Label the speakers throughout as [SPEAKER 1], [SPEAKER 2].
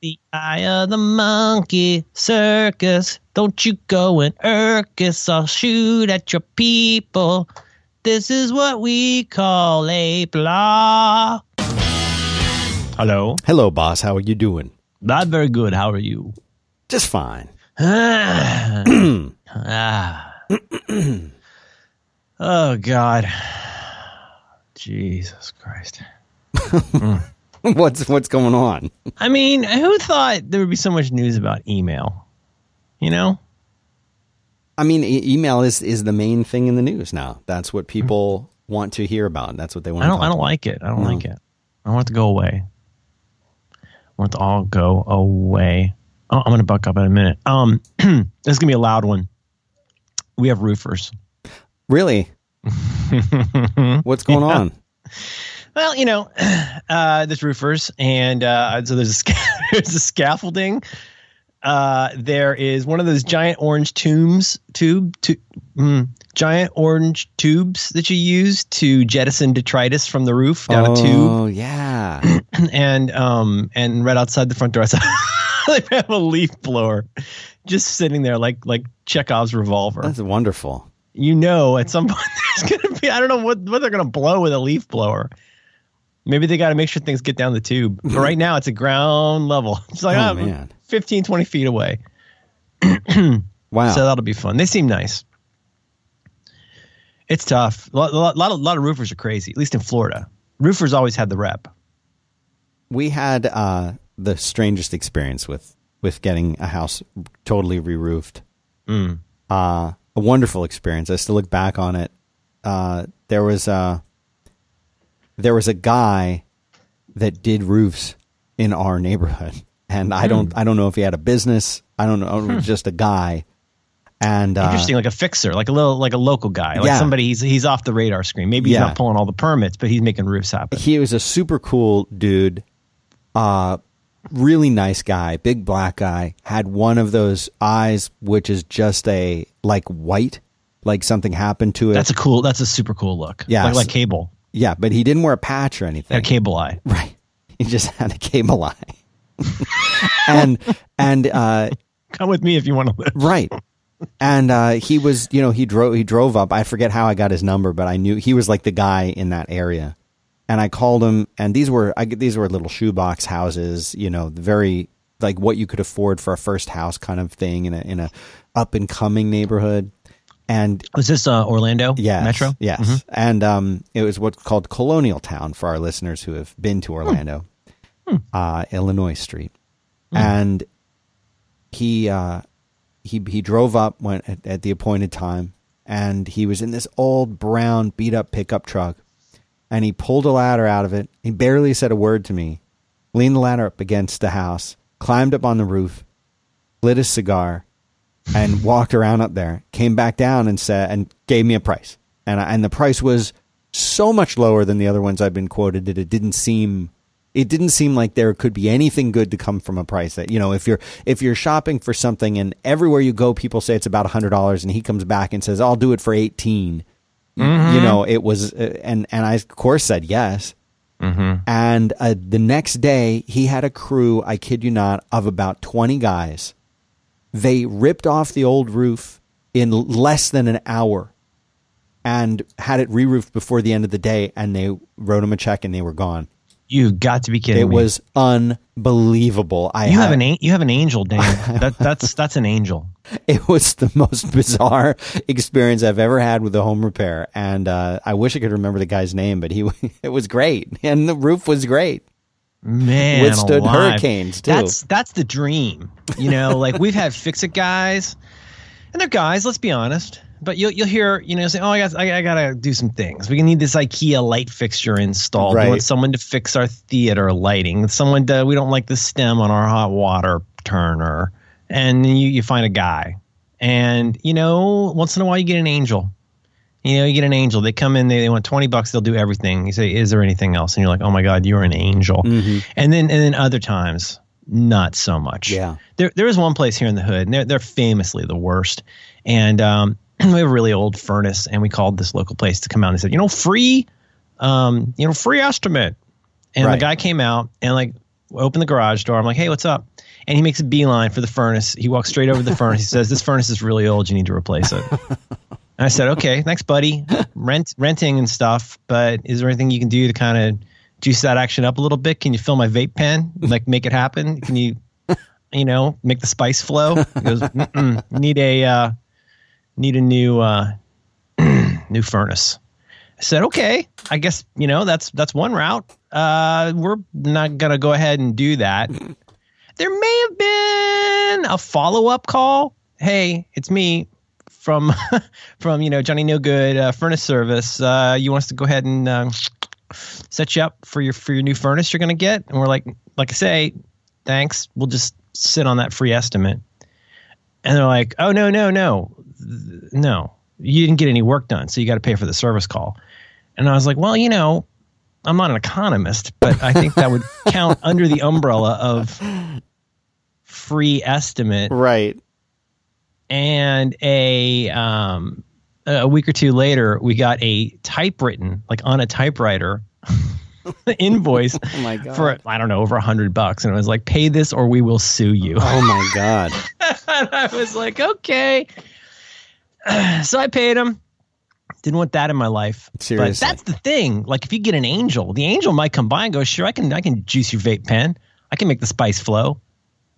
[SPEAKER 1] the eye of the monkey circus. Don't you go and irk us. I'll shoot at your people. This is what we call a blah. Hello.
[SPEAKER 2] Hello, boss. How are you doing?
[SPEAKER 1] Not very good. How are you?
[SPEAKER 2] Just fine.
[SPEAKER 1] ah. oh God. Jesus Christ.
[SPEAKER 2] what's what's going on?
[SPEAKER 1] I mean, who thought there would be so much news about email? You know?
[SPEAKER 2] I mean, e- email is is the main thing in the news now. That's what people want to hear about. That's what they want.
[SPEAKER 1] I don't. I don't
[SPEAKER 2] about.
[SPEAKER 1] like it. I don't no. like it. I want it to go away. I want it to all go away. Oh, I'm going to buck up in a minute. Um, this is going to be a loud one. We have roofers.
[SPEAKER 2] Really? What's going yeah. on?
[SPEAKER 1] Well, you know, uh, there's roofers, and uh, so there's a, sca- there's a scaffolding. Uh, there is one of those giant orange tubes, tube, tu- mm, giant orange tubes that you use to jettison detritus from the roof down
[SPEAKER 2] oh,
[SPEAKER 1] a tube.
[SPEAKER 2] Oh yeah,
[SPEAKER 1] and um, and right outside the front door, I saw they have a leaf blower just sitting there like like Chekhov's revolver.
[SPEAKER 2] That's wonderful.
[SPEAKER 1] You know, at some point there's gonna be I don't know what what they're gonna blow with a leaf blower. Maybe they got to make sure things get down the tube. But right now it's at ground level. It's like
[SPEAKER 2] oh,
[SPEAKER 1] oh,
[SPEAKER 2] man.
[SPEAKER 1] 15, 20 feet away.
[SPEAKER 2] wow.
[SPEAKER 1] So that'll be fun. They seem nice. It's tough. A lot, a lot, a lot, of, a lot of roofers are crazy, at least in Florida. Roofers always had the rep.
[SPEAKER 2] We had uh, the strangest experience with, with getting a house totally re roofed.
[SPEAKER 1] Mm.
[SPEAKER 2] Uh, a wonderful experience. I still look back on it. Uh, there was a there was a guy that did roofs in our neighborhood, and I don't I don't know if he had a business. I don't know, hmm. just a guy. And uh,
[SPEAKER 1] interesting, like a fixer, like a little like a local guy, like
[SPEAKER 2] yeah.
[SPEAKER 1] somebody he's he's off the radar screen. Maybe he's
[SPEAKER 2] Yeah.
[SPEAKER 1] not pulling all the permits, but he's making roofs happen.
[SPEAKER 2] he was a super cool dude. Uh, really nice guy, big black guy. Had one of those eyes, which is just a like white, like something happened to it.
[SPEAKER 1] That's a cool. That's a super cool look.
[SPEAKER 2] Yeah.
[SPEAKER 1] like, like cable.
[SPEAKER 2] Yeah, but he didn't wear a patch or anything.
[SPEAKER 1] A cable eye.
[SPEAKER 2] Right. He just had a cable eye. and and uh
[SPEAKER 1] Come with me if you want to live.
[SPEAKER 2] right. And uh he was, you know, he drove he drove up. I forget how I got his number, but I knew he was like the guy in that area. And I called him and these were I these were little shoebox houses, you know, very like what you could afford for a first house kind of thing in a in a up and coming neighborhood. And
[SPEAKER 1] Was this uh, Orlando?
[SPEAKER 2] Yes,
[SPEAKER 1] Metro.
[SPEAKER 2] Yes,
[SPEAKER 1] Mhm.
[SPEAKER 2] and um, it was what's called Colonial Town for our listeners who have been to Orlando, uh, Illinois Street, and he uh, he he drove up went at, at the appointed time, and he was in this old brown beat up pickup truck, and he pulled a ladder out of it. He barely said a word to me, leaned the ladder up against the house, climbed up on the roof, lit a cigar, and walked around up there. Came back down and said and gave me a price, and I, and the price was so much lower than the other ones I've been quoted that it didn't seem it didn't seem like there could be anything good to come from a price that you know if you're if you're shopping for something and everywhere you go people say it's about a hundred dollars and he comes back and says I'll do it for 18 you know it was uh, and and I of course said yes. And uh, the next day he had a crew I kid you not of about 20 guys they ripped off the old roof in less than an hour and had it re-roofed before the end of the day and they wrote him a check and they were gone
[SPEAKER 1] You've got to be kidding
[SPEAKER 2] it
[SPEAKER 1] me.
[SPEAKER 2] was unbelievable i
[SPEAKER 1] You have an an- you have an angel, Dan. that, that's that's an angel.
[SPEAKER 2] it was the most bizarre experience i've ever had with a home repair and uh, i wish i could remember the guy's name but he it was great and the roof was great
[SPEAKER 1] Man,
[SPEAKER 2] Withstood
[SPEAKER 1] alive.
[SPEAKER 2] hurricanes, too.
[SPEAKER 1] That's that's the dream. You know, like we've had fix it guys, and they're guys. Let's be honest. But you'll you'll hear you know say, oh, I got I, I gotta do some things. We need this IKEA light fixture installed. We want someone to fix our theater lighting. Someone to we don't like the stem on our hot water turner, and you you find a guy, and you know once in a while you get an angel. You know, you get an angel. They come in, they, they want 20 bucks, they'll do everything. You say, Is there anything else? And you're like, Oh my God, you're an angel. And then and then other times, not so much.
[SPEAKER 2] Yeah.
[SPEAKER 1] There there is one place here in the hood, and they're they're famously the worst. And um we have a really old furnace, and we called this local place to come out and said, you know, free um, you know, free estimate. And
[SPEAKER 2] Right.
[SPEAKER 1] the guy came out and like opened the garage door. I'm like, hey, what's up? And he makes a beeline for the furnace. He walks straight over to the furnace. He says, this furnace is really old. You need to replace it. And I said, okay, thanks, buddy. Rent, renting and stuff. But is there anything you can do to kind of juice that action up a little bit? Can you fill my vape pen? Like, make it happen? Can you, you know, make the spice flow? He goes, need a, uh, need a new, uh, new furnace. I said, okay, I guess, you know, that's, that's one route. Uh, we're not to go ahead and do that. There may have been a follow up call. Hey, it's me from from you know Johnny No Good uh, Furnace Service. Uh, you want us to go ahead and um, set you up for your for your new furnace you're going to get? And we're like, like I say, thanks. We'll just sit on that free estimate. And they're like, oh no no no no, you didn't get any work done, so you got to pay for the service call. And I was like, well, you know, I'm not an economist, but I think that would count under the umbrella of free estimate
[SPEAKER 2] Right.
[SPEAKER 1] And a um, a week or two later, we got a typewritten, like on a typewriter, invoice
[SPEAKER 2] Oh
[SPEAKER 1] for I don't know over a hundred bucks, and it was like, "Pay this or we will sue you."
[SPEAKER 2] oh my god.
[SPEAKER 1] and I was like, "Okay." so I paid him. Didn't want that in my life.
[SPEAKER 2] Seriously.
[SPEAKER 1] But that's the thing. Like, if you get an angel, the angel might come by and go, "Sure, I can, I can juice your vape pen. I can make the spice flow.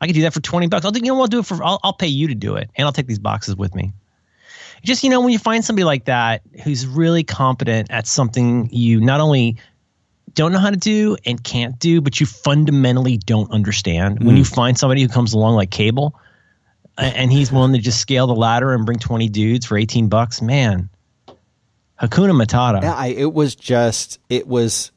[SPEAKER 1] I can do that for twenty bucks. I'll do, you know, what, I'll do it for. I'll, I'll pay you to do it, and I'll take these boxes with me." Just you know, when you find somebody like that who's really competent at something you not only don't know how to do and can't do, but you fundamentally don't understand. When you find somebody who comes along like Cable, and he's willing to just scale the ladder and bring twenty dudes for eighteen bucks, man, Hakuna Matata.
[SPEAKER 2] Yeah, I, it was just it was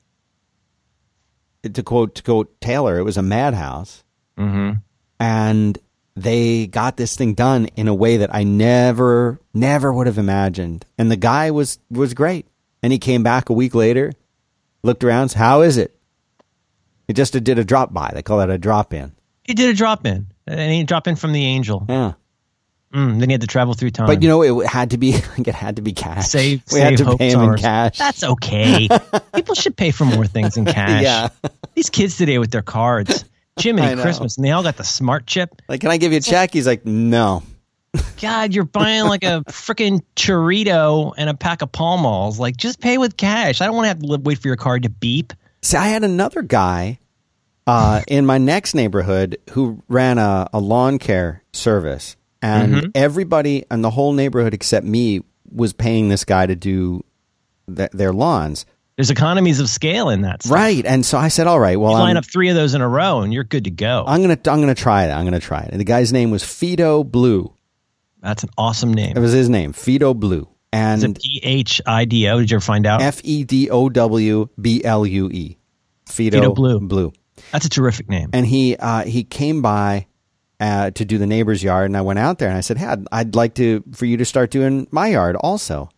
[SPEAKER 2] to quote to quote Taylor, it was a madhouse.
[SPEAKER 1] Mm-hmm.
[SPEAKER 2] And they got this thing done in a way that I never never would have imagined. And the guy was was great. And he came back a week later, looked around, said, how is it? He just did a drop by. They call that a drop in.
[SPEAKER 1] He did a drop in, and he dropped in from the Angel.
[SPEAKER 2] Yeah.
[SPEAKER 1] Mm, then he had to travel through time.
[SPEAKER 2] But you know, it had to be it had to be cash.
[SPEAKER 1] save,
[SPEAKER 2] we had to pay him in cash.
[SPEAKER 1] That's okay. People should pay for more things in cash.
[SPEAKER 2] Yeah.
[SPEAKER 1] These kids today with their cards, Jiminy. Christmas, and they all got the smart chip.
[SPEAKER 2] Like, can I give you a check? He's like, no.
[SPEAKER 1] God, you're buying like a freaking chorito and a pack of Pall Malls. Like, just pay with cash. I don't want to have to live, wait for your card to beep.
[SPEAKER 2] See, I had another guy uh, in my next neighborhood who ran a, a lawn care service, and
[SPEAKER 1] Mm-hmm.
[SPEAKER 2] everybody in the whole neighborhood except me was paying this guy to do th- their lawns.
[SPEAKER 1] There's economies of scale in that. Stuff.
[SPEAKER 2] Right, and so I said, "All right, well,
[SPEAKER 1] You line
[SPEAKER 2] I'm,
[SPEAKER 1] up three of those in a row, and you're good to go.
[SPEAKER 2] I'm gonna I'm gonna try it. I'm gonna try it." And the guy's name was Fido Blue.
[SPEAKER 1] That's an awesome name.
[SPEAKER 2] It was his name, Fido Blue, and
[SPEAKER 1] P H I D O? Did you ever find out?
[SPEAKER 2] F E D O W B L U E. Fido,
[SPEAKER 1] Fido Blue.
[SPEAKER 2] Blue.
[SPEAKER 1] That's a terrific name.
[SPEAKER 2] and he uh, he came by uh, to do the neighbor's yard, and I went out there and I said, "Hey, I'd, I'd like to for you to start doing my yard also."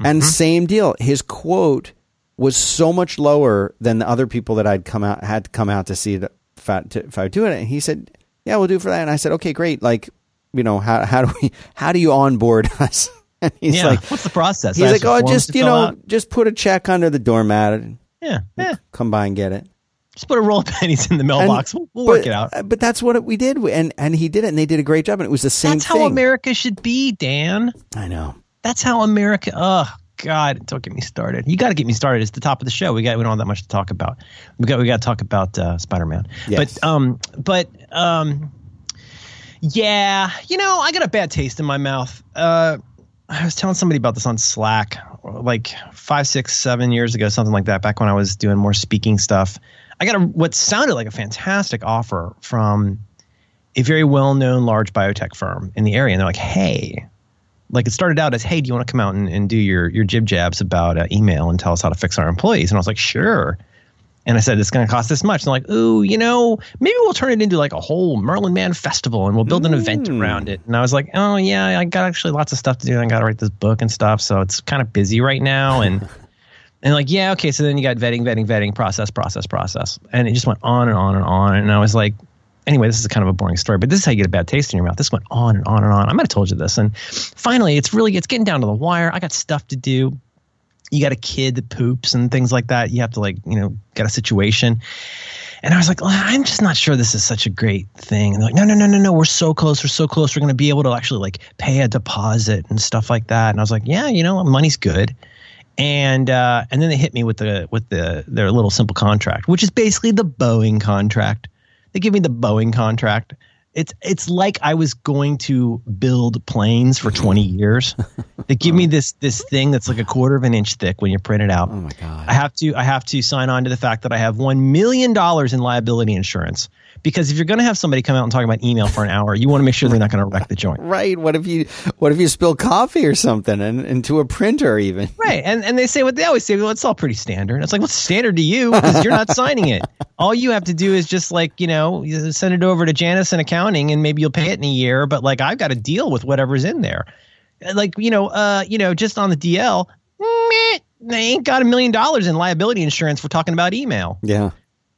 [SPEAKER 2] And same deal. His quote was so much lower than the other people that I'd come out had to come out to see I, to, if I would do it. And he said, "Yeah, we'll do it for that." And I said, "Okay, great. Like, you know, how how do we how do you onboard us?" And he's
[SPEAKER 1] yeah.
[SPEAKER 2] like,
[SPEAKER 1] What's the process?
[SPEAKER 2] he's like, "Oh, just you know,
[SPEAKER 1] out?"
[SPEAKER 2] just put a check under the doormat and
[SPEAKER 1] yeah, yeah.
[SPEAKER 2] come by and get it."
[SPEAKER 1] Just put a roll of pennies in the
[SPEAKER 2] And-
[SPEAKER 1] mailbox. we'll we'll work it out.
[SPEAKER 2] But that's what we did, and and he did it, and they did a great job, and it was the same
[SPEAKER 1] That's
[SPEAKER 2] thing.
[SPEAKER 1] how America should be, Dan.
[SPEAKER 2] I know.
[SPEAKER 1] That's how America. Oh God, don't get me started. You got to get me started. It's the top of the show. We got we don't have that much to talk about. We got we got to talk about uh, Spider Man.
[SPEAKER 2] Yes.
[SPEAKER 1] But um, but um, yeah, you know, I got a bad taste in my mouth. Uh, I was telling somebody about this on Slack, like five, six, seven years ago, something like that. Back when I was doing more speaking stuff, I got a what sounded like a fantastic offer from a very well-known large biotech firm in the area, and they're like, "Hey." Like it started out as, "Hey, do you want to come out and, and do your your jib jabs about uh, email and tell us how to fix our employees?" And I was like, "Sure." And I said, it's going to cost this much. And they're like, ooh, you know, maybe we'll turn it into like a whole Merlin Mann festival and we'll build an event around it. And I was like, oh, yeah, I got actually lots of stuff to do. I got to write this book and stuff. So it's kind of busy right now. And, and like, yeah, okay. So then you got vetting, vetting, vetting, process, process, process. And it just went on and on and on. And I was like, anyway, this is kind of a boring story, but this is how you get a bad taste in your mouth. This went on and on and on. I might have told you this. And finally, it's really, it's getting down to the wire. I got stuff to do you got a kid that poops and things like that. You have to like, you know, get a situation. And I was like, I'm just not sure this is such a great thing. And they're like, no, no, no, no, no. We're so close. We're so close. We're going to be able to actually like pay a deposit and stuff like that. And I was like, yeah, you know, money's good. And uh, and then they hit me with the with the their little simple contract, which is basically the Boeing contract. They give me the Boeing contract. It's it's like I was going to build planes for 20 years. They give me this this thing that's like a quarter of an inch thick when you print it out.
[SPEAKER 2] Oh my god.
[SPEAKER 1] I have to I have to sign on to the fact that I have one million dollars in liability insurance because if you're going to have somebody come out and talk about email for an hour, you want to make sure they're not going to wreck the joint.
[SPEAKER 2] Right. What if you what if you spill coffee or something and into a printer even?
[SPEAKER 1] Right. And and they say what they always say, well, it's all pretty standard. It's like, what's standard to you? Because you're not signing it. All you have to do is just like, you know, send it over to Janice in accounting and maybe you'll pay it in a year. But like I've got to deal with whatever's in there. Like, you know, uh, you know, just on the DL, meh, they ain't got a million dollars in liability insurance for talking about email.
[SPEAKER 2] Yeah.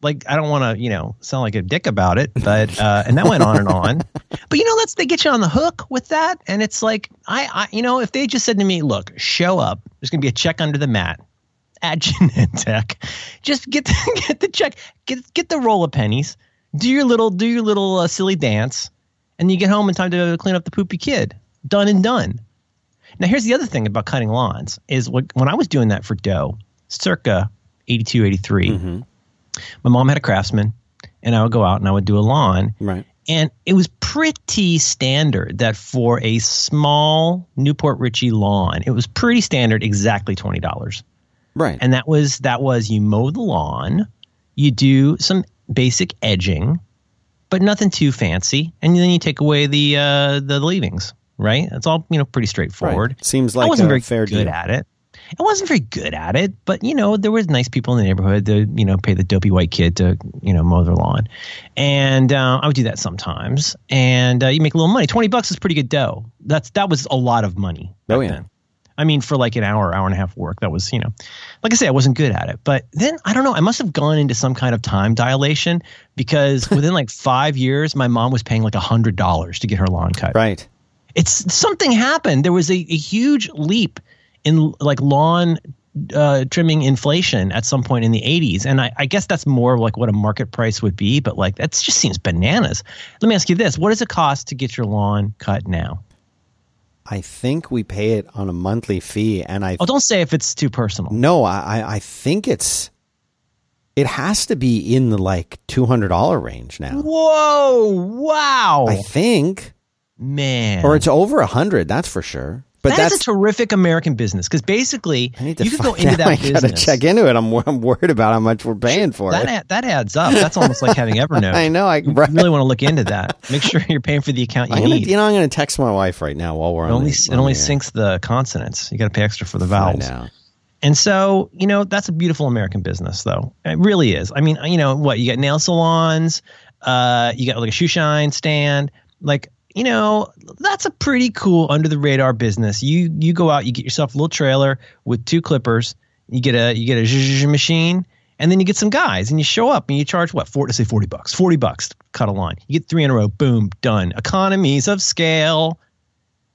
[SPEAKER 1] Like I don't want to, you know, sound like a dick about it, but uh, and that went on and on. But you know, let's they get you on the hook with that, and it's like I, I, you know, if they just said to me, "Look, show up. There's gonna be a check under the mat at Genentech. Just get the, get the check, get get the roll of pennies, do your little do your little uh, silly dance, and you get home in time to clean up the poopy kid. Done and done. Now, here's the other thing about cutting lawns is what, when I was doing that for dough, circa 82, 83, my mom had a craftsman, and I would go out and I would do a lawn.
[SPEAKER 2] Right.
[SPEAKER 1] And it was pretty standard that for a small Newport Richey lawn, it was pretty standard, exactly twenty dollars.
[SPEAKER 2] Right.
[SPEAKER 1] And that was that was you mow the lawn, you do some basic edging, but nothing too fancy, and then you take away the uh, the leavings. Right. It's all you know, pretty straightforward.
[SPEAKER 2] Right. Seems
[SPEAKER 1] I
[SPEAKER 2] like
[SPEAKER 1] wasn't
[SPEAKER 2] a
[SPEAKER 1] very
[SPEAKER 2] fair
[SPEAKER 1] good
[SPEAKER 2] deal.
[SPEAKER 1] at it. I wasn't very good at it, but you know, there was nice people in the neighborhood to you know pay the dopey white kid to you know mow their lawn, and uh, I would do that sometimes. And uh, you make a little money. Twenty bucks is pretty good dough. That's that was a lot of money.
[SPEAKER 2] Oh, yeah.
[SPEAKER 1] then. I mean, for like an hour, hour and a half work, that was you know, like I say, I wasn't good at it. But then I don't know. I must have gone into some kind of time dilation because within like five years, my mom was paying like a hundred dollars to get her lawn cut
[SPEAKER 2] Right.
[SPEAKER 1] it's something happened. There was a, a huge leap in like lawn uh, trimming inflation at some point in the 80s, and I, I guess that's more like what a market price would be. But like that just seems bananas. Let me ask you this: What does it cost to get your lawn cut now?
[SPEAKER 2] I think we pay it on a monthly fee, and I
[SPEAKER 1] Oh, don't say if it's too personal.
[SPEAKER 2] no, I I- I think it's it has to be in the like two hundred dollar range now.
[SPEAKER 1] Whoa! Wow,
[SPEAKER 2] I think,
[SPEAKER 1] man.
[SPEAKER 2] or it's over a hundred. That's for sure. But
[SPEAKER 1] That is
[SPEAKER 2] that's
[SPEAKER 1] a terrific American business because basically
[SPEAKER 2] I need to
[SPEAKER 1] you can go into
[SPEAKER 2] out. I
[SPEAKER 1] that
[SPEAKER 2] gotta
[SPEAKER 1] business.
[SPEAKER 2] check into it. I'm I'm worried about how much we're paying for
[SPEAKER 1] that
[SPEAKER 2] it.
[SPEAKER 1] ad- that adds up. That's almost like having Evernote.
[SPEAKER 2] I know. I right.
[SPEAKER 1] really want to look into that. Make sure you're paying for the account you
[SPEAKER 2] I'm gonna,
[SPEAKER 1] need.
[SPEAKER 2] you know, I'm going to text my wife right now while we're
[SPEAKER 1] It
[SPEAKER 2] on.
[SPEAKER 1] only
[SPEAKER 2] the,
[SPEAKER 1] it only syncs the consonants. You got to pay extra for the vowels. And so, you know, that's a beautiful American business, though. It really is. I mean, you know, what you got nail salons, uh, you got like a shoe shine stand, like. You know, that's a pretty cool under the radar business. You you go out, you get yourself a little trailer with two clippers, you get a you get a machine, and then you get some guys and you show up and you charge what, four to say forty bucks. Forty bucks cut a line. You get three in a row, boom, done. Economies of scale.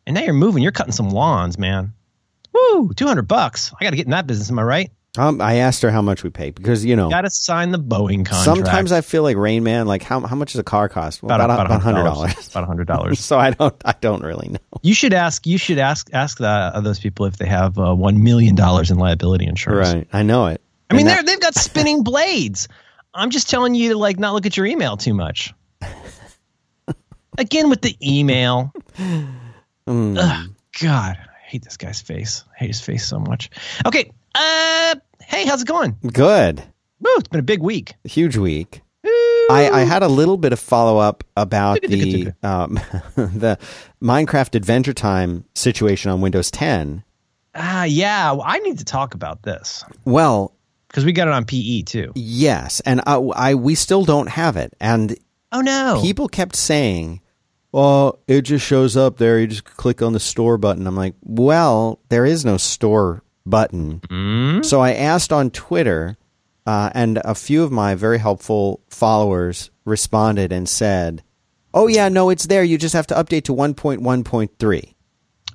[SPEAKER 1] And now you're moving, you're cutting some lawns, man. Woo, 200 bucks. I got to get in that business, am I right?
[SPEAKER 2] Um, I asked her how much we pay because you know
[SPEAKER 1] Got to sign the Boeing contract.
[SPEAKER 2] sometimes I feel like Rain Man. Like how how much does a car cost? Well, about, about hundred dollars.
[SPEAKER 1] About $100.
[SPEAKER 2] So I don't I don't really know.
[SPEAKER 1] you should ask you should ask ask the, uh, those people if they have uh, 1 million dollars in liability insurance.
[SPEAKER 2] Right, I know it.
[SPEAKER 1] I mean,
[SPEAKER 2] And
[SPEAKER 1] they're,
[SPEAKER 2] that-
[SPEAKER 1] they've got spinning blades. I'm just telling you to like not look at your email too much. Again with the email.
[SPEAKER 2] Mm.
[SPEAKER 1] Ugh, God, I hate this guy's face. I hate his face so much. Okay. Uh, hey, how's it going?
[SPEAKER 2] good,
[SPEAKER 1] Woo, it's been a big week.
[SPEAKER 2] huge week. I, I had a little bit of follow up about the um, the Minecraft Adventure Time situation on Windows 10.
[SPEAKER 1] Ah, yeah. well, I need to talk about this
[SPEAKER 2] Well,
[SPEAKER 1] because we got it on PE too.
[SPEAKER 2] yes, and I, I we still don't have it, and
[SPEAKER 1] Oh no.
[SPEAKER 2] people kept saying, "Well, it just shows up there. You just click on the store button." I'm like, "Well, there is no store button."
[SPEAKER 1] Mm?
[SPEAKER 2] So I asked on Twitter, uh, and a few of my very helpful followers responded and said, "Oh yeah, no, it's there. You just have to update to 1.1.3."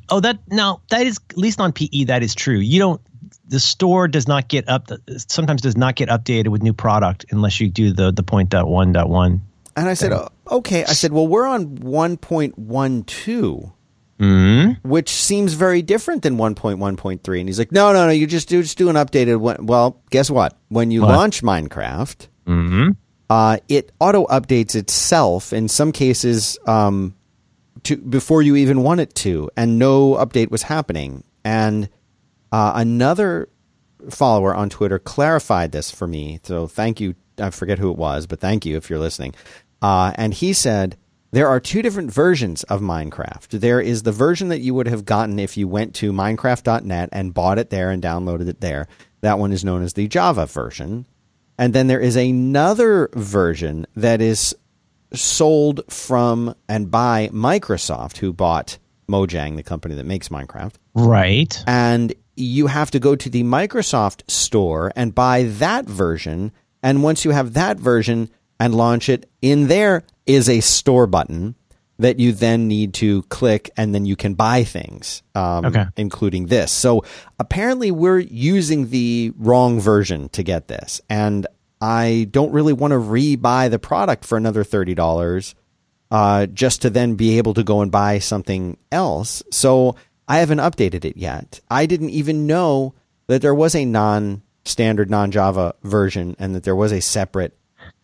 [SPEAKER 1] Oh, that now that is at least on PE that is true. You don't the store does not get up. Sometimes does not get updated with new product unless you do the the point dot one dot one.
[SPEAKER 2] And I said, oh, okay. I said, well, we're on one point one two.
[SPEAKER 1] Mm-hmm.
[SPEAKER 2] Which seems very different than 1.1.3. And he's like, no, no, no, you just do, just do an updated one. Well, guess what? When you
[SPEAKER 1] What?
[SPEAKER 2] launch Minecraft,
[SPEAKER 1] Mm-hmm.
[SPEAKER 2] uh, it auto updates itself in some cases um, to before you even want it to, and no update was happening. And uh, another follower on Twitter clarified this for me. So thank you. I forget who it was, but thank you if you're listening. Uh, and he said there are two different versions of Minecraft. There is the version that you would have gotten if you went to Minecraft.net and bought it there and downloaded it there. That one is known as the Java version. And then there is another version that is sold from and by Microsoft, who bought Mojang, the company that makes Minecraft.
[SPEAKER 1] Right.
[SPEAKER 2] And you have to go to the Microsoft store and buy that version. And once you have that version and launch it, in there is a store button that you then need to click and then you can buy things, um,
[SPEAKER 1] Okay.
[SPEAKER 2] including this. So apparently we're using the wrong version to get this. And I don't really want to re-buy the product for another $30 uh, just to then be able to go and buy something else. So I haven't updated it yet. I didn't even know that there was a non standard, non Java version and that there was a separate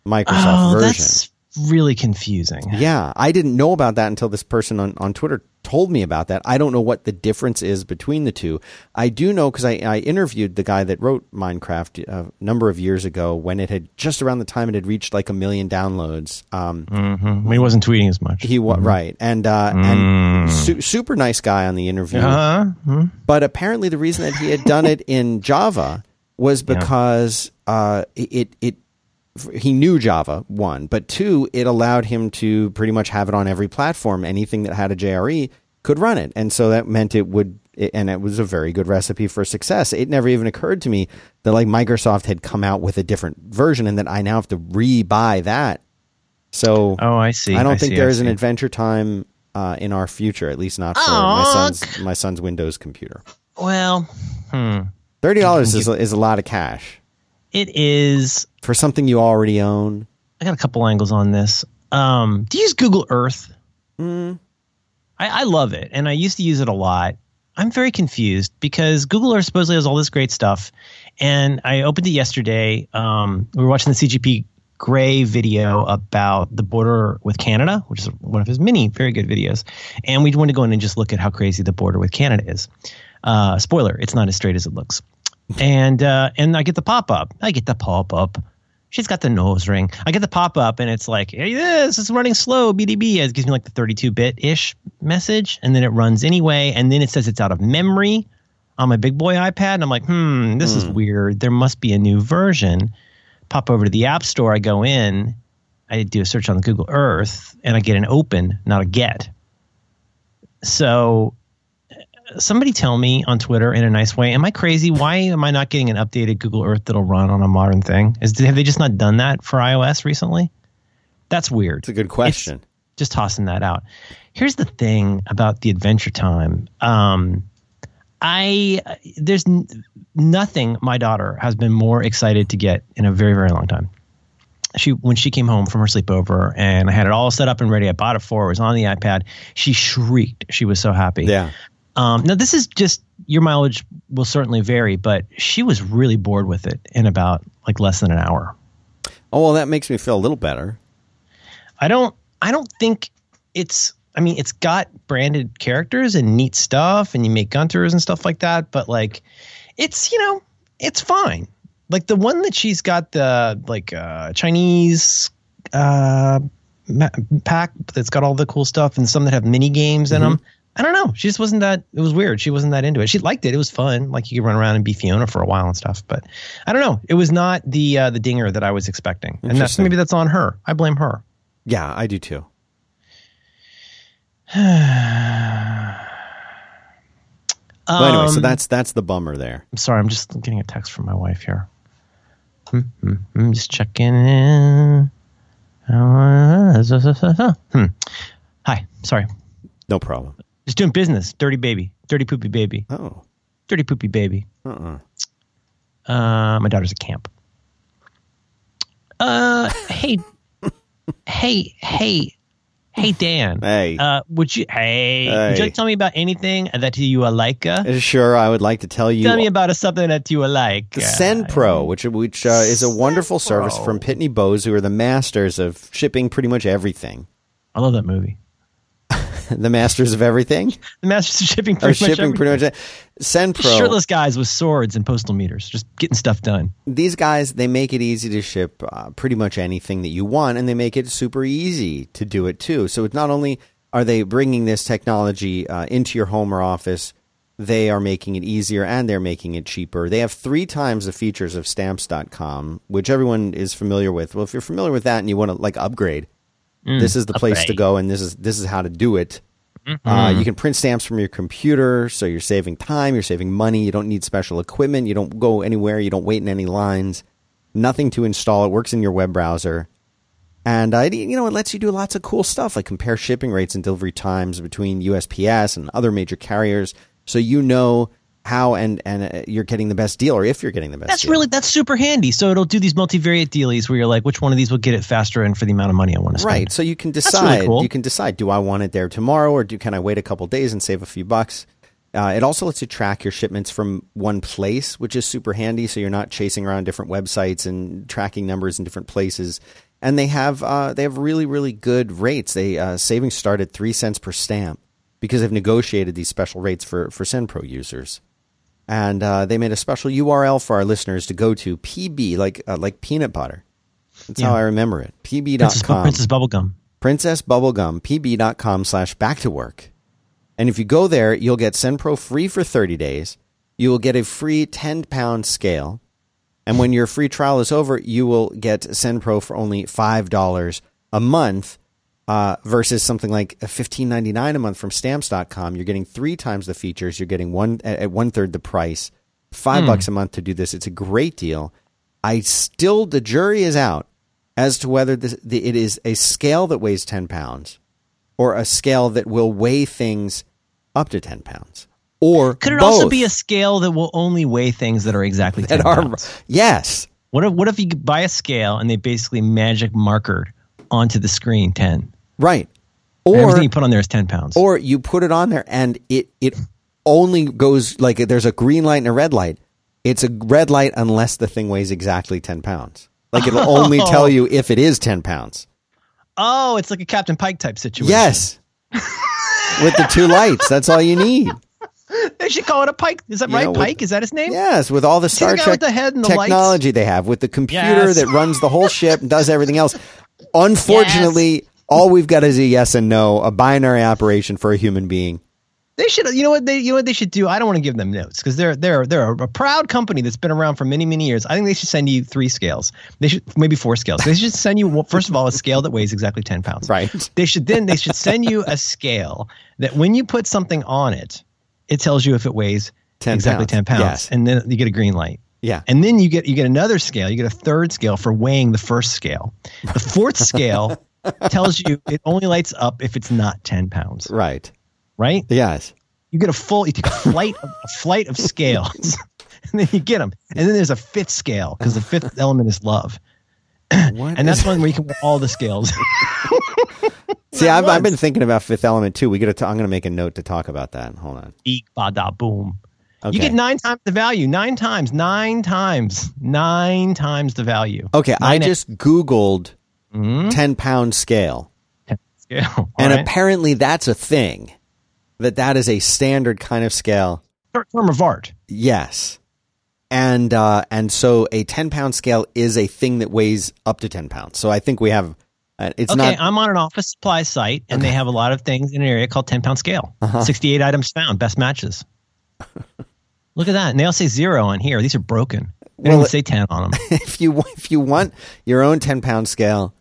[SPEAKER 2] Microsoft
[SPEAKER 1] Oh,
[SPEAKER 2] version.
[SPEAKER 1] that's really confusing.
[SPEAKER 2] Yeah, I didn't know about that until this person on, on Twitter told me about that. I don't know what the difference is between the two. I do know because I, I interviewed the guy that wrote Minecraft a number of years ago when it had just around the time it had reached like a million downloads. Um,
[SPEAKER 1] hmm He wasn't tweeting as much.
[SPEAKER 2] he was right, and uh, and su- super nice guy on the interview.
[SPEAKER 1] uh, hmm.
[SPEAKER 2] But apparently, the reason that he had done it in Java was because uh, it it he knew Java one, but two, it allowed him to pretty much have it on every platform. Anything that had a JRE could run it, and so that meant it would. And it was a very good recipe for success. It never even occurred to me that like Microsoft had come out with a different version, and that I now have to re-buy that. So
[SPEAKER 1] Oh, I see.
[SPEAKER 2] I don't
[SPEAKER 1] I
[SPEAKER 2] think
[SPEAKER 1] see,
[SPEAKER 2] there
[SPEAKER 1] I
[SPEAKER 2] is an. Adventure Time uh, in our future, at least not for my son's my son's Windows computer.
[SPEAKER 1] Well, hmm.
[SPEAKER 2] Thirty dollars is a, is a lot of cash
[SPEAKER 1] it is.
[SPEAKER 2] for something you already own.
[SPEAKER 1] I got a couple angles on this. Um, do you use Google Earth?
[SPEAKER 2] Mm.
[SPEAKER 1] I, I love it, and I used to use it a lot. I'm very confused because Google Earth supposedly has all this great stuff, and I opened it yesterday. Um, we were watching the CGP Gray video about the border with Canada, which is one of his many very good videos, and we wanted to go in and just look at how crazy the border with Canada is. Uh, spoiler: it's not as straight as it looks. And uh, and I get the pop up. I get the pop up. She's got the nose ring. I get the pop up and it's like, hey, this is running slow, BDB. It gives me like the 32 bit ish message. And then it runs anyway. And then it says it's out of memory on my big boy iPad. And I'm like, hmm, this is weird. There must be a new version. Pop over to the App Store. I go in. I do a search on Google Earth and I get an open, not a get. So somebody tell me on Twitter in a nice way, am I crazy? Why am I not getting an updated Google Earth that'll run on a modern thing? Is have they just not done that for iOS recently? That's weird.
[SPEAKER 2] It's a good question.
[SPEAKER 1] Just tossing that out. Here's the thing about the Adventure Time. Um, I there's n- nothing my daughter has been more excited to get in a very very long time. She when she came home from her sleepover and I had it all set up and ready. I bought it for her. It was on the iPad. She shrieked. She was so happy.
[SPEAKER 2] yeah.
[SPEAKER 1] Um, now, this is just your mileage will certainly vary, but she was really bored with it in about like less than an hour.
[SPEAKER 2] Oh well, that makes me feel a little better.
[SPEAKER 1] I don't, I don't think it's. I mean, it's got branded characters and neat stuff, and you make gunters and stuff like that. But like, it's you know, it's fine. Like the one that she's got the like uh, Chinese uh, pack that's got all the cool stuff, and some that have mini games in them. I don't know. She just wasn't that. It was weird. She wasn't that into it. She liked it. It was fun. Like you could run around and be Fiona for a while and stuff. But I don't know. It was not the uh, the dinger that I was expecting, and that's maybe that's on her. I blame her.
[SPEAKER 2] Yeah, I do too. Well, anyway, so
[SPEAKER 1] Um,
[SPEAKER 2] that's that's the bummer there.
[SPEAKER 1] I'm sorry. I'm just getting a text from my wife here. Hmm, hmm, hmm, just checking in. Hmm. Hi. Sorry.
[SPEAKER 2] No problem.
[SPEAKER 1] Just doing business. Dirty baby. Dirty poopy baby.
[SPEAKER 2] Oh,
[SPEAKER 1] Dirty poopy baby.
[SPEAKER 2] uh-uh.
[SPEAKER 1] Uh, my daughter's at camp. Uh, hey, hey, hey, hey, Dan.
[SPEAKER 2] Hey.
[SPEAKER 1] Uh, would you? Hey, would you like to tell me about anything that you uh, like? Uh,
[SPEAKER 2] Sure, I would like to tell you
[SPEAKER 1] tell me about uh, something that you like. Uh,
[SPEAKER 2] SendPro, which which uh, is a wonderful service
[SPEAKER 1] Pro.
[SPEAKER 2] from Pitney Bowes, who are the masters of shipping pretty much everything.
[SPEAKER 1] I love that movie.
[SPEAKER 2] the masters of everything
[SPEAKER 1] The Masters of Shipping pretty much
[SPEAKER 2] shipping
[SPEAKER 1] everything.
[SPEAKER 2] pretty much. SendPro.
[SPEAKER 1] Shirtless guys with swords and postal meters, just getting stuff done.
[SPEAKER 2] these guys they make it easy to ship uh, pretty much anything that you want and they make it super easy to do it too so it's not only are they bringing this technology uh, into your home or office they are making it easier and they're making it cheaper they have three times the features of stamps.com which everyone is familiar with well if you're familiar with that and you want to like upgrade this is the place to go and this is this is how to do it uh, you can print stamps from your computer, so you're saving time, you're saving money. You don't need special equipment. You don't go anywhere. You don't wait in any lines. Nothing to install. It works in your web browser, and uh, it, you know it lets you do lots of cool stuff like compare shipping rates and delivery times between USPS and other major carriers, so you know how and and uh, you're getting the best deal, or if you're getting the best.
[SPEAKER 1] That's
[SPEAKER 2] deal.
[SPEAKER 1] really that's super handy. So it'll do these multivariate dealies where you're like, which one of these will get it faster and for the amount of money I want to spend.
[SPEAKER 2] Right. So you can
[SPEAKER 1] really
[SPEAKER 2] decide.
[SPEAKER 1] cool.
[SPEAKER 2] You can decide. Do I want it there tomorrow, or do can I wait a couple days and save a few bucks? Uh, it also lets you track your shipments from one place, which is super handy. So you're not chasing around different websites and tracking numbers in different places. And they have uh, they have really really good rates. They uh, savings start at three cents per stamp because they've negotiated these special rates for for SendPro users. And uh, they made a special URL for our listeners to go to PB like uh, like peanut butter. That's how I remember it.
[SPEAKER 1] Princess,
[SPEAKER 2] PB.com
[SPEAKER 1] Princess Bubblegum.
[SPEAKER 2] princess bubblegum pb.com slash back to work and if you go there you'll get sendpro free for 30 days you will get a free 10 pound scale and when your free trial is over you will get sendpro for only $5 a month uh, versus something like $15.99 a month from stamps.com you're getting three times the features. You're getting one at one third the price. Five bucks a month to do this. It's a great deal. I still the jury is out as to whether this, the, it is a scale that weighs 10 pounds or a scale that will weigh things up to 10 pounds or
[SPEAKER 1] Could it
[SPEAKER 2] both
[SPEAKER 1] also be a scale that will only weigh things that are exactly 10
[SPEAKER 2] that are
[SPEAKER 1] pounds?
[SPEAKER 2] yes.
[SPEAKER 1] What if what if you buy a scale and they basically magic markered onto the screen 10?
[SPEAKER 2] Right
[SPEAKER 1] And
[SPEAKER 2] or
[SPEAKER 1] everything you put on there is 10 pounds.
[SPEAKER 2] or you put it on there and it it only goes like there's a green light and a red light it's a red light unless the thing weighs exactly 10 pounds like it'll only tell you if it is 10 pounds
[SPEAKER 1] oh, it's like a Captain Pike type situation.
[SPEAKER 2] yes with the two lights that's all you need
[SPEAKER 1] They should call it a Pike. Is that
[SPEAKER 2] You
[SPEAKER 1] right?
[SPEAKER 2] know, with-
[SPEAKER 1] Pike? Is that his name?
[SPEAKER 2] Yes, with all the
[SPEAKER 1] the
[SPEAKER 2] Star
[SPEAKER 1] guy
[SPEAKER 2] Trek
[SPEAKER 1] the the
[SPEAKER 2] technology they have, with the computer
[SPEAKER 1] Yes.
[SPEAKER 2] that runs the whole ship and does everything else. Unfortunately, all we've got is a yes and no, a binary operation for a human being.
[SPEAKER 1] They should. You know what they? You know what they should do? I don't want to give them notes because they're they're they're a proud company that's been around for many many years. I think they should send you three scales. They should maybe four scales. They should send you first of all a scale that weighs exactly ten pounds.
[SPEAKER 2] Right.
[SPEAKER 1] They should then they should send you a scale that when you put something on it, it tells you if it weighs
[SPEAKER 2] 10
[SPEAKER 1] exactly
[SPEAKER 2] pounds.
[SPEAKER 1] ten pounds,
[SPEAKER 2] Yes.
[SPEAKER 1] and then you get a green light.
[SPEAKER 2] Yeah.
[SPEAKER 1] And then you get you get another scale. You get a third scale for weighing the first scale. The fourth scale tells you it only lights up if it's not ten pounds.
[SPEAKER 2] Right.
[SPEAKER 1] Right?
[SPEAKER 2] Yes.
[SPEAKER 1] You get a full you take a flight of, a flight of scales, and then you get them. And then there's a fifth scale because the fifth element is love,
[SPEAKER 2] What
[SPEAKER 1] and that's one where you can weigh all the scales.
[SPEAKER 2] See, I've, I've been thinking about Fifth Element too. We got to. I'm going to make a note to talk about that. Hold on.
[SPEAKER 1] Eek bada boom.
[SPEAKER 2] Okay.
[SPEAKER 1] You get nine times the value. Nine times. Nine times. Nine times the value.
[SPEAKER 2] Okay, I just Googled
[SPEAKER 1] Mhm.
[SPEAKER 2] 10 pound scale,
[SPEAKER 1] Scale. All
[SPEAKER 2] and
[SPEAKER 1] right.
[SPEAKER 2] apparently that's a thing. That that is a standard kind of scale.
[SPEAKER 1] term of art.
[SPEAKER 2] Yes. And uh, and so a ten pound scale is a thing that weighs up to ten pounds. So I think we have. Uh, it's
[SPEAKER 1] okay,
[SPEAKER 2] not.
[SPEAKER 1] I'm on an office supply site, and they have a lot of things in an area called 10 pound scale.
[SPEAKER 2] Uh-huh.
[SPEAKER 1] 68 items found, best matches. Look at that. And they all say zero on here. These are broken. They
[SPEAKER 2] Well,
[SPEAKER 1] don't say 10 on them.
[SPEAKER 2] if you if you want your own ten pound scale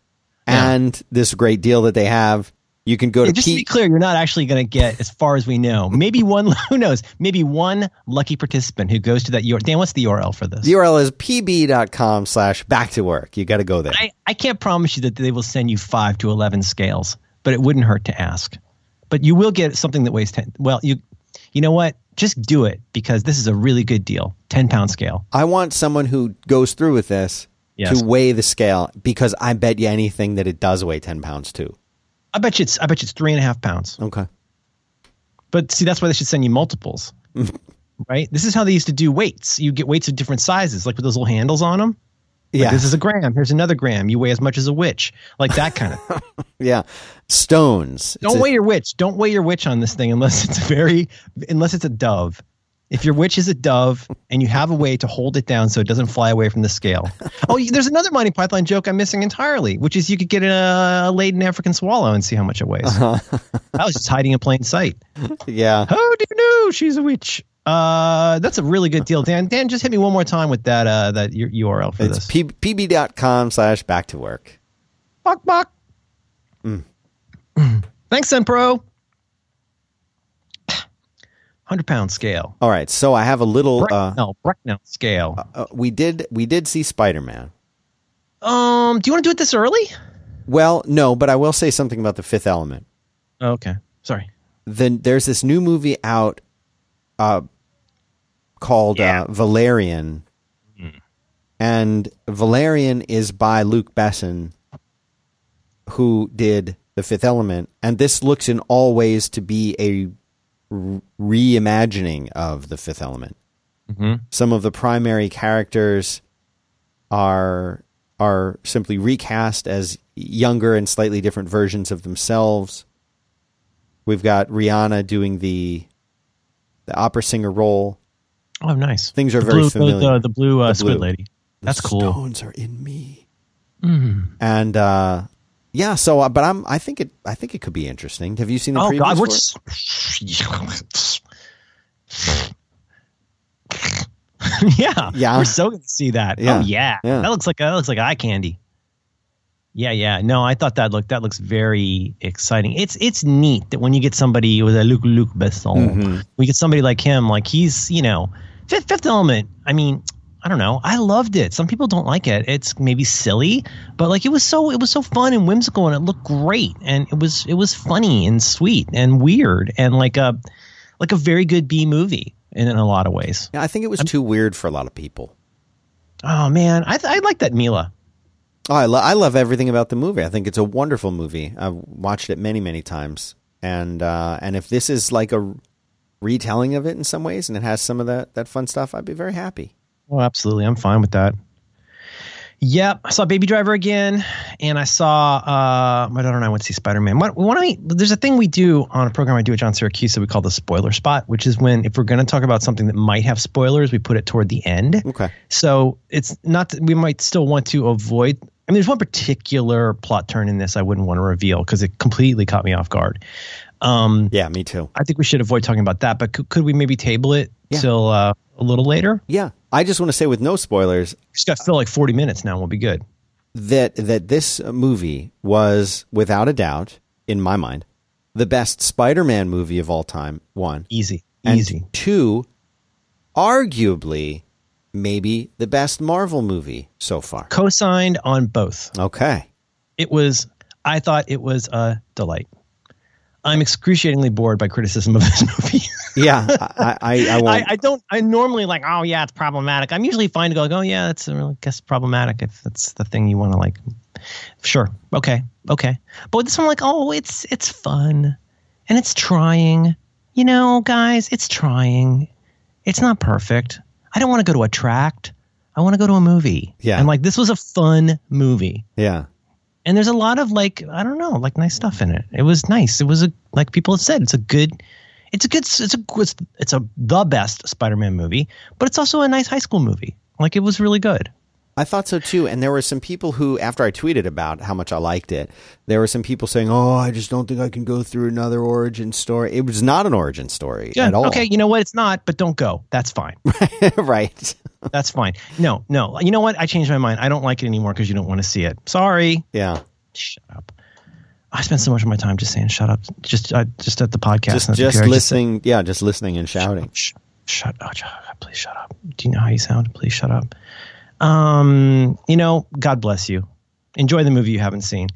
[SPEAKER 1] Yeah.
[SPEAKER 2] and this great deal that they have, you can go to
[SPEAKER 1] And just to be clear, you're not actually going to get, as far as we know, maybe one, who knows, maybe one lucky participant who goes to that URL. Dan, what's the URL for this?
[SPEAKER 2] the URL is pb.com slash back to work. You got to go there.
[SPEAKER 1] I, I can't promise you that they will send you five to 11 scales, but it wouldn't hurt to ask. But you will get something that weighs 10. Well, you, you know what? just do it because this is a really good deal. 10 pound scale.
[SPEAKER 2] I want someone who goes through with this
[SPEAKER 1] Yes.
[SPEAKER 2] to weigh the scale because I bet you anything that it does weigh 10 pounds too.
[SPEAKER 1] I bet you it's I bet you it's three and a half pounds.
[SPEAKER 2] Okay.
[SPEAKER 1] But see, that's why they should send you multiples. right? This is how they used to do weights. You get weights of different sizes, like with those little handles on them. Like,
[SPEAKER 2] Yeah.
[SPEAKER 1] This is a gram. Here's another gram. You weigh as much as a witch. Like that kind of thing.
[SPEAKER 2] yeah. Stones.
[SPEAKER 1] Don't
[SPEAKER 2] a-
[SPEAKER 1] weigh your witch. Don't weigh your witch on this thing unless it's a very unless it's a dove. If your witch is a dove and you have a way to hold it down so it doesn't fly away from the scale. Oh, there's another Monty Python joke I'm missing entirely, which is you could get a, laden African swallow and see how much it weighs.
[SPEAKER 2] Uh-huh.
[SPEAKER 1] I was just hiding in plain sight.
[SPEAKER 2] Yeah.
[SPEAKER 1] How do you know she's a witch? Uh, that's a really good deal, Dan. Dan, just hit me one more time with that uh, that URL for
[SPEAKER 2] It's
[SPEAKER 1] this.
[SPEAKER 2] p- pb.com slash back to work.
[SPEAKER 1] Bok bok.
[SPEAKER 2] Mm.
[SPEAKER 1] Thanks, SendPro. Hundred pound scale.
[SPEAKER 2] All right. So I have a little, uh,
[SPEAKER 1] Bracknell, Bracknell scale.
[SPEAKER 2] uh, we did, we did see Spider-Man.
[SPEAKER 1] Um, do you want to do it this early?
[SPEAKER 2] Well, no, but I will say something about the fifth element.
[SPEAKER 1] Oh, okay. Sorry.
[SPEAKER 2] then there's this new movie out uh, called
[SPEAKER 1] Yeah.
[SPEAKER 2] uh, Valerian, and Valerian is by Luc Besson, who did The Fifth Element, and this looks in all ways to be a reimagining of The Fifth Element.
[SPEAKER 1] Mhm.
[SPEAKER 2] Some of the primary characters are are simply recast as younger and slightly different versions of themselves. We've got Rihanna doing the the opera singer role.
[SPEAKER 1] Oh, nice.
[SPEAKER 2] Things are
[SPEAKER 1] the
[SPEAKER 2] very
[SPEAKER 1] blue,
[SPEAKER 2] familiar.
[SPEAKER 1] The, the blue uh,
[SPEAKER 2] The
[SPEAKER 1] squid
[SPEAKER 2] blue.
[SPEAKER 1] lady.
[SPEAKER 2] The
[SPEAKER 1] That's cool.
[SPEAKER 2] Stones are in me.
[SPEAKER 1] Mm.
[SPEAKER 2] And uh, yeah, so uh, but I'm I think it I think it could be interesting. Have you seen the
[SPEAKER 1] Oh God,
[SPEAKER 2] it?
[SPEAKER 1] yeah,
[SPEAKER 2] Yeah.
[SPEAKER 1] we're so going to see that.
[SPEAKER 2] Yeah.
[SPEAKER 1] Oh yeah.
[SPEAKER 2] Yeah.
[SPEAKER 1] that looks like that looks like eye candy. Yeah, yeah. No, I thought that looked that looks very exciting. It's it's neat that when you get somebody with a Luc Luc Besson,
[SPEAKER 2] Mhm.
[SPEAKER 1] we get somebody like him, like he's you know Fifth Fifth Element. I mean, I don't know. I loved it. Some people don't like it. It's maybe silly, but like it was so it was so fun and whimsical and it looked great and it was it was funny and sweet and weird and like a like a very good B movie in, in a lot of ways.
[SPEAKER 2] Yeah, I think it was too weird for a lot of people.
[SPEAKER 1] Oh man, I I like that Mila.
[SPEAKER 2] Oh, I, lo- I love everything about the movie. I think it's a wonderful movie. I've watched it many, many times, and uh, and if this is like a retelling of it in some ways, and it has some of that that fun stuff, I'd be very happy.
[SPEAKER 1] Oh, absolutely. I'm fine with that. Yep, I saw Baby Driver again, and I saw uh, my daughter and I went to see Spider Man. What, what I, there's a thing we do on a program I do at John Siracusa that we call the spoiler spot, which is when if we're going to talk about something that might have spoilers, we put it toward the end.
[SPEAKER 2] Okay.
[SPEAKER 1] So it's not we might still want to avoid. I mean, there's one particular plot turn in this I wouldn't want to reveal because it completely caught me off guard. Um,
[SPEAKER 2] Yeah, me too.
[SPEAKER 1] I think we should avoid talking about that, but could, could we maybe table it
[SPEAKER 2] Yeah.
[SPEAKER 1] till uh, a little later?
[SPEAKER 2] Yeah, I just want to say with no spoilers
[SPEAKER 1] Just got to fill like 40 minutes now. We'll be good.
[SPEAKER 2] that that this movie was without a doubt, in my mind, the best Spider-Man movie of all time. One,
[SPEAKER 1] Easy,
[SPEAKER 2] and
[SPEAKER 1] easy.
[SPEAKER 2] two, arguably, maybe the best Marvel movie so far.
[SPEAKER 1] Co-signed on both.
[SPEAKER 2] Okay.
[SPEAKER 1] It was. I thought it was a delight. I'm excruciatingly bored by criticism of this movie.
[SPEAKER 2] Yeah, I, I, I won't.
[SPEAKER 1] I, I don't. I normally like. Oh yeah, it's problematic. I'm usually fine to go. like, Oh yeah, that's I guess problematic if that's the thing you want to like. Sure. Okay. Okay. But with this one, I'm like, oh, it's it's fun, and it's trying. You know, guys, it's trying. It's not perfect. I don't want to go to a tract. I want to go to a movie.
[SPEAKER 2] Yeah.
[SPEAKER 1] And like this was a fun movie.
[SPEAKER 2] yeah.
[SPEAKER 1] And there's a lot of like I don't know, like nice stuff in it. It was nice. It was a like people have said, it's a good it's a good it's a it's, it's a the best Spider-Man movie, but it's also a nice high school movie. Like it was really good.
[SPEAKER 2] I thought so too. And there were some people who, after I tweeted about how much I liked it, there were some people saying, "Oh, I just don't think I can go through another origin story." It was not an origin story
[SPEAKER 1] Yeah.
[SPEAKER 2] at all.
[SPEAKER 1] Okay, you know what? It's not, but don't go. That's fine.
[SPEAKER 2] right.
[SPEAKER 1] That's fine. No, no. You know what? I changed my mind. I don't like it anymore because you don't want to see it. Sorry.
[SPEAKER 2] Yeah.
[SPEAKER 1] Shut up. I spend so much of my time just saying shut up. Just uh, just at the podcast.
[SPEAKER 2] Just,
[SPEAKER 1] the
[SPEAKER 2] just
[SPEAKER 1] PR,
[SPEAKER 2] listening. yeah, just listening and shouting.
[SPEAKER 1] Shut up. Shut up. Please shut up. Do you know how you sound? Please shut up. Um, you know, God bless you. Enjoy the movie you haven't seen.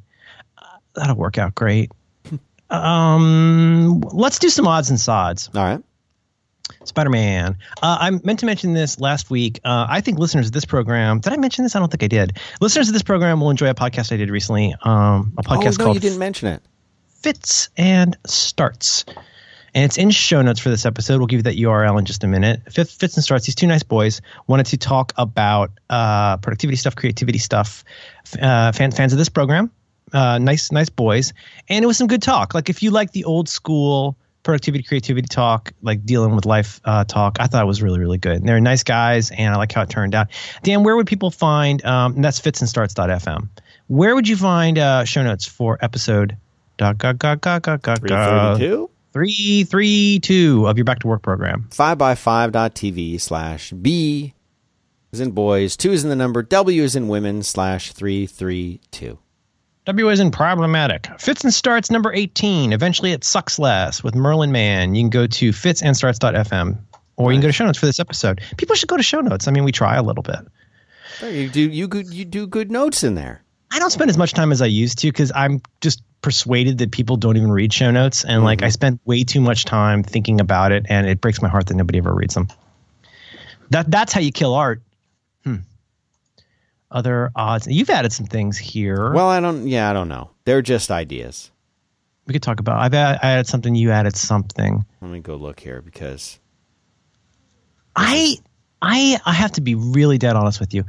[SPEAKER 1] Uh, that'll work out great. um, let's do some odds and sods.
[SPEAKER 2] All right.
[SPEAKER 1] Spider Man. Uh, I meant to mention this last week. Uh, I think listeners of this program, did I mention this? I don't think I did. Listeners of this program will enjoy a podcast I did recently. Um, a podcast
[SPEAKER 2] oh, no,
[SPEAKER 1] called
[SPEAKER 2] you didn't mention it.
[SPEAKER 1] Fits and Starts. And it's in show notes for this episode. We'll give you that URL in just a minute. Fits, Fits and Starts, these two nice boys wanted to talk about uh, productivity stuff, creativity stuff. Uh, fan, fans of this program, uh, nice, nice boys. And it was some good talk. Like if you like the old school productivity, creativity talk, like dealing with life uh, talk. I thought it was really, really good. And they're nice guys, and I like how it turned out. Dan, where would people find? Um, and that's fitsandstarts.fm. Where would you find uh, show notes for episode? Three
[SPEAKER 2] thirty-two.
[SPEAKER 1] Three three two of your back to work program.
[SPEAKER 2] Five by five dot TV slash B is in boys. Two is in the number. W is in women slash three three two.
[SPEAKER 1] W is in problematic. Fits and Starts number 18. Eventually it sucks less with Merlin Mann. You can go to fitsandstarts.fm or you can go to show notes for this episode. People should go to show notes. I mean, we try a little bit.
[SPEAKER 2] You do you good you do good notes in there.
[SPEAKER 1] I don't spend as much time as I used to because I'm just persuaded that people don't even read show notes. And mm-hmm. like I spend way too much time thinking about it and it breaks my heart that nobody ever reads them. That that's how you kill art other odds. You've added some things here.
[SPEAKER 2] Well, I don't. Yeah, I don't know. They're just ideas.
[SPEAKER 1] We could talk about. I've added, I added something. You added something.
[SPEAKER 2] Let me go look here because
[SPEAKER 1] I I I have to be really dead honest with you.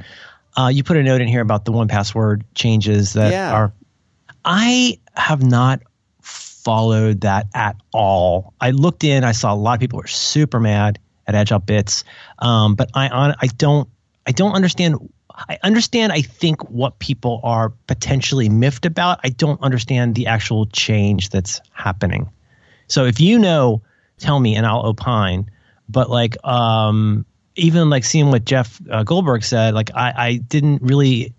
[SPEAKER 1] Uh, you put a note in here about the one password changes that
[SPEAKER 2] yeah.
[SPEAKER 1] are. I have not followed that at all. I looked in. I saw a lot of people were super mad at AgileBits, um, but I on I don't I don't understand I understand, I think, what people are potentially miffed about. I don't understand the actual change that's happening. So if you know, tell me and I'll opine. But like, um, even like seeing what Jeff uh, Goldberg said, like I, I didn't really,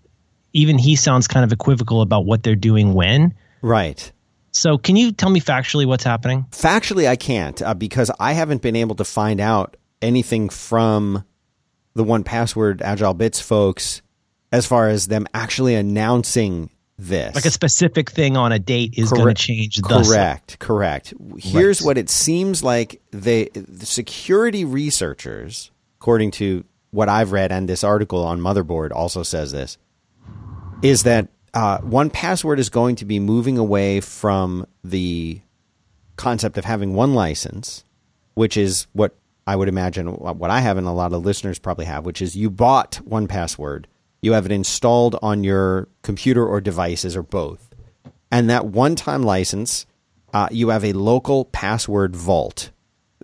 [SPEAKER 1] even he sounds kind of equivocal about what they're doing when.
[SPEAKER 2] Right.
[SPEAKER 1] So can you tell me factually what's happening?
[SPEAKER 2] Factually, I can't uh, because I haven't been able to find out anything from the one password AgileBits folks as far as them actually announcing this.
[SPEAKER 1] Like a specific thing on a date is going to change.
[SPEAKER 2] Correct, correct. Here's right. what it seems like: they, the security researchers, according to what I've read, and this article on Motherboard also says this, is that uh, one password is going to be moving away from the concept of having one license, which is what I would imagine what I have and a lot of listeners probably have, which is you bought one password, you have it installed on your computer or devices or both. And that one time license, uh, you have a local password vault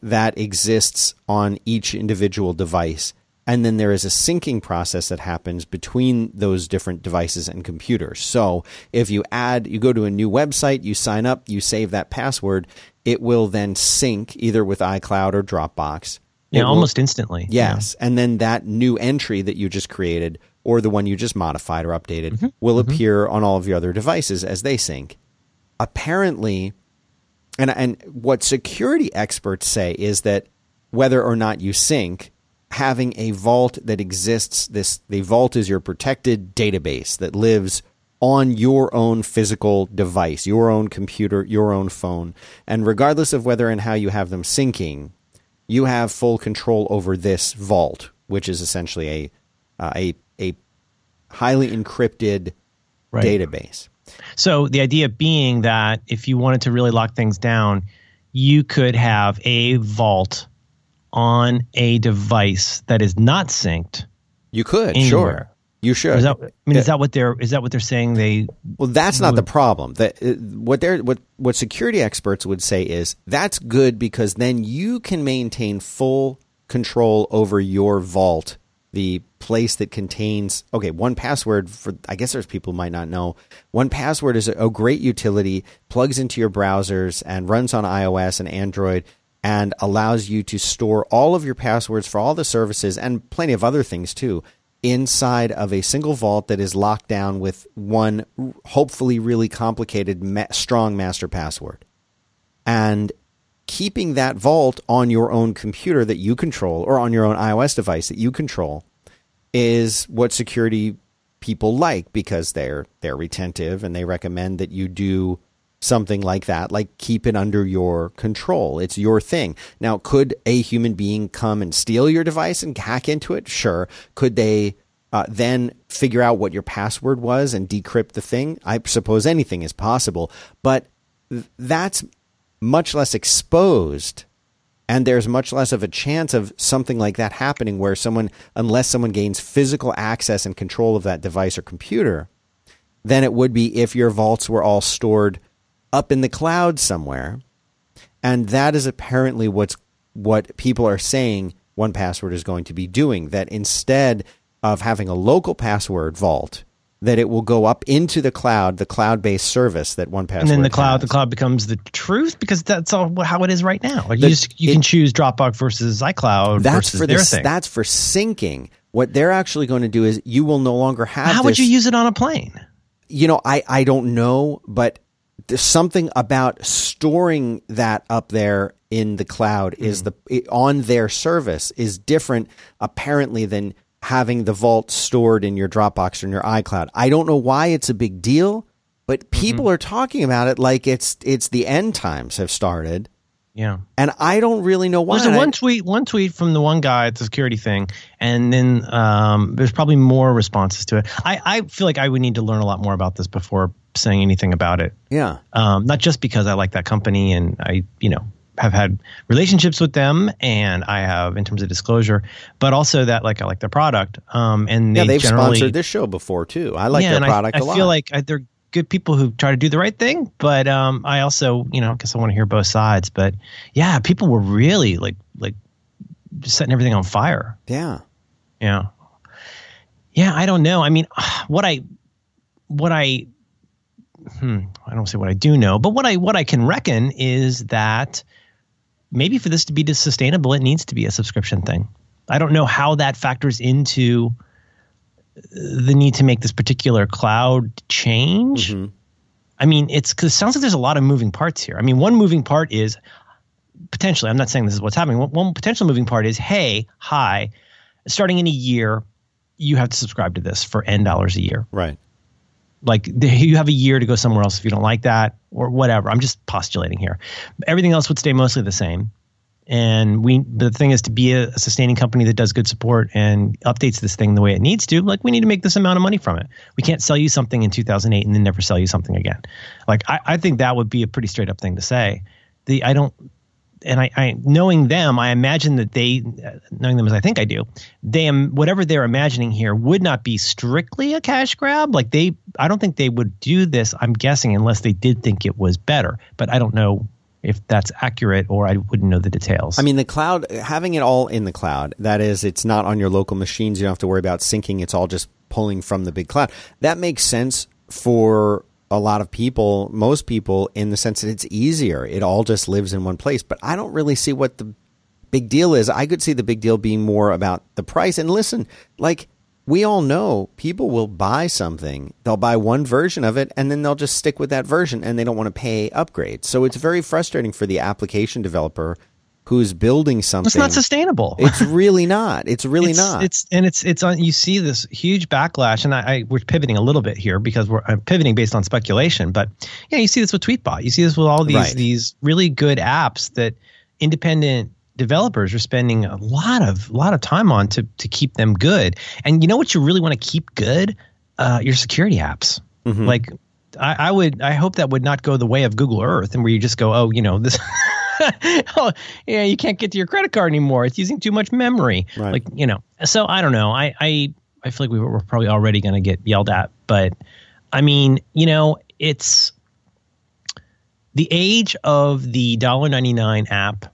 [SPEAKER 2] that exists on each individual device. And then there is a syncing process that happens between those different devices and computers. So if you add, you go to a new website, you sign up, you save that password, it will then sync either with iCloud or Dropbox.
[SPEAKER 1] Yeah, will, almost instantly.
[SPEAKER 2] Yes. Yeah. And then that new entry that you just created or the one you just modified or updated mm-hmm. will mm-hmm. appear on all of your other devices as they sync. Apparently, and and what security experts say is that whether or not you sync, having a vault that exists, this the vault is your protected database that lives on your own physical device, your own computer, your own phone. And regardless of whether and how you have them syncing, you have full control over this vault, which is essentially a uh, a a highly encrypted right. database.
[SPEAKER 1] So the idea being that if you wanted to really lock things down, you could have a vault on a device that is not synced.
[SPEAKER 2] You could, anywhere. sure. You should.
[SPEAKER 1] Is that, I mean, is that what they're is that what they're saying? They
[SPEAKER 2] well, that's not the problem. That uh, what they're what what security experts would say is that's good because then you can maintain full control over your vault, the place that contains okay one password for i guess there's people might not know one password is a, a great utility plugs into your browsers and runs on ios and android and allows you to store all of your passwords for all the services and plenty of other things too inside of a single vault that is locked down with one hopefully really complicated ma- strong master password. And keeping that vault on your own computer that you control or on your own iOS device that you control is what security people like because they're they're retentive and they recommend that you do something like that, like keep it under your control. It's your thing. Now, could a human being come and steal your device and hack into it? Sure. Could they uh, then figure out what your password was and decrypt the thing? I suppose anything is possible, but th- that's much less exposed and there's much less of a chance of something like that happening where someone unless someone gains physical access and control of that device or computer than it would be if your vaults were all stored up in the cloud somewhere and that is apparently what's what people are saying one password is going to be doing that instead of having a local password vault that it will go up into the cloud, the cloud-based service that one password.
[SPEAKER 1] And then the cloud,
[SPEAKER 2] has.
[SPEAKER 1] the cloud becomes the truth because that's all how it is right now. Like
[SPEAKER 2] The-
[SPEAKER 1] you just, you
[SPEAKER 2] it-
[SPEAKER 1] can choose Dropbox versus iCloud
[SPEAKER 2] That's
[SPEAKER 1] versus
[SPEAKER 2] for
[SPEAKER 1] their
[SPEAKER 2] the,
[SPEAKER 1] thing.
[SPEAKER 2] That's for syncing. What they're actually going to do is you will no longer have.
[SPEAKER 1] how would you use it on a plane?
[SPEAKER 2] You know, I I don't know, but there's something about storing that up there in the cloud is the on their service is different apparently than having the vault stored in your Dropbox or in your iCloud. I don't know why it's a big deal, but people are talking about it like it's it's the end times have started,
[SPEAKER 1] Yeah.
[SPEAKER 2] and I don't really know why.
[SPEAKER 1] Was there
[SPEAKER 2] And I-
[SPEAKER 1] one tweet? One tweet from the one guy at the security thing, and then um, there's probably more responses to it. I, I feel like I would need to learn a lot more about this before saying anything about it.
[SPEAKER 2] yeah.
[SPEAKER 1] Um, not just because I like that company and I, you know, have had relationships with them and I have in terms of disclosure, but also that like I like their product. Um, and they
[SPEAKER 2] Yeah, they've sponsored this show before too. I like
[SPEAKER 1] yeah,
[SPEAKER 2] their product
[SPEAKER 1] I,
[SPEAKER 2] a lot.
[SPEAKER 1] I feel like I, they're good people who try to do the right thing, but um, I also, you know, I guess I want to hear both sides. But yeah, people were really like like setting everything on fire.
[SPEAKER 2] yeah.
[SPEAKER 1] Yeah, yeah. I don't know. I mean, what I what I hmm, I don't say what I do know, but what I what I can reckon is that maybe for this to be sustainable, it needs to be a subscription thing. I don't know how that factors into the need to make this particular cloud change. I mean, it's because it sounds like there's a lot of moving parts here. I mean, one moving part is potentially, I'm not saying this is what's happening. One, one potential moving part is, hey, hi, starting in a year, you have to subscribe to this for N dollars a year.
[SPEAKER 2] Right.
[SPEAKER 1] Like you have a year to go somewhere else if you don't like that or whatever. I'm just postulating here. Everything else would stay mostly the same. And we, the thing is to be a, a sustaining company that does good support and updates this thing the way it needs to. Like we need to make this amount of money from it. We can't sell you something in 2008 and then never sell you something again. Like I, I think that would be a pretty straight up thing to say. The I don't, and I, I knowing them, I imagine that they, knowing them as I think I do, they am whatever they're imagining here would not be strictly a cash grab. Like they, I don't think they would do this. I'm guessing unless they did think it was better, but I don't know if that's accurate or I wouldn't know the details.
[SPEAKER 2] I mean, the cloud, having it all in the cloud, that is, it's not on your local machines. You don't have to worry about syncing. It's all just pulling from the big cloud. That makes sense for a lot of people, most people, in the sense that it's easier. It all just lives in one place. But I don't really see what the big deal is. I could see the big deal being more about the price. And listen, like, we all know people will buy something, they'll buy one version of it, and then they'll just stick with that version and they don't want to pay upgrades. So it's very frustrating for the application developer who's building something.
[SPEAKER 1] it's not sustainable.
[SPEAKER 2] It's really not. It's really
[SPEAKER 1] it's,
[SPEAKER 2] not.
[SPEAKER 1] It's and it's it's on. You see this huge backlash, and I, I we're pivoting a little bit here because we're I'm pivoting based on speculation. But yeah, you see this with Tweetbot. You see this with all these
[SPEAKER 2] Right.
[SPEAKER 1] these really good apps that independent developers are spending a lot of a lot of time on to to keep them good. And you know what you really want to keep good? Uh, your security apps.
[SPEAKER 2] Mm-hmm.
[SPEAKER 1] Like I, I would I hope that would not go the way of Google Earth and where you just go, oh, you know, this oh, yeah, you can't get to your credit card anymore. It's using too much memory.
[SPEAKER 2] Right.
[SPEAKER 1] Like, you know. So I don't know. I I, I feel like we were, probably already going to get yelled at, but I mean, you know, it's the age of the $1.99 app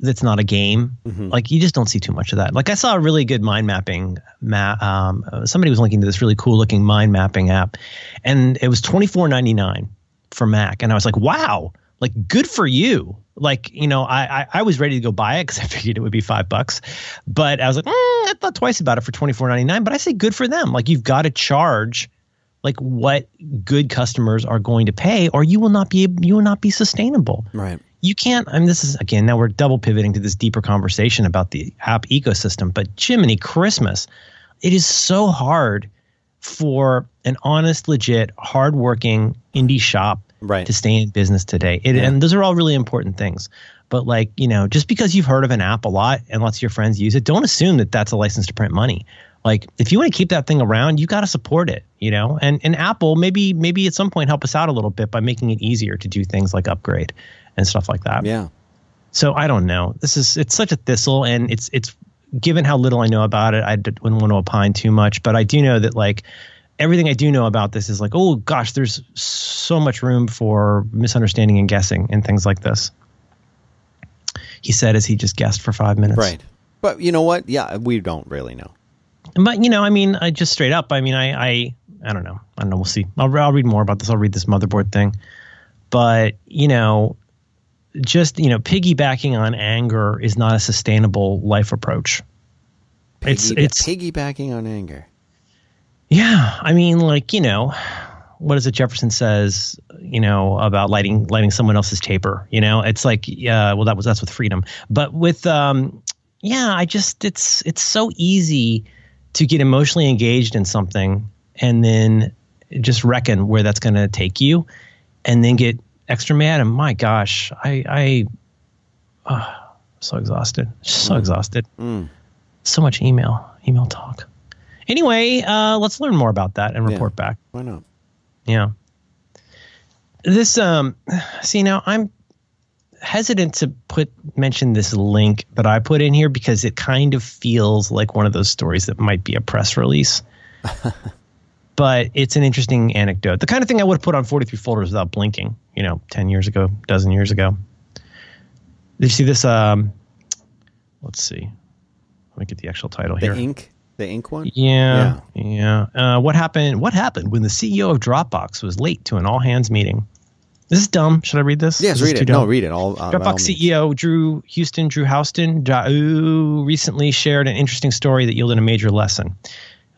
[SPEAKER 1] that's not a game. Like you just don't see too much of that. Like I saw a really good mind mapping. Ma- um, somebody was linking to this really cool looking mind mapping app, and it was twenty four ninety nine for Mac, and I was like, wow, like good for you. Like you know, I I, I was ready to go buy it because I figured it would be five bucks, but I was like, mm, I thought twice about it for twenty four ninety nine. But I say good for them. Like you've got to charge like what good customers are going to pay, or you will not be able, you will not be sustainable
[SPEAKER 2] right.
[SPEAKER 1] you can't i mean this is again now we're double pivoting to this deeper conversation about the app ecosystem but jiminy christmas it is so hard for an honest legit hardworking indie shop
[SPEAKER 2] Right.
[SPEAKER 1] to stay in business today. It,
[SPEAKER 2] Yeah.
[SPEAKER 1] And those are all really important things. But like, you know, just because you've heard of an app a lot and lots of your friends use it, don't assume that that's a license to print money. Like if you want to keep that thing around, you got to support it, you know? And and Apple maybe maybe at some point help us out a little bit by making it easier to do things like upgrade and stuff like that.
[SPEAKER 2] Yeah.
[SPEAKER 1] So I don't know. This is it's such a thistle, and it's it's given how little I know about it, I wouldn't want to opine too much. But I do know that like everything I do know about this is like, oh gosh, there's so much room for misunderstanding and guessing and things like this. He said as he just guessed for five minutes.
[SPEAKER 2] Right. But you know what? Yeah, we don't really know.
[SPEAKER 1] But you know, I mean, I just straight up. I mean, I I I don't know. I don't know. We'll see. I'll I'll read more about this. I'll read this motherboard thing. But you know, just you know, piggybacking on anger is not a sustainable life approach. It's it's
[SPEAKER 2] piggybacking on anger.
[SPEAKER 1] Yeah. I mean, like you know, what is it? Jefferson says, you know, about lighting lighting someone else's taper. You know, it's like yeah. Well, that was that's with freedom, but with um, yeah. I just it's it's so easy to get emotionally engaged in something and then just reckon where that's going to take you, and then get extra mad. And my gosh, I I ah, so exhausted, so exhausted.
[SPEAKER 2] Mm.
[SPEAKER 1] So much email, email talk. Anyway, uh, let's learn more about that and
[SPEAKER 2] Yeah.
[SPEAKER 1] report back.
[SPEAKER 2] Why not?
[SPEAKER 1] Yeah. This um see now I'm hesitant to put mention this link that I put in here because it kind of feels like one of those stories that might be a press release. but it's an interesting anecdote. The kind of thing I would have put on 43 folders without blinking, you know, 10 years ago, dozen years ago. Did you see this um let's see. Let me get the actual title
[SPEAKER 2] The
[SPEAKER 1] here.
[SPEAKER 2] ink, the ink one.
[SPEAKER 1] Yeah, yeah. Uh, what happened? What happened when the CEO of Dropbox was late to an all hands meeting? This is dumb. Should I read this?
[SPEAKER 2] Yes,
[SPEAKER 1] this
[SPEAKER 2] read it.
[SPEAKER 1] dumb?
[SPEAKER 2] No, read it. All uh,
[SPEAKER 1] Dropbox. CEO Drew Houston, Drew Houston, Jau recently shared an interesting story that yielded a major lesson.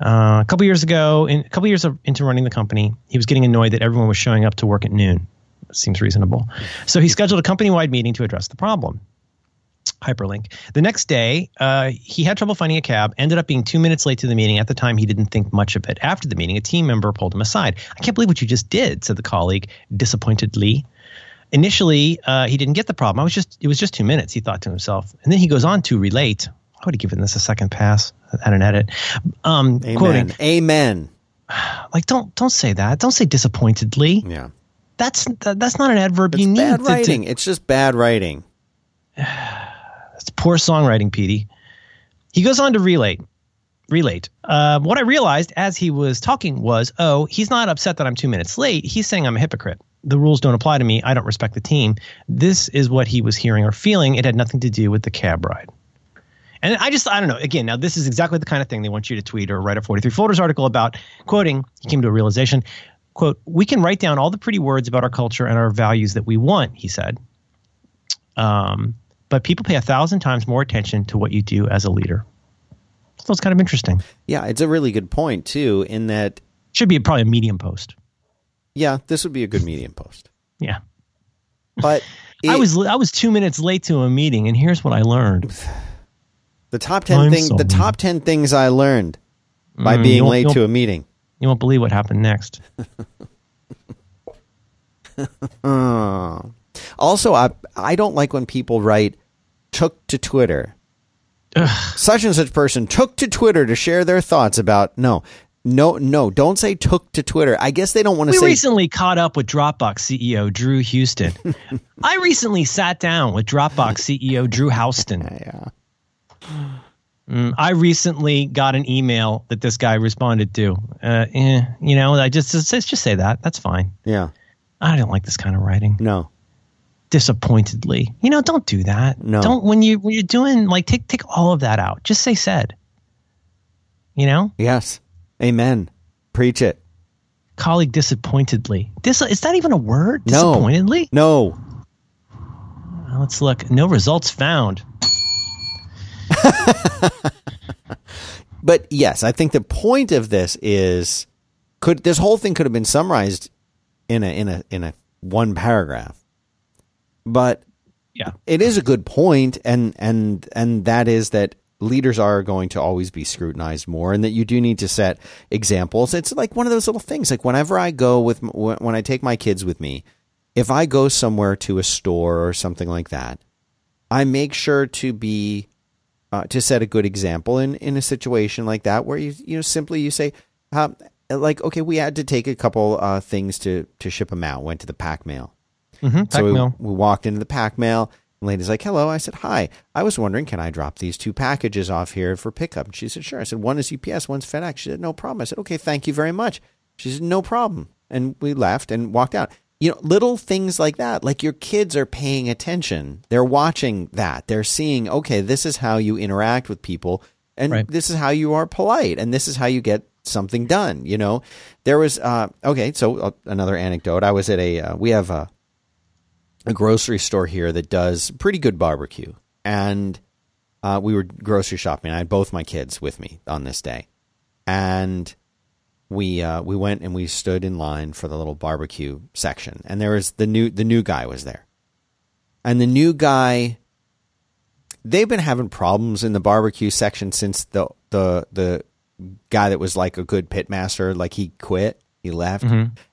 [SPEAKER 1] Uh, a couple years ago, in, a couple years of, into running the company, he was getting annoyed that everyone was showing up to work at noon. Seems reasonable. So he scheduled a company-wide meeting to address the problem. Hyperlink. The next day, uh, he had trouble finding a cab, ended up being two minutes late to the meeting. At the time, he didn't think much of it. After the meeting, a team member pulled him aside. I can't believe what you just did, said the colleague disappointedly. Initially, uh, he didn't get the problem. I was just it was just two minutes, he thought to himself. And then he goes on to relate. I would have given this a second pass at an edit. Um,
[SPEAKER 2] Amen.
[SPEAKER 1] quoting,
[SPEAKER 2] Amen.
[SPEAKER 1] like, don't don't say that. Don't say disappointedly.
[SPEAKER 2] Yeah.
[SPEAKER 1] That's that, that's not an adverb
[SPEAKER 2] It's
[SPEAKER 1] you need.
[SPEAKER 2] bad
[SPEAKER 1] to- to-
[SPEAKER 2] It's just bad writing.
[SPEAKER 1] It's poor songwriting, Petey. He goes on to relate. Relate. Uh, what I realized as he was talking was, oh, he's not upset that I'm two minutes late. He's saying I'm a hypocrite. The rules don't apply to me. I don't respect the team. This is what he was hearing or feeling. It had nothing to do with the cab ride. And I just, I don't know. Again, now this is exactly the kind of thing they want you to tweet or write a 43 Folders article about. Quoting, he came to a realization, quote, we can write down all the pretty words about our culture and our values that we want, he said. Um, but people pay a thousand times more attention to what you do as a leader. So it's kind of interesting.
[SPEAKER 2] Yeah, it's a really good point too. In that,
[SPEAKER 1] Should be probably a medium post.
[SPEAKER 2] yeah, this would be a good medium post.
[SPEAKER 1] Yeah.
[SPEAKER 2] But
[SPEAKER 1] I was I was two minutes late to a meeting, and here's what I learned.
[SPEAKER 2] the top 10
[SPEAKER 1] I'm
[SPEAKER 2] things. The
[SPEAKER 1] sorry.
[SPEAKER 2] top ten things I learned by
[SPEAKER 1] Mm,
[SPEAKER 2] being late to a meeting.
[SPEAKER 1] You won't believe what happened next.
[SPEAKER 2] Also, I I don't like when people write took to Twitter. Such and such person took to Twitter to share their thoughts about no. No, no, don't say took to Twitter. I guess they don't want to
[SPEAKER 1] We
[SPEAKER 2] say
[SPEAKER 1] recently caught up with Dropbox CEO Drew Houston. I recently sat down with Dropbox CEO Drew Houston.
[SPEAKER 2] Yeah.
[SPEAKER 1] Mm, I recently got an email that this guy responded to. Uh, eh, you know, I just, just just say that. That's fine.
[SPEAKER 2] Yeah.
[SPEAKER 1] I don't like this kind of writing.
[SPEAKER 2] No.
[SPEAKER 1] Disappointedly, you know, don't do that.
[SPEAKER 2] No.
[SPEAKER 1] don't when you when you're doing like take take all of that out. Just say said. You know,
[SPEAKER 2] Yes. Amen. Preach it.
[SPEAKER 1] colleague disappointedly. Dis is that even a word? Disappointedly.
[SPEAKER 2] No.
[SPEAKER 1] Uh, Let's look. No results found.
[SPEAKER 2] But yes, I think the point of this is could this whole thing could have been summarized in a in a in a one paragraph. But
[SPEAKER 1] Yeah.
[SPEAKER 2] it is a good point and and and that is that leaders are going to always be scrutinized more and that you do need to set examples it's like one of those little things like whenever i go with when i take my kids with me if I go somewhere to a store or something like that, I make sure to be uh, to set a good example in in a situation like that where you you know simply you say um, like okay we had to take a couple uh, things to to ship them out went to the Pak Mail
[SPEAKER 1] Mm-hmm.
[SPEAKER 2] so we, we walked into the Pak Mail and lady's like hello. I said hi. I was wondering can I drop these two packages off here for pickup? And she said sure. I said one is UPS one's FedEx. She said no problem. I said okay thank you very much. She said no problem. And we left and walked out. You know little things like that like your kids are paying attention. They're watching that. They're seeing okay this is how you interact with people and
[SPEAKER 1] Right.
[SPEAKER 2] this is how you are polite and this is how you get something done you know? There was uh okay so uh, another anecdote. I was at a uh, we have a a grocery store here that does pretty good barbecue. And uh, we were grocery shopping. I had both my kids with me on this day. And we uh, we went and we stood in line for the little barbecue section, and there was the new the new guy was there, and the new guy. They've been having problems in the barbecue section since the the the guy that was like a good pit master, like he quit, he left,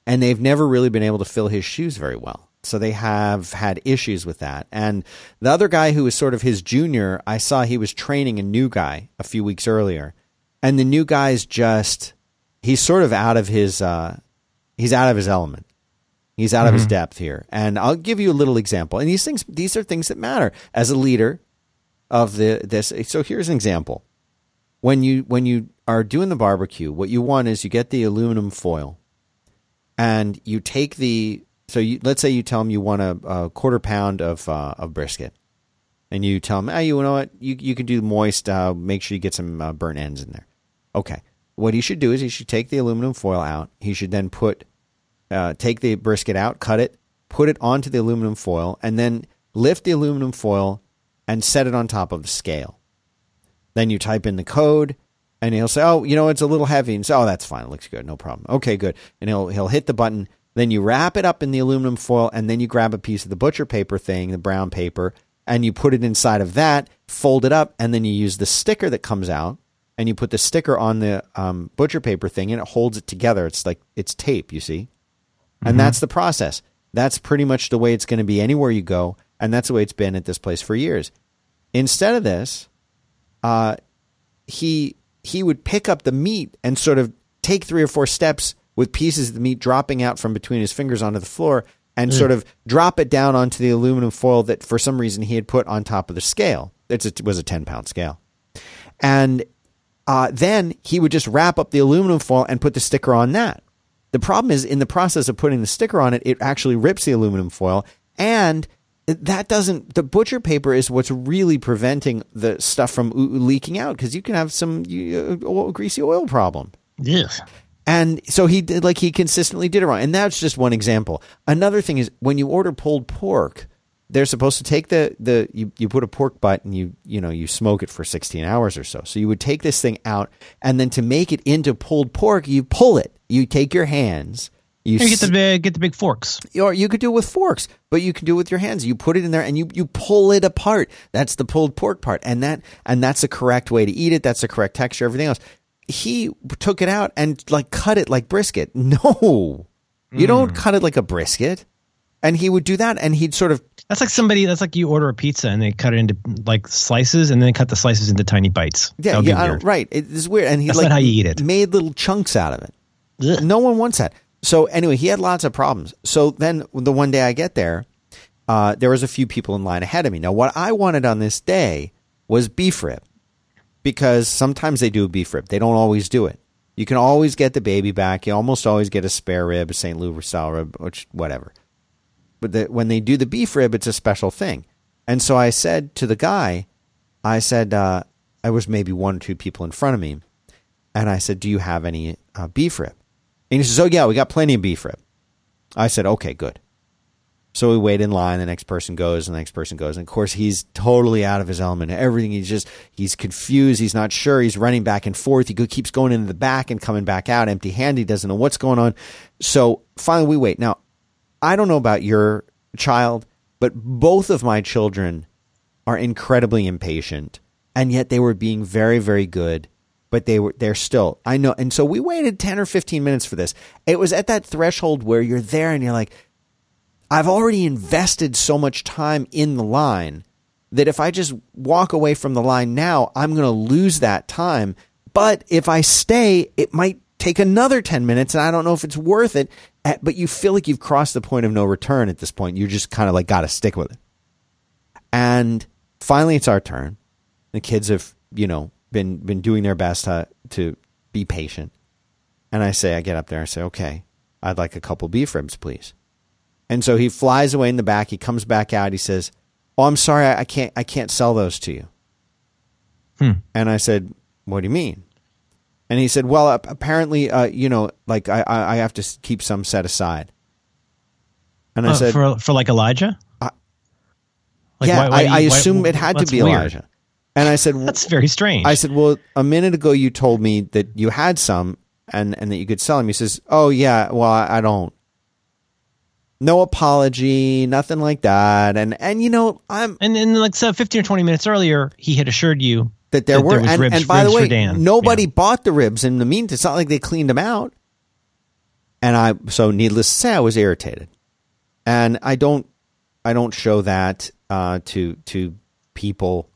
[SPEAKER 2] and they've never really been able to fill his shoes very well. So they have had issues with that. And the other guy who was sort of his junior, I saw he was training a new guy a few weeks earlier, and the new guy's just he's sort of out of his uh, he's out of his element. He's out of his depth here. And I'll give you a little example. And these things these are things that matter as a leader of the this. So here's an example. When you when you are doing the barbecue, what you want is you get the aluminum foil, and you take the so you let's say you tell them you want a, a quarter pound of uh, of brisket, and you tell them, hey, you know what, you you can do moist. Uh, make sure you get some uh, burnt ends in there. Okay. What he should do is he should take the aluminum foil out. He should then put uh, take the brisket out, cut it, put it onto the aluminum foil, and then lift the aluminum foil and set it on top of the scale. Then you type in the code, and he'll say, "Oh, you know, it's a little heavy." And say, "Oh, that's fine. It looks good. No problem." Okay, good. And he'll he'll hit the button. Then you wrap it up in the aluminum foil, and then you grab a piece of the butcher paper thing, the brown paper, and you put it inside of that, fold it up, and then you use the sticker that comes out, and you put the sticker on the um, butcher paper thing, and it holds it together. It's like it's tape, you see, and that's the process. That's pretty much the way it's going to be anywhere you go, and that's the way it's been at this place for years. Instead of this, uh, he he would pick up the meat and sort of take three or four steps with pieces of the meat dropping out from between his fingers onto the floor and sort of drop it down onto the aluminum foil that for some reason he had put on top of the scale. It's a, it was a 10 pound scale. And uh, then he would just wrap up the aluminum foil and put the sticker on that. The problem is in the process of putting the sticker on it, it actually rips the aluminum foil and that doesn't the butcher paper is what's really preventing the stuff from leaking out because you can have some uh, greasy oil problem
[SPEAKER 1] Yes.
[SPEAKER 2] And so he did like he consistently did it wrong and that's just one example another thing is when you order pulled pork they're supposed to take the the you, you put a pork butt and you you know you smoke it for 16 hours or so so you would take this thing out and then to make it into pulled pork you pull it you take your hands you,
[SPEAKER 1] You get the big, get the big forks.
[SPEAKER 2] or you could do it with forks, but you can do it with your hands. You put it in there and you, you pull it apart. That's the pulled pork part. And that, and that's the correct way to eat it. That's the correct texture, everything else. He took it out and like cut it like brisket. No, you don't cut it like a brisket. And he would do that and he'd sort of,
[SPEAKER 1] That's like somebody. That's like you order a pizza and they cut it into like slices and then cut the slices into tiny bites.
[SPEAKER 2] yeah, yeah, right. It is weird. And he
[SPEAKER 1] That's
[SPEAKER 2] like
[SPEAKER 1] not how you eat it.
[SPEAKER 2] made little chunks out of it.
[SPEAKER 1] Ugh.
[SPEAKER 2] No one wants that. So anyway, he had lots of problems. So then the one day I get there, uh, there was a few people in line ahead of me. Now, what I wanted on this day was beef rib because sometimes they do a beef rib. They don't always do it. You can always get the baby back. You almost always get a spare rib, a St. Louis style rib, which whatever. But the, when they do the beef rib, it's a special thing. And so I said to the guy, I said, uh, I was maybe one or two people in front of me, and I said, "Do you have any uh, beef rib?" And he says, "Oh yeah, we got plenty of beef rib." I said, "Okay, good." So we wait in line. The next person goes, and the next person goes. And of course, he's totally out of his element. Everything he's just he's confused. He's not sure. He's running back and forth. He keeps going into the back and coming back out empty handed. He doesn't know what's going on. So finally, we wait. Now, I don't know about your child, but both of my children are incredibly impatient, and yet they were being very, very good. But they were they're still I know, and so we waited ten or fifteen minutes for this. It was at that threshold where you're there and you're like, I've already invested so much time in the line that if I just walk away from the line now, I'm going to lose that time. But if I stay, it might take another 10 minutes and I don't know if it's worth it. Uh, But you feel like you've crossed the point of no return at this point. You just kind of like got to stick with it. And finally, it's our turn. The kids have, you know, been been doing their best to to be patient. And I say, I get up there and say, okay, I'd like a couple beef ribs, please. And so he flies away in the back. He comes back out. He says, "Oh, I'm sorry, I, can't. I can't sell those to you."
[SPEAKER 1] Hmm.
[SPEAKER 2] And I said, "What do you mean?" And he said, "Well, apparently, uh, you know, like I, I, I have to keep some set aside." And I
[SPEAKER 1] Uh,
[SPEAKER 2] said,
[SPEAKER 1] for for like Elijah.
[SPEAKER 2] I-
[SPEAKER 1] Like,
[SPEAKER 2] "Yeah,
[SPEAKER 1] why- why
[SPEAKER 2] I,
[SPEAKER 1] you-
[SPEAKER 2] I
[SPEAKER 1] why-
[SPEAKER 2] assume it had to be
[SPEAKER 1] weird.
[SPEAKER 2] Elijah." And I said,
[SPEAKER 1] That's very strange.
[SPEAKER 2] I said, "Well, a minute ago you told me that you had some and and that you could sell them." He says, "Oh yeah, well I, I don't." No apology, nothing like that. And and you know, I'm
[SPEAKER 1] and then like so 15 or 20 minutes earlier, he had assured you
[SPEAKER 2] that there
[SPEAKER 1] That
[SPEAKER 2] were
[SPEAKER 1] there
[SPEAKER 2] and,
[SPEAKER 1] ribs-
[SPEAKER 2] and by the way, nobody
[SPEAKER 1] Yeah.
[SPEAKER 2] bought the ribs in the meantime. It's not like they cleaned them out. And I so needless to say, I was irritated. And I don't I don't show that uh, to to people.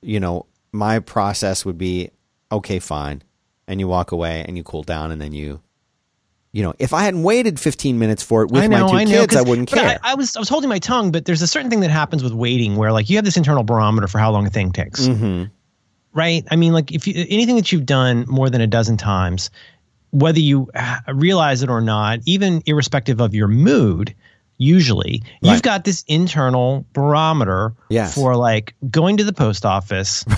[SPEAKER 2] You know, my process would be okay, fine, and you walk away and you cool down, and then you, you know, if I hadn't waited 15 minutes for it with
[SPEAKER 1] know,
[SPEAKER 2] my two
[SPEAKER 1] I know,
[SPEAKER 2] kids, I wouldn't care.
[SPEAKER 1] I, I was I was holding my tongue, but there's a certain thing that happens with waiting where like you have this internal barometer for how long a thing takes,
[SPEAKER 2] mm-hmm.
[SPEAKER 1] right? I mean, like if you, anything that you've done more than a dozen times, whether you uh, realize it or not, even irrespective of your mood, usually
[SPEAKER 2] Right.
[SPEAKER 1] you've got this internal barometer
[SPEAKER 2] Yes.
[SPEAKER 1] for like going to the post office.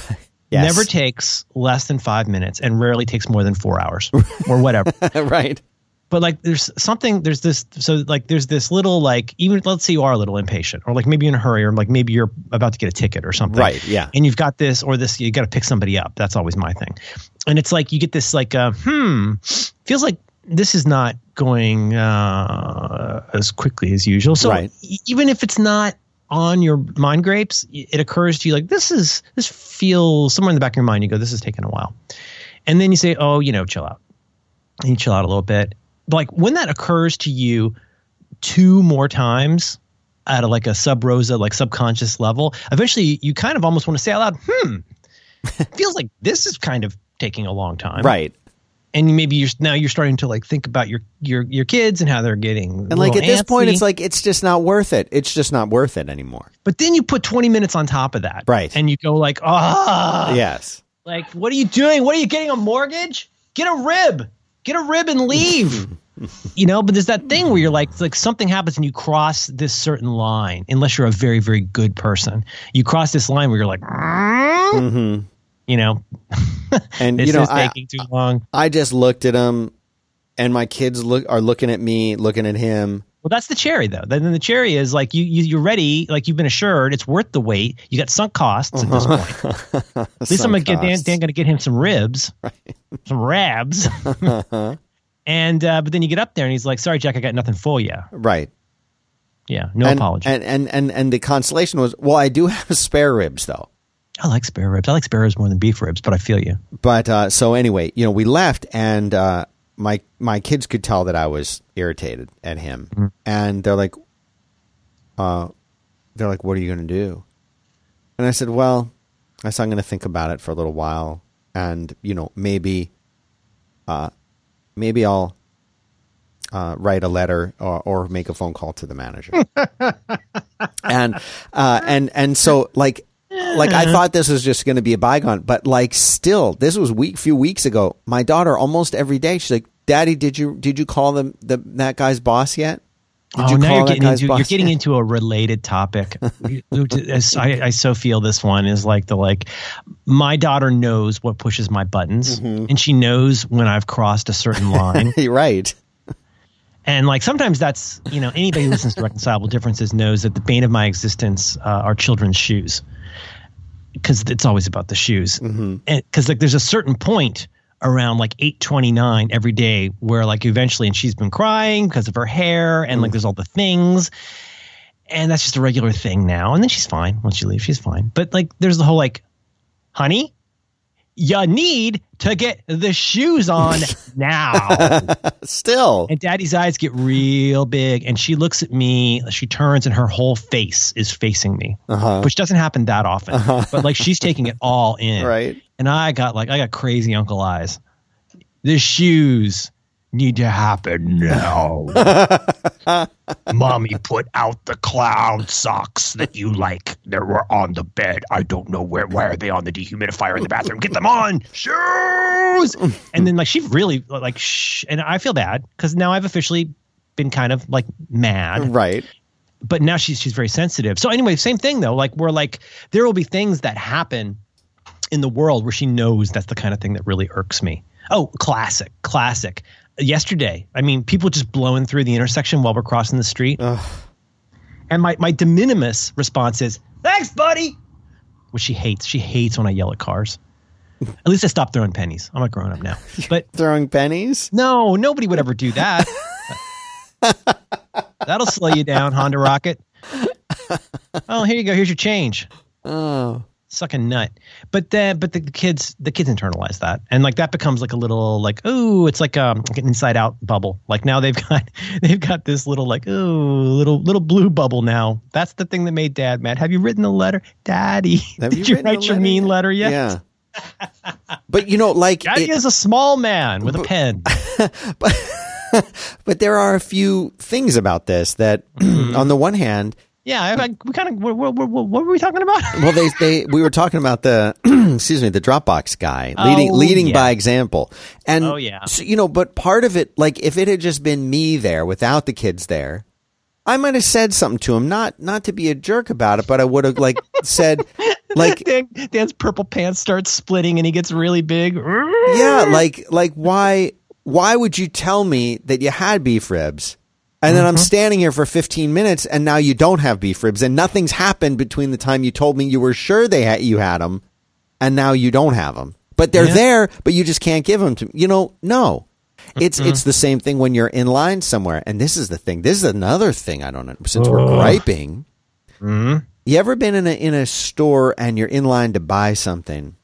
[SPEAKER 2] Yes.
[SPEAKER 1] Never takes less than five minutes and rarely takes more than four hours or whatever.
[SPEAKER 2] right.
[SPEAKER 1] But like there's something there's this so like there's this little like even let's say you are a little impatient or like maybe you're in a hurry or like maybe you're about to get a ticket or something
[SPEAKER 2] Right, yeah.
[SPEAKER 1] and you've got this or this you got to pick somebody up that's always my thing and it's like you get this like uh, hmm feels like this is not going uh, as quickly as usual so
[SPEAKER 2] Right.
[SPEAKER 1] even if it's not on your mind grapes it occurs to you like this is this feels somewhere in the back of your mind you go this is taking a while and then you say oh you know chill out and you chill out a little bit. Like when that occurs to you two more times at a, like a sub rosa, like subconscious level, eventually you kind of almost want to say out loud, hmm, feels like this is kind of taking a long time.
[SPEAKER 2] Right.
[SPEAKER 1] And maybe you're now you're starting to like think about your your your kids and how they're getting
[SPEAKER 2] And like at this point, it's like it's just not worth it. It's just not worth it anymore.
[SPEAKER 1] but then you put 20 minutes on top of that.
[SPEAKER 2] Right.
[SPEAKER 1] And you go like, ah,
[SPEAKER 2] yes.
[SPEAKER 1] Like, what are you doing? What are you getting a mortgage? Get a rib. Get a rib and leave. you know, but there's that thing where you're like, like something happens and you cross this certain line, unless you're a very, very good person. You cross this line where you're like,
[SPEAKER 2] mm-hmm.
[SPEAKER 1] you know,
[SPEAKER 2] And you know,
[SPEAKER 1] is
[SPEAKER 2] I,
[SPEAKER 1] taking too long.
[SPEAKER 2] I just looked at him, and my kids look are looking at me, looking at him.
[SPEAKER 1] Well, that's the cherry though. Then the cherry is like you, you you're ready, like you've been assured it's worth the wait. You got sunk costs at this point. At least I'm gonna get Dan, Dan gonna get him some ribs, some rabs. and uh, but then you get up there and he's like, "Sorry, Jack, I got nothing for you."
[SPEAKER 2] right.
[SPEAKER 1] Yeah, no
[SPEAKER 2] and,
[SPEAKER 1] apology.
[SPEAKER 2] And, and and and the consolation was, well, I do have spare ribs though.
[SPEAKER 1] I like spare ribs. I like spare ribs more than beef ribs, but I feel you.
[SPEAKER 2] But uh, so anyway, you know, we left, and uh, my my kids could tell that I was irritated at him,
[SPEAKER 1] Mm-hmm.
[SPEAKER 2] and they're like, uh, they're like, "What are you going to do?" And I said, "Well, I said I'm going to think about it for a little while, and you know, maybe, uh, maybe I'll." Uh, write a letter or, or make a phone call to the manager, and uh, and and so like like I thought this was just going to be a bygone, but like still, this was week few weeks ago. My daughter almost every day she's like, "Daddy, did you did you call them the that guy's boss yet? Did
[SPEAKER 1] oh,
[SPEAKER 2] you
[SPEAKER 1] now you're getting into you're getting into a related topic. I, I so feel this one is like the like my daughter knows what pushes my buttons,
[SPEAKER 2] Mm-hmm.
[SPEAKER 1] and she knows when I've crossed a certain line.
[SPEAKER 2] Right.
[SPEAKER 1] And like sometimes that's you know anybody who listens to reconcilable differences knows that the bane of my existence uh, are children's shoes because it's always about the shoes. Mm-hmm. And because like there's a certain point around like 8:29 every day where like eventually and she's been crying because of her hair and like mm. there's all the things. And that's just a regular thing now. And then she's fine. Once you leave she's fine. But like there's the whole like honey you need to get the shoes on now.
[SPEAKER 2] Still.
[SPEAKER 1] And daddy's eyes get real big. And she looks at me, she turns, and her whole face is facing me,
[SPEAKER 2] Uh-huh.
[SPEAKER 1] which doesn't happen that often. But like she's taking it all in.
[SPEAKER 2] Right.
[SPEAKER 1] And I got like, I got crazy uncle eyes. The shoes need to happen now. Mommy put out the clown socks that you like. They were on the bed. I don't know where. Why are they on the dehumidifier in the bathroom? Get them on shoes. And then like she really like shh, and I feel bad because now I've officially been kind of like mad
[SPEAKER 2] Right.
[SPEAKER 1] but now she's she's very sensitive. So anyway, same thing though. Like we're like there will be things that happen in the world where she knows that's the kind of thing that really irks me. Oh, classic, classic. Yesterday, I mean, people just blowing through the intersection while we're crossing the street. And my my de minimis response is, "Thanks, buddy," which she hates. She hates when I yell at cars. At least I stopped throwing pennies. I'm a grown up now. But
[SPEAKER 2] Throwing pennies?
[SPEAKER 1] no, nobody would ever do that. That'll slow you down, Honda Rocket. Oh, here you go. Here's your change.
[SPEAKER 2] Oh.
[SPEAKER 1] Suck a nut. But then, but the kids, the kids internalize that, and like that becomes like a little like oh, it's like um like an inside out bubble. Like now they've got they've got this little like oh little little blue bubble now. That's the thing that made Dad mad. Have you written a letter, Daddy?
[SPEAKER 2] Have
[SPEAKER 1] Did you,
[SPEAKER 2] a
[SPEAKER 1] write your mean letter yet?
[SPEAKER 2] Yeah. but you know, like,
[SPEAKER 1] Daddy
[SPEAKER 2] it-
[SPEAKER 1] is a small man with a pen.
[SPEAKER 2] but but there are a few things about this that, on the one hand,
[SPEAKER 1] Yeah, I, I, we kind of what, were we talking about?
[SPEAKER 2] well, they they we were talking about the excuse me the Dropbox guy
[SPEAKER 1] Oh,
[SPEAKER 2] leading leading
[SPEAKER 1] yeah.
[SPEAKER 2] by example, and
[SPEAKER 1] Oh, yeah.
[SPEAKER 2] so, you know, but part of it, like if it had just been me there without the kids there, I might have said something to him, not not to be a jerk about it, but I would have like said, like
[SPEAKER 1] Dan, Dan's purple pants start splitting and he gets really big.
[SPEAKER 2] yeah, like like why why would you tell me that you had beef ribs? And then
[SPEAKER 1] Mm-hmm.
[SPEAKER 2] I'm standing here for 15 minutes, and now you don't have beef ribs, and nothing's happened between the time you told me you were sure they had you had them, and now you don't have them. But they're
[SPEAKER 1] Yeah.
[SPEAKER 2] there, but you just can't give them to you know. No, it's it's the same thing when you're in line somewhere, and this is the thing. This is another thing I don't know. Since we're griping,
[SPEAKER 1] Mm-hmm.
[SPEAKER 2] you ever been in a in a store and you're in line to buy something,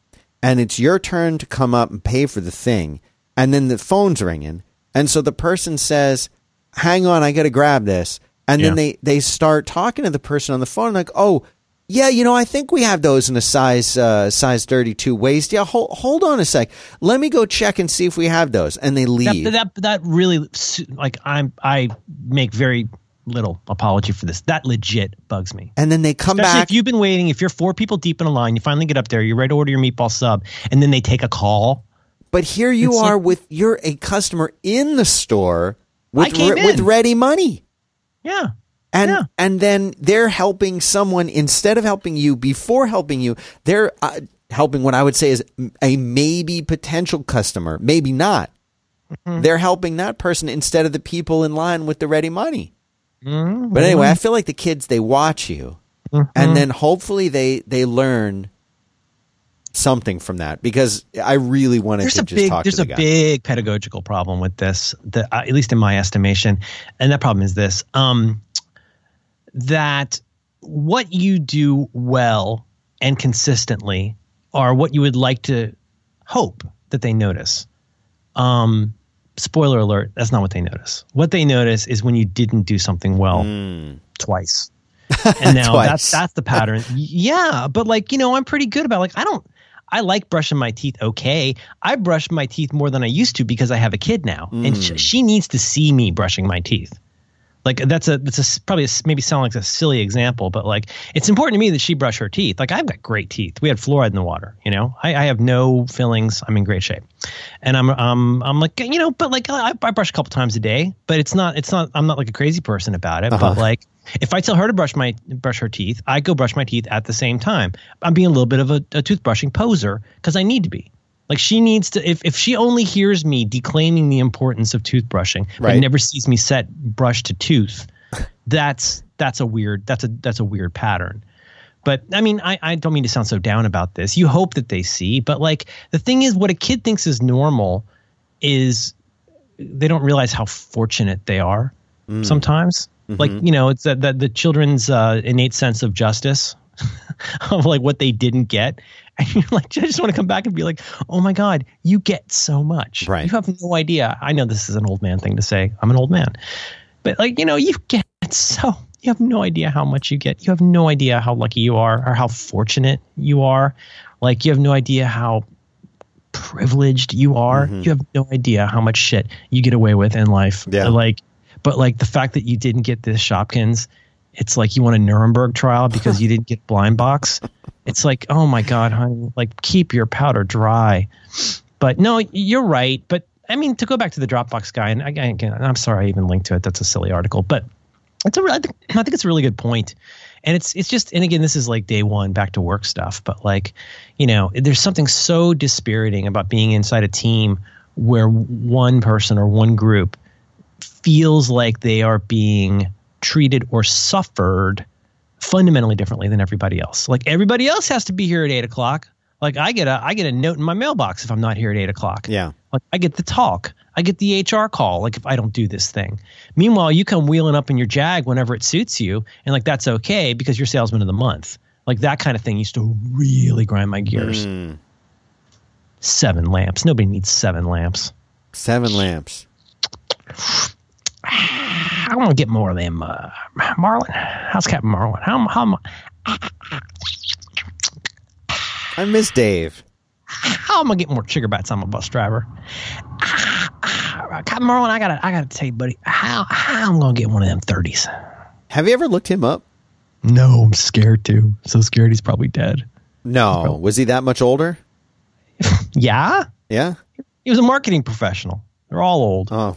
[SPEAKER 2] and it's your turn to come up and pay for the thing, and then the phone's ringing, and so the person says, "Hang on, I got to grab this," and
[SPEAKER 1] Yeah.
[SPEAKER 2] then they they start talking to the person on the phone like, "Oh." Yeah, you know, I think we have those in a size uh, size thirty two waist. Yeah, hold hold on a sec. Let me go check and see if we have those. And they leave.
[SPEAKER 1] That, that that really like I'm I make very little apology for this. That legit bugs me.
[SPEAKER 2] and then they come
[SPEAKER 1] Especially
[SPEAKER 2] back.
[SPEAKER 1] if you've been waiting, if you're four people deep in a line, you finally get up there, you're ready to order your meatball sub, and then they take a call.
[SPEAKER 2] But here you
[SPEAKER 1] It's
[SPEAKER 2] are
[SPEAKER 1] like-
[SPEAKER 2] with you're a customer in the store with re- with ready money.
[SPEAKER 1] Yeah.
[SPEAKER 2] And
[SPEAKER 1] Yeah.
[SPEAKER 2] and then they're helping someone instead of helping you before helping you, they're uh, helping what I would say is a maybe potential customer, maybe not.
[SPEAKER 1] Mm-hmm.
[SPEAKER 2] They're helping that person instead of the people in line with the ready money.
[SPEAKER 1] Mm-hmm.
[SPEAKER 2] But anyway, I feel like the kids they watch you, and then hopefully they they learn something from that because I really wanted
[SPEAKER 1] there's
[SPEAKER 2] to
[SPEAKER 1] a
[SPEAKER 2] just
[SPEAKER 1] big
[SPEAKER 2] talk
[SPEAKER 1] there's
[SPEAKER 2] to
[SPEAKER 1] a
[SPEAKER 2] the guy.
[SPEAKER 1] big pedagogical problem with this that uh, at least in my estimation and that problem is this um that what you do well and consistently are what you would like to hope that they notice. Um spoiler alert that's not what they notice. What they notice is when you didn't do something well twice. And now that's that's the pattern. Yeah but like you know i'm pretty good about like i don't i like brushing my teeth okay. I brush my teeth more than i used to because i have a kid now. And sh- mm. she needs to see me brushing my teeth like that's a that's a probably a, maybe sound like a silly example but like it's important to me that she brush her teeth. Like i've got great teeth. We had fluoride in the water you know? I, I have no fillings i'm in great shape. And i'm um i'm like you know but like I, I brush a couple times a day but it's not it's not i'm not like a crazy person about it but like if i tell her to brush my brush her teeth i go brush my teeth at the same time. I'm being a little bit of a, a toothbrushing poser because i need to be like she needs to if, if she only hears me declaiming the importance of toothbrushing but
[SPEAKER 2] Right.
[SPEAKER 1] never sees me set brush to tooth that's that's a weird that's a that's a weird pattern but i mean I, I don't mean to sound so down about this you hope that they see but like the thing is what a kid thinks is normal is they don't realize how fortunate they are sometimes like you know it's that, that the children's uh, innate sense of justice of like what they didn't get. And you're like, I just want to come back and be like, oh my God, you get so much.
[SPEAKER 2] Right.
[SPEAKER 1] You have no idea. I know this is an old man thing to say. I'm an old man. But like, you know, you get so you have no idea how much you get. You have no idea how lucky you are or how fortunate you are. Like you have no idea how privileged you are.
[SPEAKER 2] Mhm.
[SPEAKER 1] You have no idea how much shit you get away with in life.
[SPEAKER 2] Yeah.
[SPEAKER 1] Like but like the fact that you didn't get this Shopkins, it's like you want a Nuremberg trial because you didn't get blind box. It's like, oh my God, honey, like keep your powder dry. But no, you're right. But I mean, to go back to the Dropbox guy, and again, again I'm sorry I even linked to it. That's a silly article, but it's a. I think, I think it's a really good point. And it's it's just and again, this is like day one back to work stuff. But like, you know, there's something so dispiriting about being inside a team where one person or one group feels like they are being treated or suffered fundamentally differently than everybody else. Like everybody else has to be here at eight o'clock. Like I get a I get a note in my mailbox if I'm not here at eight o'clock.
[SPEAKER 2] Yeah.
[SPEAKER 1] Like I get the talk. I get the HR call. Like if I don't do this thing. Meanwhile, you come wheeling up in your Jag whenever it suits you, and like that's okay because you're salesman of the month. Like that kind of thing used to really grind my gears.
[SPEAKER 2] Mm.
[SPEAKER 1] Seven lamps. Nobody needs seven lamps.
[SPEAKER 2] Seven lamps.
[SPEAKER 1] I want to get more of them. Uh, Marlin, how's Captain Marlin? How how I-
[SPEAKER 2] miss Dave.
[SPEAKER 1] how am I going to get more trigger bites? I'm a bus driver. Captain Marlin, I gotta I gotta tell you, buddy, how how I'm gonna get one of them thirties.
[SPEAKER 2] Have you ever looked him up?
[SPEAKER 1] No, I'm scared too. So scared he's probably dead.
[SPEAKER 2] No. Was he that much older?
[SPEAKER 1] Yeah,
[SPEAKER 2] Yeah.
[SPEAKER 1] he was a marketing professional. They're all old,
[SPEAKER 2] Oh.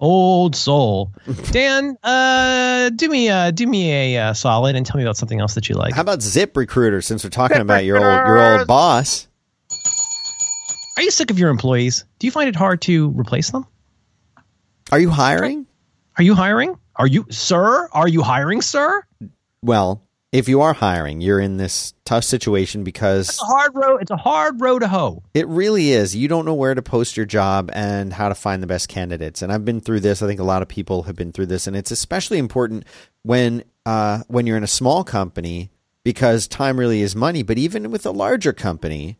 [SPEAKER 1] Old soul. Dan, uh, do me uh, do me a uh, solid and tell me about something else that you like.
[SPEAKER 2] How about ZipRecruiter? Since we're talking about your old your old boss.
[SPEAKER 1] Are you sick of your employees? Do you find it hard to replace them?
[SPEAKER 2] Are you hiring?
[SPEAKER 1] Are you hiring? Are you, sir? Are you hiring, sir?
[SPEAKER 2] Well, if you are hiring, you're in this tough situation because
[SPEAKER 1] It's a hard road. It's a hard road to hoe.
[SPEAKER 2] It really is. You don't know where to post your job and how to find the best candidates. And I've been through this. I think a lot of people have been through this, and it's especially important when uh, when you're in a small company because time really is money. But even with a larger company,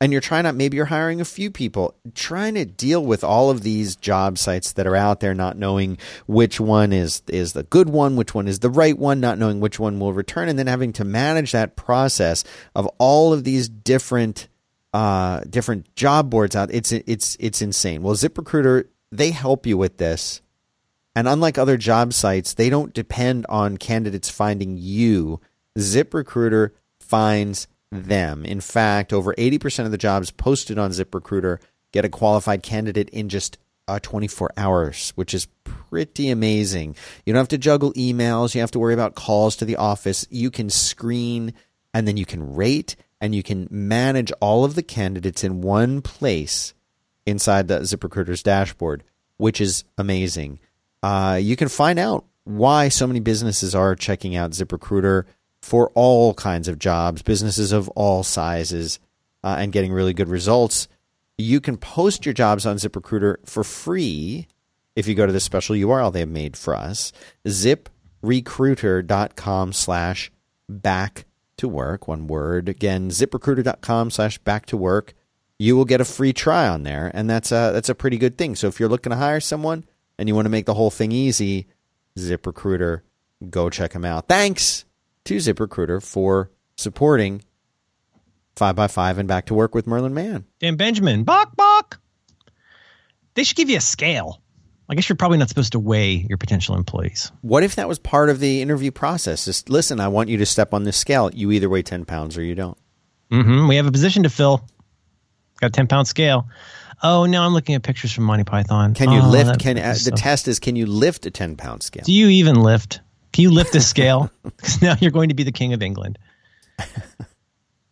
[SPEAKER 2] and you're trying to maybe you're hiring a few people, trying to deal with all of these job sites that are out there, not knowing which one is is the good one, which one is the right one, not knowing which one will return, and then having to manage that process of all of these different uh, different job boards out. It's it's it's insane. Well, ZipRecruiter they help you with this, and unlike other job sites, they don't depend on candidates finding you. ZipRecruiter finds them. In fact, over eighty percent of the jobs posted on ZipRecruiter get a qualified candidate in just uh, 24 hours, which is pretty amazing. You don't have to juggle emails. You have to worry about calls to the office. You can screen and then you can rate and you can manage all of the candidates in one place inside the ZipRecruiter's dashboard, which is amazing. Uh, you can find out why so many businesses are checking out ZipRecruiter for all kinds of jobs, businesses of all sizes, uh, and getting really good results. You can post your jobs on ZipRecruiter for free if you go to the special URL they have made for us, ziprecruiter.com slash back to work. One word. Again, ziprecruiter.com slash back to work. You will get a free try on there, and that's a, that's a pretty good thing. So if you're looking to hire someone and you want to make the whole thing easy, ZipRecruiter, go check them out. Thanks to ZipRecruiter for supporting 5x5 and back to work with Merlin Mann.
[SPEAKER 1] Dan Benjamin, bok bok. They should give you a scale. I guess you're probably not supposed to weigh your potential employees.
[SPEAKER 2] What if that was part of the interview process? Just listen, I want you to step on this scale. You either weigh 10 pounds or you don't.
[SPEAKER 1] Mm-hmm. We have a position to fill. Got a 10 pound scale. Oh, no, I'm looking at pictures from Monty Python.
[SPEAKER 2] Can you
[SPEAKER 1] Oh,
[SPEAKER 2] lift? Can uh, the test is can you lift a 10 pound scale?
[SPEAKER 1] Do you even lift? Can you lift this scale? Because now you're going to be the king of England.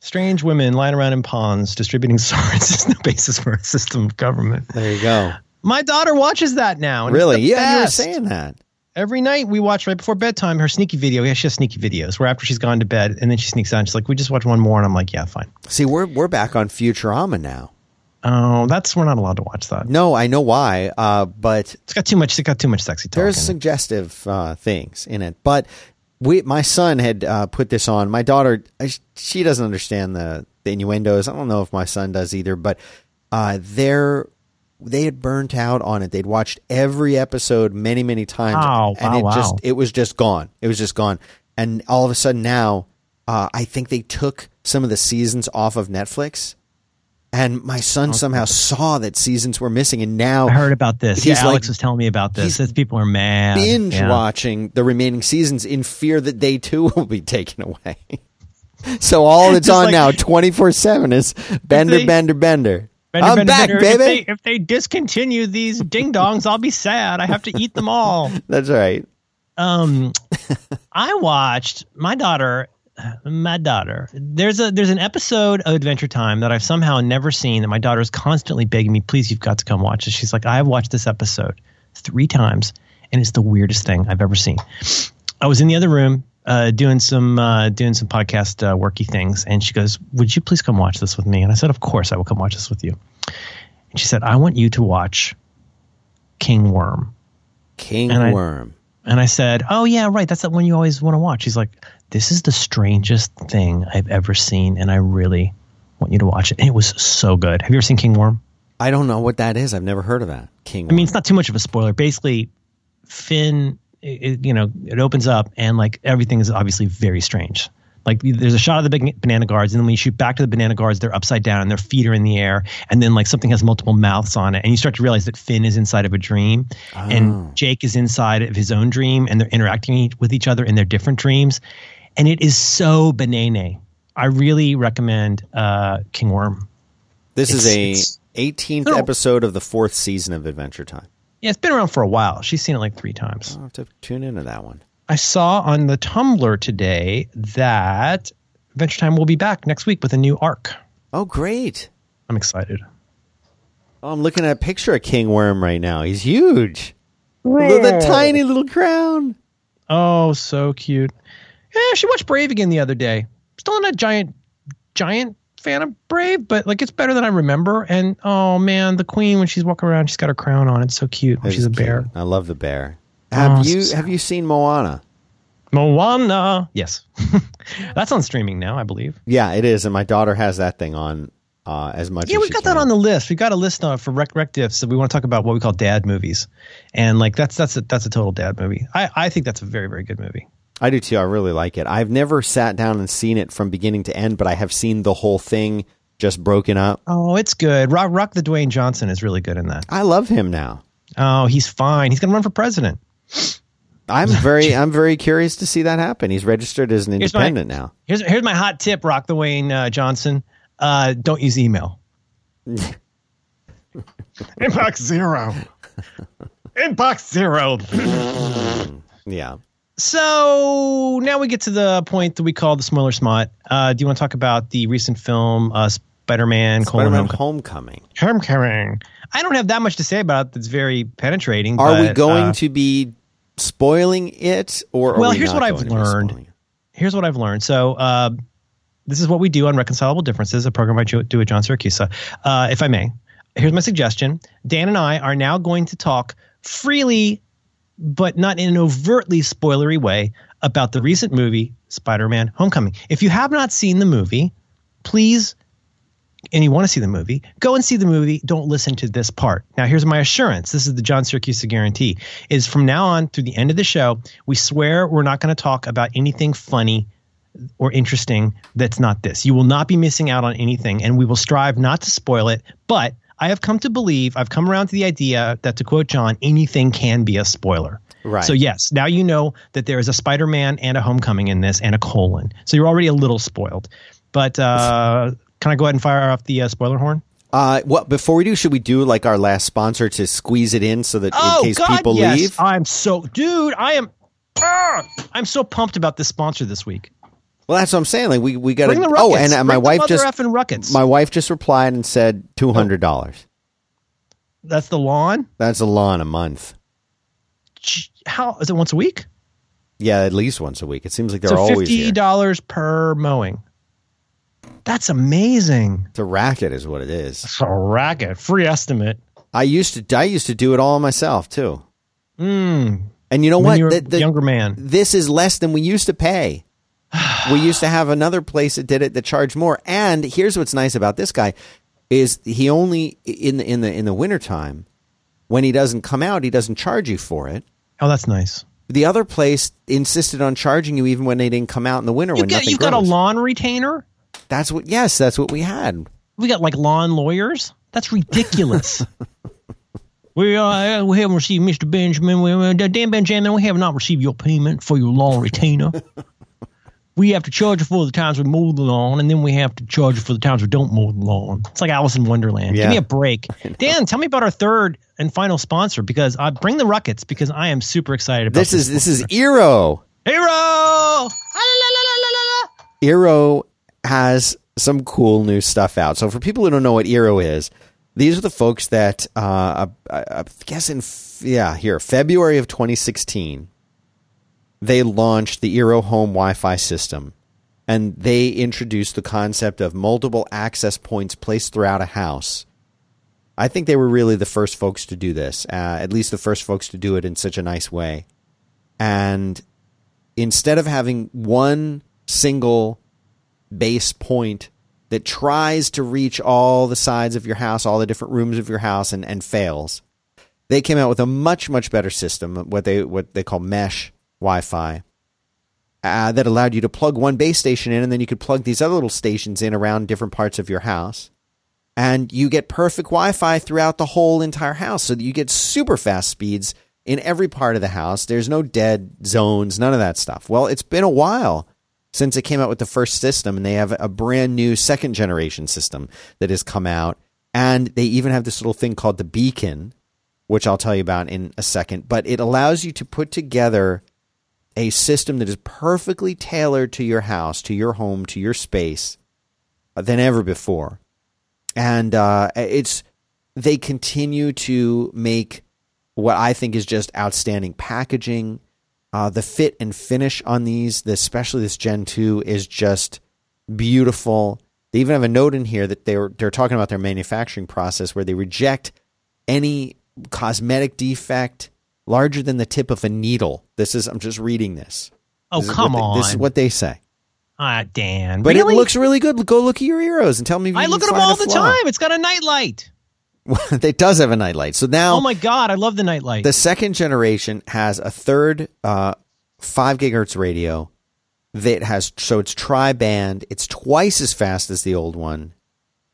[SPEAKER 1] Strange women lying around in ponds distributing swords is no basis for a system of government.
[SPEAKER 2] There you go.
[SPEAKER 1] My daughter watches that now.
[SPEAKER 2] Really?
[SPEAKER 1] the
[SPEAKER 2] Yeah, you were saying that.
[SPEAKER 1] Every night we watch right before bedtime her sneaky video. Yeah, she has sneaky videos where after she's gone to bed and then she sneaks out and she's like, we just watch one more. And I'm like, yeah, fine.
[SPEAKER 2] See, we're we're back on Futurama now.
[SPEAKER 1] Oh, that's, we're not allowed to watch that.
[SPEAKER 2] No, I know why, uh, but
[SPEAKER 1] It's got too much, it's got too much sexy talk.
[SPEAKER 2] there's suggestive uh, things in it. But we my son had uh, put this on. My daughter, she doesn't understand the, the innuendos. I don't know if my son does either, but uh, they're they had burnt out on it. They'd watched every episode many, many times,
[SPEAKER 1] Wow,
[SPEAKER 2] and
[SPEAKER 1] wow,
[SPEAKER 2] it just it was just gone. It was just gone. And all of a sudden now, uh, I think they took some of the seasons off of Netflix. And my son somehow saw that seasons were missing, and now
[SPEAKER 1] I heard about this.
[SPEAKER 2] He's
[SPEAKER 1] Yeah, Alex
[SPEAKER 2] like-
[SPEAKER 1] was telling me about this.
[SPEAKER 2] he's
[SPEAKER 1] Says people are mad.
[SPEAKER 2] binge
[SPEAKER 1] Yeah.
[SPEAKER 2] watching the remaining seasons in fear that they too will be taken away. so all that's on
[SPEAKER 1] like-
[SPEAKER 2] now, twenty four seven, is Bender,
[SPEAKER 1] they-
[SPEAKER 2] Bender, Bender.
[SPEAKER 1] Bender,
[SPEAKER 2] I'm
[SPEAKER 1] Bender,
[SPEAKER 2] back,
[SPEAKER 1] Bender.
[SPEAKER 2] baby.
[SPEAKER 1] If they, if they discontinue these ding dongs, I'll be sad. I have to eat them all.
[SPEAKER 2] That's right.
[SPEAKER 1] Um, I watched my daughter, my daughter. There's a there's an episode of Adventure Time that I've somehow never seen that my daughter is constantly begging me, please, you've got to come watch this. She's like, I have watched this episode three times, and it's the weirdest thing I've ever seen. I was in the other room uh, doing some uh, doing some podcast uh, worky things, and she goes, "Would you please come watch this with me?" And I said, "Of course, I will come watch this with you." And she said, "I want you to watch King Worm."
[SPEAKER 2] King
[SPEAKER 1] And I-
[SPEAKER 2] Worm.
[SPEAKER 1] And I said, "Oh yeah, right. That's the one you always want to watch." He's like, "This is the strangest thing I've ever seen, and I really want you to watch it." And it was so good. Have you ever seen King Worm?
[SPEAKER 2] I don't know what that is. I've never heard of that. King.
[SPEAKER 1] I mean, it's not too much of a spoiler. Basically, Finn, it, you know, it opens up and like everything is obviously very strange. Like there's a shot of the big banana guards, and then when you shoot back to the banana guards, they're upside down and their feet are in the air, and then like something has multiple mouths on it, and you start to realize that Finn is inside of a dream, and oh. Jake is inside of his own dream, and they're interacting with each other in their different dreams, and it is so banana. I really recommend uh, King Worm.
[SPEAKER 2] this is a 18th
[SPEAKER 1] No.
[SPEAKER 2] episode of the fourth season of Adventure Time.
[SPEAKER 1] Yeah, it's been around for a while. She's seen it like three times.
[SPEAKER 2] I'll have to tune into that one.
[SPEAKER 1] I saw on the Tumblr today that Adventure Time will be back next week with a new arc.
[SPEAKER 2] Oh, great!
[SPEAKER 1] I'm excited.
[SPEAKER 2] Oh, I'm looking at a picture of King Worm right now. He's huge. Look at that tiny little crown.
[SPEAKER 1] Oh, so cute. Yeah, she watched Brave again the other day. Still not a giant, giant fan of Brave, but like it's better than I remember. And oh man, the queen when she's walking around, she's got her crown on. It's so cute. she's a bear.
[SPEAKER 2] I love the bear. Have
[SPEAKER 1] Oh,
[SPEAKER 2] you
[SPEAKER 1] so-
[SPEAKER 2] have you seen Moana?
[SPEAKER 1] Moana. Yes, that's on streaming now, I believe.
[SPEAKER 2] Yeah, it is, and my daughter has that thing on uh, as much.
[SPEAKER 1] Yeah,
[SPEAKER 2] as
[SPEAKER 1] we've got
[SPEAKER 2] can.
[SPEAKER 1] that on the list. We've got a list uh, for rec rec diffs that we want to talk about what we call dad movies, and like that's that's a that's a total dad movie. I I think that's a very very good movie.
[SPEAKER 2] I do too. I really like it. I've never sat down and seen it from beginning to end, but I have seen the whole thing just broken up.
[SPEAKER 1] Oh, it's good. Rock Rock the Dwayne Johnson is really good in that.
[SPEAKER 2] I love him now.
[SPEAKER 1] Oh, he's fine. He's gonna run for president.
[SPEAKER 2] I'm very I'm very curious to see that happen. He's registered as an
[SPEAKER 1] Here's my-
[SPEAKER 2] independent now.
[SPEAKER 1] Here's here's my hot tip, Rock the Wayne uh, Johnson. Uh, don't use email. Inbox zero. Inbox zero.
[SPEAKER 2] Yeah.
[SPEAKER 1] So now we get to the point that we call the smaller smut. Uh, do you want to talk about the recent film uh, Spider-Man:
[SPEAKER 2] Spider-Man
[SPEAKER 1] Homecoming?
[SPEAKER 2] Homecoming.
[SPEAKER 1] Homecoming. I don't have that much to say about it. That's very penetrating.
[SPEAKER 2] Are we going
[SPEAKER 1] uh,
[SPEAKER 2] to be spoiling it or are
[SPEAKER 1] Well,
[SPEAKER 2] we
[SPEAKER 1] here's what I've
[SPEAKER 2] going to be
[SPEAKER 1] learned. here's what I've learned. So uh, this is what we do on Reconcilable Differences, a program I do with John Siracusa. Uh, if I may, here's my suggestion. Dan and I are now going to talk freely, but not in an overtly spoilery way, about the recent movie Spider-Man: Homecoming. If you have not seen the movie, please. And you want to see the movie, go and see the movie. Don't listen to this part. Now, here's my assurance. This is the John Siracusa guarantee. Is from now on through the end of the show, we swear we're not going to talk about anything funny or interesting that's not this. You will not be missing out on anything, and we will strive not to spoil it. But I have come to believe, I've come around to the idea that, to quote John, anything can be a spoiler.
[SPEAKER 2] Right.
[SPEAKER 1] So yes, now you know that there is a Spider-Man and a Homecoming in this, and a colon. So you're already a little spoiled. But uh, can I go ahead and fire off the uh, spoiler horn?
[SPEAKER 2] Uh, what before we do, should we do like our last sponsor to squeeze it in so that
[SPEAKER 1] oh
[SPEAKER 2] in case
[SPEAKER 1] God,
[SPEAKER 2] people
[SPEAKER 1] yes.
[SPEAKER 2] leave?
[SPEAKER 1] I'm so, dude. I am. Ah, I'm so pumped about this sponsor this week.
[SPEAKER 2] Well, that's what I'm saying. Like we we got to. Oh, and uh, my
[SPEAKER 1] Bring
[SPEAKER 2] wife just
[SPEAKER 1] effing ruckus.
[SPEAKER 2] my wife just replied and said two hundred dollars.
[SPEAKER 1] That's the lawn.
[SPEAKER 2] That's the lawn a month.
[SPEAKER 1] How is it once a week?
[SPEAKER 2] Yeah, at least once a week. It seems like they're
[SPEAKER 1] so
[SPEAKER 2] always
[SPEAKER 1] fifty dollars per mowing. That's amazing.
[SPEAKER 2] It's a racket, is what it is.
[SPEAKER 1] It's a racket. Free estimate.
[SPEAKER 2] I used to I used to do it all myself too.
[SPEAKER 1] Mm.
[SPEAKER 2] And you know
[SPEAKER 1] When
[SPEAKER 2] what?
[SPEAKER 1] you're
[SPEAKER 2] The- the-
[SPEAKER 1] younger man.
[SPEAKER 2] this is less than we used to pay. We used to have another place that did it that charged more. And here's what's nice about this guy is he only in the in the in the wintertime, when he doesn't come out, he doesn't charge you for it.
[SPEAKER 1] Oh, that's nice.
[SPEAKER 2] The other place insisted on charging you even when they didn't come out in the winter
[SPEAKER 1] You
[SPEAKER 2] when
[SPEAKER 1] got,
[SPEAKER 2] nothing
[SPEAKER 1] you've got a lawn retainer.
[SPEAKER 2] That's what yes, that's what we had.
[SPEAKER 1] We got like lawn lawyers. That's ridiculous. we uh, we haven't received Mr. Benjamin. We, uh, Dan Benjamin, we have not received your payment for your lawn retainer. we have to charge for the times we mow the lawn, and then we have to charge for the times we don't mow the lawn. It's like Alice in Wonderland.
[SPEAKER 2] Yeah.
[SPEAKER 1] Give me a break. Dan, tell me about our third and final sponsor because I bring the Ruckets because I am super excited about
[SPEAKER 2] This is this is Eero.
[SPEAKER 1] Hero.
[SPEAKER 2] Eero has some cool new stuff out. So for people who don't know what Eero is, these are the folks that uh, I, I guess in f- yeah here February of 2016 they launched the Eero Home Wi-Fi system, and they introduced the concept of multiple access points placed throughout a house. I think they were really the first folks to do this, uh, at least the first folks to do it in such a nice way. And instead of having one single base point that tries to reach all the sides of your house, all the different rooms of your house, and, and fails, they came out with a much much better system, what they what they call mesh Wi-Fi, uh, that allowed you to plug one base station in, and then you could plug these other little stations in around different parts of your house, and you get perfect Wi-Fi throughout the whole entire house, so that you get super fast speeds in every part of the house. There's no dead zones, none of that stuff. Well, it's been a while since it came out with the first system, and they have a brand new second generation system that has come out. And they even have this little thing called the Beacon, which I'll tell you about in a second. But it allows you to put together a system that is perfectly tailored to your house, to your home, to your space uh, than ever before. And uh, it's they continue to make what I think is just outstanding packaging. Uh, the fit and finish on these, especially this Gen 2, is just beautiful. They even have a note in here that they're they're talking about their manufacturing process where they reject any cosmetic defect larger than the tip of a needle. This is I'm just reading this.
[SPEAKER 1] Oh,
[SPEAKER 2] This
[SPEAKER 1] come
[SPEAKER 2] they-
[SPEAKER 1] on.
[SPEAKER 2] This is what they say.
[SPEAKER 1] ah, Dan.
[SPEAKER 2] But
[SPEAKER 1] really?
[SPEAKER 2] it looks really good. Go look at your heroes and tell me if you
[SPEAKER 1] I look at them all the
[SPEAKER 2] flaw.
[SPEAKER 1] time. It's got a nightlight.
[SPEAKER 2] it does have a nightlight. So now
[SPEAKER 1] Oh my god, I love the nightlight.
[SPEAKER 2] The second generation has a third uh, five gigahertz radio that has so it's tri-band. It's twice as fast as the old one.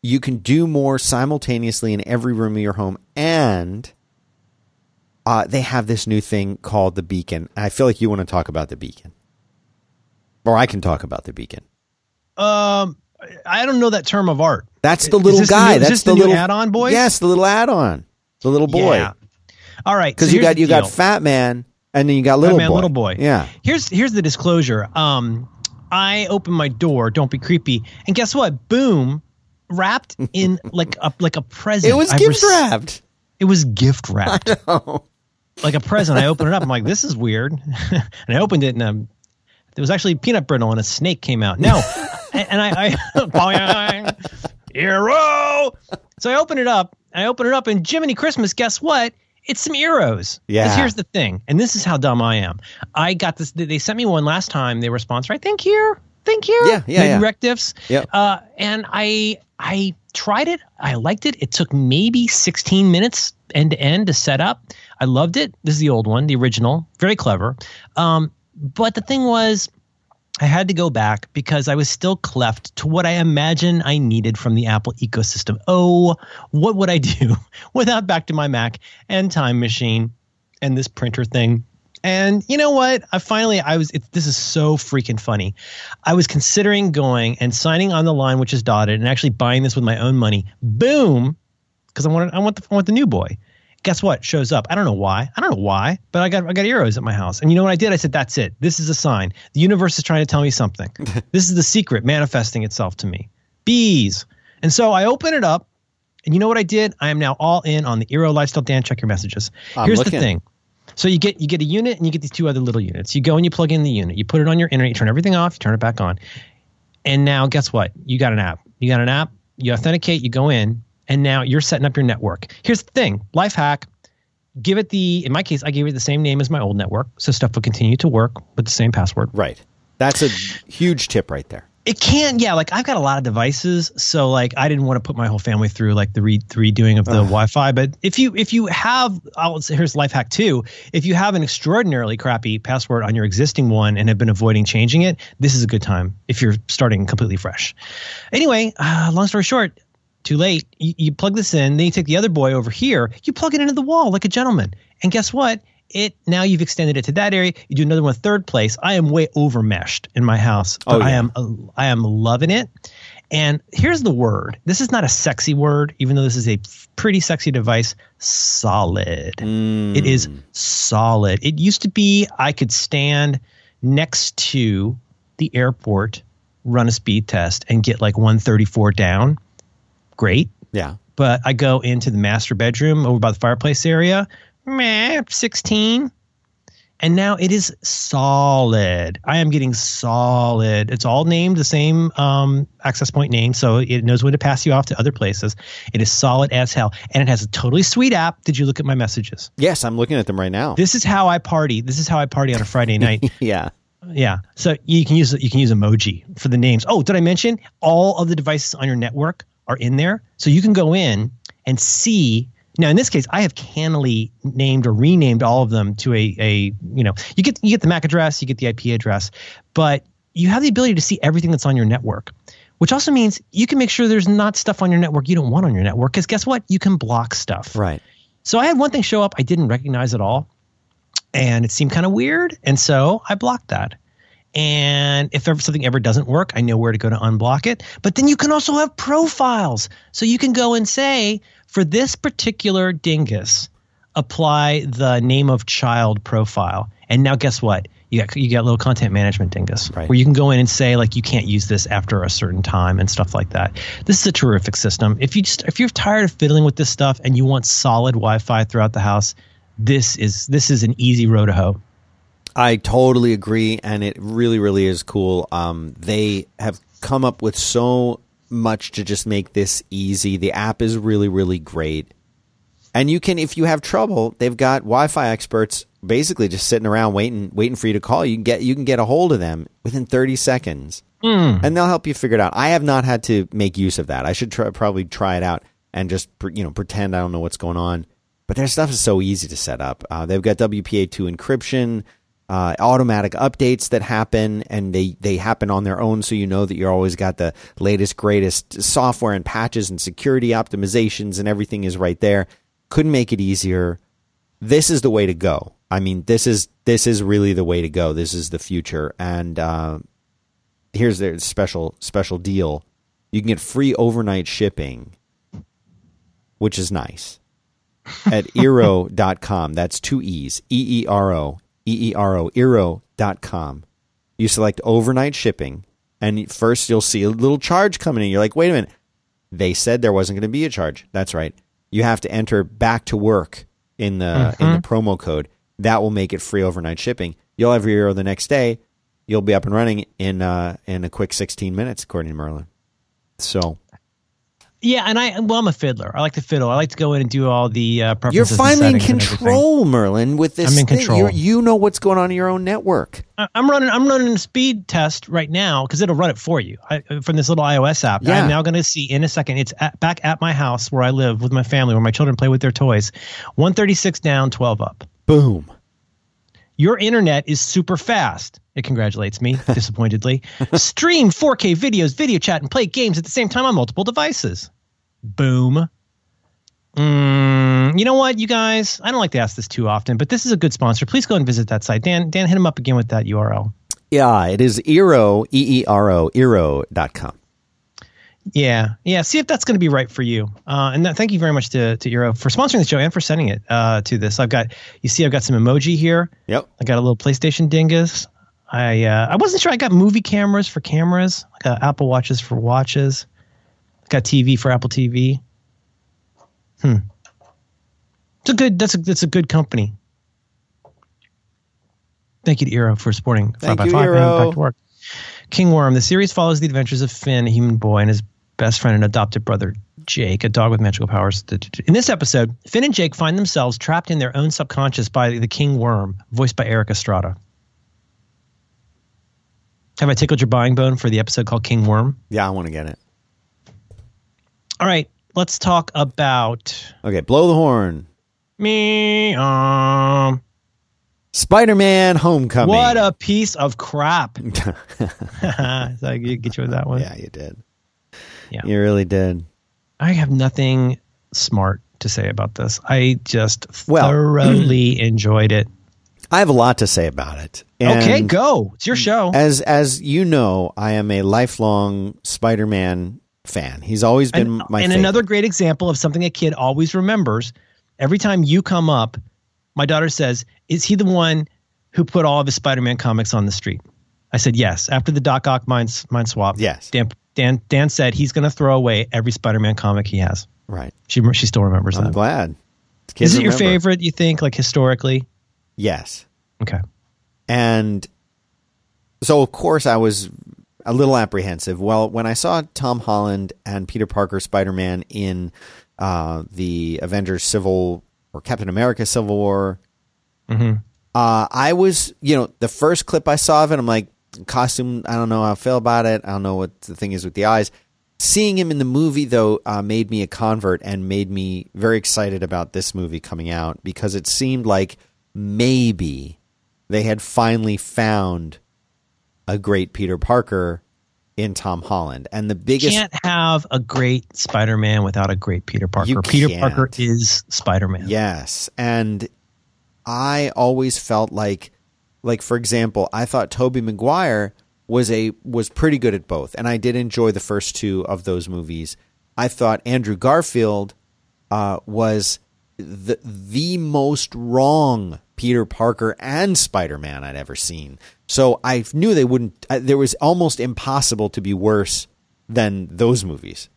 [SPEAKER 2] You can do more simultaneously in every room of your home, and uh, they have this new thing called the beacon. I feel like you want to talk about the beacon, or I can talk about the beacon.
[SPEAKER 1] um, I don't know that term of art.
[SPEAKER 2] That's the little
[SPEAKER 1] this the
[SPEAKER 2] guy.
[SPEAKER 1] new- is
[SPEAKER 2] That's the,
[SPEAKER 1] the
[SPEAKER 2] little
[SPEAKER 1] add-on boy?
[SPEAKER 2] Yes, the little add-on, the little boy.
[SPEAKER 1] Yeah. All right.
[SPEAKER 2] Because
[SPEAKER 1] so
[SPEAKER 2] you got you got. Fat Man, and then you got
[SPEAKER 1] Fat
[SPEAKER 2] Little
[SPEAKER 1] Man,
[SPEAKER 2] Boy.
[SPEAKER 1] little boy.
[SPEAKER 2] Yeah.
[SPEAKER 1] Here's here's the disclosure. Um, I open my door. Don't be creepy. And guess what? Boom, wrapped in like a like a present.
[SPEAKER 2] It was
[SPEAKER 1] I've
[SPEAKER 2] gift
[SPEAKER 1] rec-
[SPEAKER 2] wrapped.
[SPEAKER 1] It was gift wrapped. Like a present. I opened it up. I'm like, this is weird. and I opened it and um, there was actually peanut brittle and a snake came out. No. and, and I, I Hero. So I open it up. I open it up and Jiminy Christmas, guess what? It's some Eeros.
[SPEAKER 2] Yeah.
[SPEAKER 1] 'Cause here's the thing, and this is how dumb I am. I got this. They sent me one last time. They were sponsored. Right? Thank you. Thank you.
[SPEAKER 2] Yeah, yeah, yeah.
[SPEAKER 1] Rec Diffs.
[SPEAKER 2] Yep.
[SPEAKER 1] Uh, and I I tried it. I liked it. It took maybe 16 minutes end to end to set up. I loved it. This is the old one, the original. Very clever. Um, but the thing was, I had to go back because I was still cleft to what I imagine I needed from the Apple ecosystem. Oh, what would I do without back to my Mac and Time Machine and this printer thing? And you know what? I finally I was. It, this is so freaking funny. I was considering going and signing on the line, which is dotted, and actually buying this with my own money. Boom, because I want I I want the new boy. Guess what? Shows up. I don't know why. I don't know why, but I got I got Eeros at my house. And you know what I did? I said, "That's it. This is a sign. The universe is trying to tell me something. this is the secret manifesting itself to me. Bees." And so I open it up, and you know what I did? I am now all in on the Eero lifestyle. Dan, check your messages.
[SPEAKER 2] I'm
[SPEAKER 1] Here's
[SPEAKER 2] looking.
[SPEAKER 1] the thing. So you get you get a unit and you get these two other little units. You go and you plug in the unit. You put it on your internet. You turn everything off. You turn it back on. And now guess what? You got an app. You got an app. You authenticate. You go in, and now you're setting up your network. Here's the thing: life hack. give it the in my case I gave it the same name as my old network, so stuff would continue to work with the same password.
[SPEAKER 2] Right. That's a huge tip right there.
[SPEAKER 1] It can, yeah. Like I've got a lot of devices, so like I didn't want to put my whole family through like the, re- the redoing of the
[SPEAKER 2] Ugh.
[SPEAKER 1] Wi-Fi. But if you if you have, I'll say here's life hack two. If you have an extraordinarily crappy password on your existing one and have been avoiding changing it, this is a good time if you're starting completely fresh. Anyway, uh, long story short, too late. You, you plug this in, then you take the other boy over here, you plug it into the wall like a gentleman, and guess what? It now you've extended it to that area. You do another one third place. I am way over meshed in my house.
[SPEAKER 2] Oh,
[SPEAKER 1] but I am I am loving it. And here's the word. This is not a sexy word, even though this is a pretty sexy device. Solid. Mm. It is solid. It used to be I could stand next to the AirPort, run a speed test, and get like 134 down. Great.
[SPEAKER 2] Yeah.
[SPEAKER 1] But I go into the master bedroom over by the fireplace area, meh, 16. And now it is solid. I am getting solid. It's all named the same um, access point name, so it knows when to pass you off to other places. It is solid as hell, and it has a totally sweet app. Did you look at my messages?
[SPEAKER 2] Yes, I'm looking at them right now.
[SPEAKER 1] This is how I party. This is how I party on a Friday night.
[SPEAKER 2] yeah.
[SPEAKER 1] Yeah. So you can use you can use emoji for the names. Oh, did I mention all of the devices on your network are in there? So you can go in and see. Now, in this case, I have cannily named or renamed all of them to a a you know you get you get the MAC address, you get the IP address, but you have the ability to see everything that's on your network. Which also means you can make sure there's not stuff on your network you don't want on your network. Because guess what? You can block stuff.
[SPEAKER 2] Right.
[SPEAKER 1] So I had one thing show up I didn't recognize at all, and it seemed kind of weird, and so I blocked that. And if ever something ever doesn't work, I know where to go to unblock it. But then you can also have profiles, so you can go and say for this particular dingus, apply the name of child profile. And now guess what? You got you got a little content management dingus
[SPEAKER 2] Right.
[SPEAKER 1] where you can go in and say like you can't use this after a certain time and stuff like that. This is a terrific system. If you just if you're tired of fiddling with this stuff and you want solid Wi-Fi throughout the house, this is this is an easy road to hoe.
[SPEAKER 2] I totally agree, and it really, really is cool. Um, they have come up with so much to just make this easy. The app is really, really great, and you can, if you have trouble, they've got Wi-Fi experts basically just sitting around waiting, waiting for you to call. You can get, you can get a hold of them within thirty seconds, and they'll help you figure it out. I have not had to make use of that. I should try, probably try it out and just you know pretend I don't know what's going on. But their stuff is so easy to set up. Uh, they've got WPA2 encryption, uh, automatic updates that happen, and they, they happen on their own, so you know that you're always got the latest, greatest software and patches and security optimizations, and everything is right there. Couldn't make it easier. This is the way to go. I mean, this is this is really the way to go. This is the future, and uh, here's their special special deal. You can get free overnight shipping, which is nice at eero.com. That's two E's. E E R O. E E R O. Eero.com. You select overnight shipping, and first you'll see a little charge coming in. You're like, wait a minute. They said there wasn't going to be a charge. That's right. You have to enter back to work in the in the promo code. That will make it free overnight shipping. You'll have your Eero the next day. You'll be up and running in uh, in a quick 16 minutes, according to Merlin. So
[SPEAKER 1] Yeah, and I well, I'm a fiddler. I like to fiddle. I like to go in and do all the uh,
[SPEAKER 2] You're finally in
[SPEAKER 1] settings and everything.
[SPEAKER 2] control, Merlin. With this,
[SPEAKER 1] I'm in
[SPEAKER 2] thing.
[SPEAKER 1] control.
[SPEAKER 2] You're, you know what's going on in your own network.
[SPEAKER 1] I'm running. I'm running a speed test right now because it'll run it for you I, from this little iOS app.
[SPEAKER 2] Yeah.
[SPEAKER 1] I'm now going to see in a second. It's at, back at my house where I live with my family, where my children play with their toys. 136 down, 12 up.
[SPEAKER 2] Boom.
[SPEAKER 1] Your internet is super fast. It congratulates me disappointedly. Stream 4K videos, video chat, and play games at the same time on multiple devices. Boom. Mm, you know what, you guys? I don't like to ask this too often, but this is a good sponsor. Please go and visit that site. Dan, Dan, hit him up again with that URL.
[SPEAKER 2] Yeah, it is Eero, E E R O, Eero.com.
[SPEAKER 1] Yeah, yeah. See if that's going to be right for you. Uh, and that, thank you very much to to Eero for sponsoring the show and for sending it uh, to this. I've got you see, I've got some emoji here.
[SPEAKER 2] Yep.
[SPEAKER 1] I got a little PlayStation dingus. I uh, I wasn't sure. I got movie cameras for cameras. I got Apple watches for watches. I got TV for Apple TV. Hmm. It's a good. That's a that's a good company. Thank you to Eero for supporting Five by Five and Back to Work. King Worm. The series follows the adventures of Finn, a human boy, and his best friend and adopted brother Jake, a dog with magical powers. In this episode, Finn and Jake find themselves trapped in their own subconscious by the King Worm, voiced by Erik Estrada. Have I tickled your buying bone for the episode called King Worm?
[SPEAKER 2] Yeah, I want to get it.
[SPEAKER 1] All right, let's talk about
[SPEAKER 2] Okay, blow the horn.
[SPEAKER 1] me. Um,
[SPEAKER 2] Spider-Man: Homecoming.
[SPEAKER 1] what a piece of crap! Did I get you with that one?
[SPEAKER 2] yeah, you did.
[SPEAKER 1] Yeah.
[SPEAKER 2] you really did.
[SPEAKER 1] I have nothing smart to say about this. I just
[SPEAKER 2] Well-
[SPEAKER 1] thoroughly enjoyed it.
[SPEAKER 2] I have a lot to say about it.
[SPEAKER 1] okay, go. It's your show.
[SPEAKER 2] As as you know, I am a lifelong Spider-Man fan. He's always been
[SPEAKER 1] and
[SPEAKER 2] my
[SPEAKER 1] and
[SPEAKER 2] favorite.
[SPEAKER 1] another great example of something a kid always remembers. Every time you come up, my daughter says, "Is he the one who put all of his Spider-Man comics on the street?" I said, "Yes." After the Doc Ock mind mind swap,
[SPEAKER 2] Yes.
[SPEAKER 1] Dan Dan, Dan said he's going to throw away every Spider-Man comic he has.
[SPEAKER 2] right.
[SPEAKER 1] She she still remembers that.
[SPEAKER 2] I'm glad. Kids
[SPEAKER 1] Is it your favorite? You think, like historically?
[SPEAKER 2] Yes.
[SPEAKER 1] Okay.
[SPEAKER 2] And so, of course, I was a little apprehensive. Well, when I saw Tom Holland and Peter Parker Spider Man in uh, the Avengers Civil or Captain America Civil War,
[SPEAKER 1] hmm
[SPEAKER 2] uh, I was, you know, the first clip I saw of it, I'm like, costume, I don't know how I feel about it. I don't know what the thing is with the eyes. Seeing him in the movie, though, uh, made me a convert and made me very excited about this movie coming out because it seemed like maybe they had finally found a great Peter Parker in Tom Holland. And the biggest.
[SPEAKER 1] You can't have a great Spider-Man without a great Peter Parker. Peter. Parker is Spider-Man.
[SPEAKER 2] Yes, and I always felt like, like for example, I thought Tobey Maguire was a was pretty good at both, and I did enjoy the first two of those movies. I thought Andrew Garfield uh, was the the most wrong Peter Parker and Spider Man I'd ever seen. So I knew they wouldn't. Uh, there was almost impossible to be worse than those movies.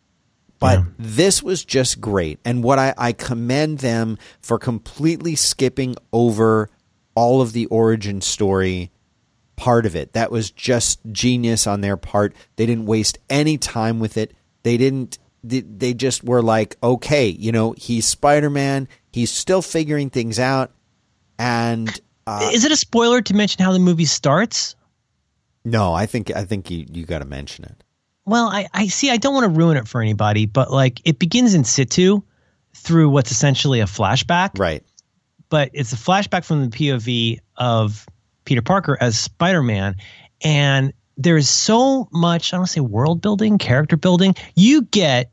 [SPEAKER 2] But
[SPEAKER 1] Yeah.
[SPEAKER 2] this was just great. And what I, I commend them for completely skipping over all of the origin story part of it. That was just genius on their part. They didn't waste any time with it. They didn't they, just were like, okay, you know, he's Spider-Man. He's still figuring things out and uh,
[SPEAKER 1] Is it a spoiler to mention how the movie starts?
[SPEAKER 2] no, I think I think you you got to mention it.
[SPEAKER 1] Well, I, I see. I don't want to ruin it for anybody, but like it begins in situ through what's essentially a flashback.
[SPEAKER 2] Right.
[SPEAKER 1] But it's a flashback from the POV of Peter Parker as Spider Man. And there's so much, I don't want to say world building, character building. You get,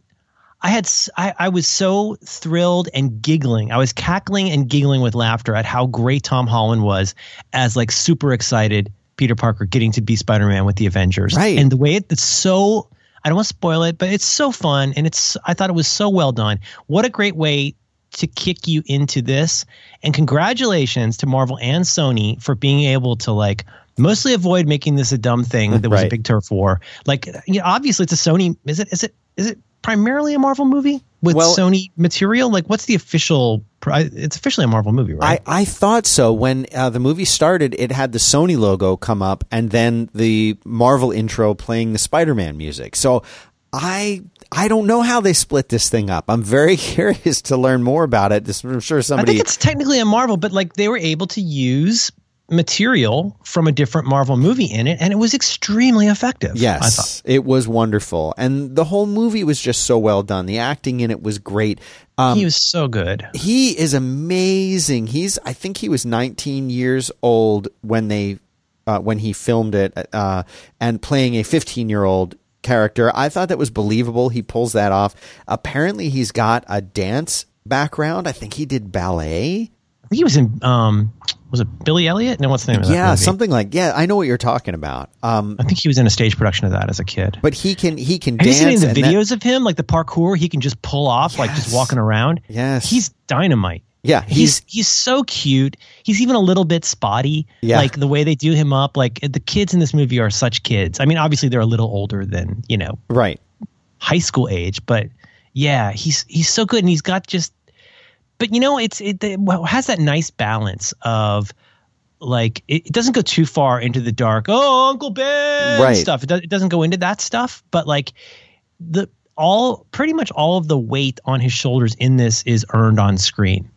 [SPEAKER 1] I had—I was so thrilled and giggling. I was cackling and giggling with laughter at how great Tom Holland was as like super excited Peter Parker getting to be Spider Man with the Avengers.
[SPEAKER 2] Right.
[SPEAKER 1] And the way it, it's so, I don't want to spoil it, but it's so fun. And it's, I thought it was so well done. What a great way to kick you into this. And congratulations to Marvel and Sony for being able to like mostly avoid making this a dumb thing that was a big turf war. Like, you know, obviously it's a Sony. Is it? Is it? Is it primarily a Marvel movie with
[SPEAKER 2] Well-
[SPEAKER 1] Sony material? Like, what's the official? It's officially a Marvel movie, right?
[SPEAKER 2] I, I thought so. When uh, the movie started, it had the Sony logo come up and then the Marvel intro playing the Spider Man music. So I I don't know how they split this thing up. I'm very curious to learn more about it. This, I'm sure somebody.
[SPEAKER 1] I think it's technically a Marvel, but like they were able to use material from a different Marvel movie in it, and it was extremely effective. I thought.
[SPEAKER 2] Yes, it was wonderful, and the whole movie was just so well done. The acting in it was great. Um,
[SPEAKER 1] he was so good.
[SPEAKER 2] he is amazing. He's I think he was 19 years old when they uh, when he filmed it uh, and playing a 15 year old character. I thought that was believable. He pulls that off. Apparently, he's got a dance background. I think he did ballet.
[SPEAKER 1] I think he was in. Um, was it Billy Elliot? No, what's the name of that
[SPEAKER 2] Yeah,
[SPEAKER 1] movie?
[SPEAKER 2] something like yeah. I know what you're talking about. Um,
[SPEAKER 1] I think he was in a stage production of that as a kid.
[SPEAKER 2] but he can he can
[SPEAKER 1] Have you
[SPEAKER 2] dance.
[SPEAKER 1] seen any of the
[SPEAKER 2] and that-
[SPEAKER 1] videos of him, like the parkour he can just pull off, like just walking around?
[SPEAKER 2] Yes.
[SPEAKER 1] He's dynamite.
[SPEAKER 2] Yeah,
[SPEAKER 1] He's
[SPEAKER 2] he's
[SPEAKER 1] he's so cute. He's even a little bit spotty.
[SPEAKER 2] Yeah.
[SPEAKER 1] Like the way they do him up. Like the kids in this movie are such kids. I mean, obviously they're a little older than, you know,
[SPEAKER 2] right.
[SPEAKER 1] high school age, but yeah, he's he's so good and he's got just but you know, it's it, it has that nice balance of like it, it doesn't go too far into the dark. Oh, Uncle Ben
[SPEAKER 2] Right.
[SPEAKER 1] stuff. It, does, it doesn't go into that stuff, but like the all pretty much all of the weight on his shoulders in this is earned on screen,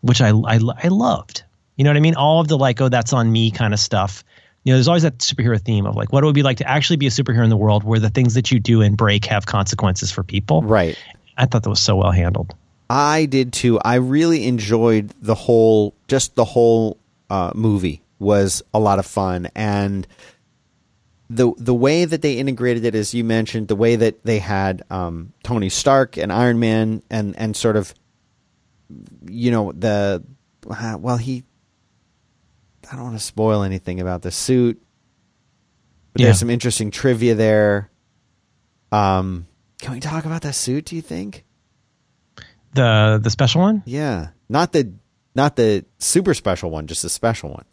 [SPEAKER 1] which I I, I loved. You know what I mean? All of the like, oh, that's on me kind of stuff. You know, there's always that superhero theme of like, what it would be like to actually be a superhero in the world where the things that you do and break have consequences for people.
[SPEAKER 2] Right.
[SPEAKER 1] I thought that was so well handled.
[SPEAKER 2] I did too. I really enjoyed the whole, just the whole uh, movie was a lot of fun, and the the way that they integrated it, as you mentioned, the way that they had um, Tony Stark and Iron Man, and and sort of, you know, the well, he. I don't want to spoil anything about the suit, but
[SPEAKER 1] Yeah.
[SPEAKER 2] there's some interesting trivia there. Um, can we talk about that suit? Do you think?
[SPEAKER 1] The the special one,
[SPEAKER 2] Yeah, not the not the super special one, just the special one.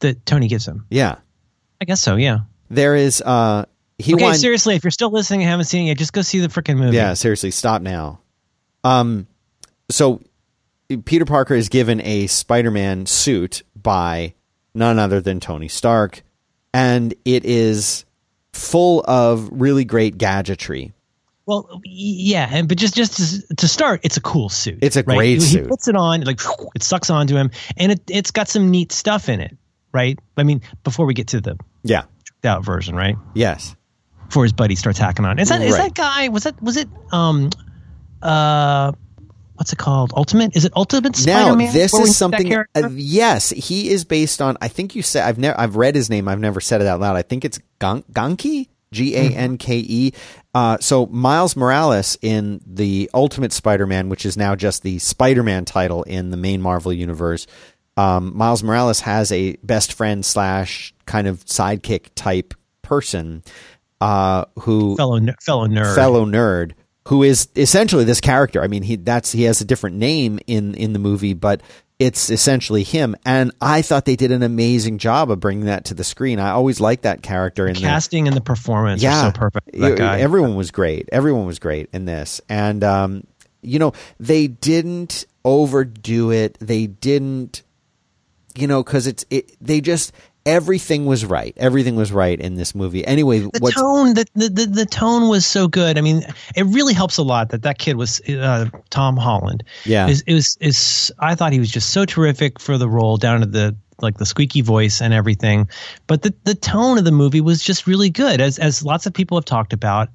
[SPEAKER 1] that Tony gives him.
[SPEAKER 2] Yeah,
[SPEAKER 1] I guess so. Yeah.
[SPEAKER 2] there is. Uh, he
[SPEAKER 1] okay,
[SPEAKER 2] won.
[SPEAKER 1] seriously, if you're still listening and haven't seen it yet, just go see the freaking movie.
[SPEAKER 2] Yeah, seriously, stop now. Um, so Peter Parker is given a Spider-Man suit by none other than Tony Stark, and it is full of really great gadgetry.
[SPEAKER 1] Well, yeah, and but just just to, to start, it's a cool suit.
[SPEAKER 2] It's a
[SPEAKER 1] right?
[SPEAKER 2] great
[SPEAKER 1] he,
[SPEAKER 2] suit.
[SPEAKER 1] He puts it on, like it sucks onto him, and it it's got some neat stuff in it, right? I mean, before we get to the
[SPEAKER 2] Yeah.
[SPEAKER 1] out version, right?
[SPEAKER 2] Yes.
[SPEAKER 1] Before his buddy starts hacking on. Is that is
[SPEAKER 2] Right.
[SPEAKER 1] that guy? Was that was it? Um, uh, what's it called? Ultimate? Is it Ultimate Spider-Man? Now this
[SPEAKER 2] is something. Uh, yes, he is based on. I think you said I've never. I've read his name. I've never said it out loud. I think it's Gon- Ganke. G A N K E. Uh, so Miles Morales in the Ultimate Spider-Man, which is now just the Spider-Man title in the main Marvel universe. Um, Miles Morales has a best friend slash kind of sidekick type person uh, who
[SPEAKER 1] fellow fellow nerd.
[SPEAKER 2] fellow nerd who is essentially this character. I mean, he that's he has a different name in in the movie, but it's essentially him. And I thought they did an amazing job of bringing that to the screen. I always liked that character in the
[SPEAKER 1] casting and the performance
[SPEAKER 2] yeah,
[SPEAKER 1] so perfect. That
[SPEAKER 2] It-
[SPEAKER 1] guy.
[SPEAKER 2] Everyone was great. Everyone was great in this, and um, you know they didn't overdo it. They didn't, you know, because it's it. They just everything was right. Everything was right in this movie. Anyway,
[SPEAKER 1] the
[SPEAKER 2] what's
[SPEAKER 1] tone the, the, the, the tone was so good i mean it really helps a lot that that kid was uh, tom holland
[SPEAKER 2] Yeah.
[SPEAKER 1] is it was is i thought he was just so terrific for the role down to the like the squeaky voice and everything but the, the tone of the movie was just really good as as lots of people have talked about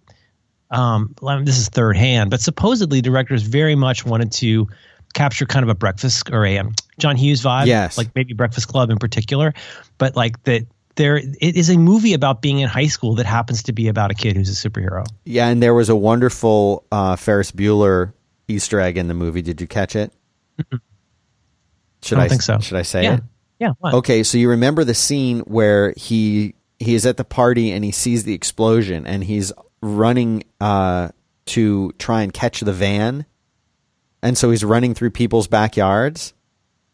[SPEAKER 1] um this is third hand but supposedly directors very much wanted to capture kind of a breakfast or a um, john hughes vibe
[SPEAKER 2] Yes.
[SPEAKER 1] like maybe breakfast club in particular but like that there it is a movie about being in high school that happens to be about a kid who's a superhero
[SPEAKER 2] Yeah, and there was a wonderful uh, Ferris Bueller Easter egg in the movie. Did you catch it? Should
[SPEAKER 1] I don't think so.
[SPEAKER 2] Should I say
[SPEAKER 1] yeah
[SPEAKER 2] it?
[SPEAKER 1] yeah what?
[SPEAKER 2] Okay, so you remember the scene where he he is at the party and he sees the explosion and he's running uh, to try and catch the van, and so he's running through people's backyards,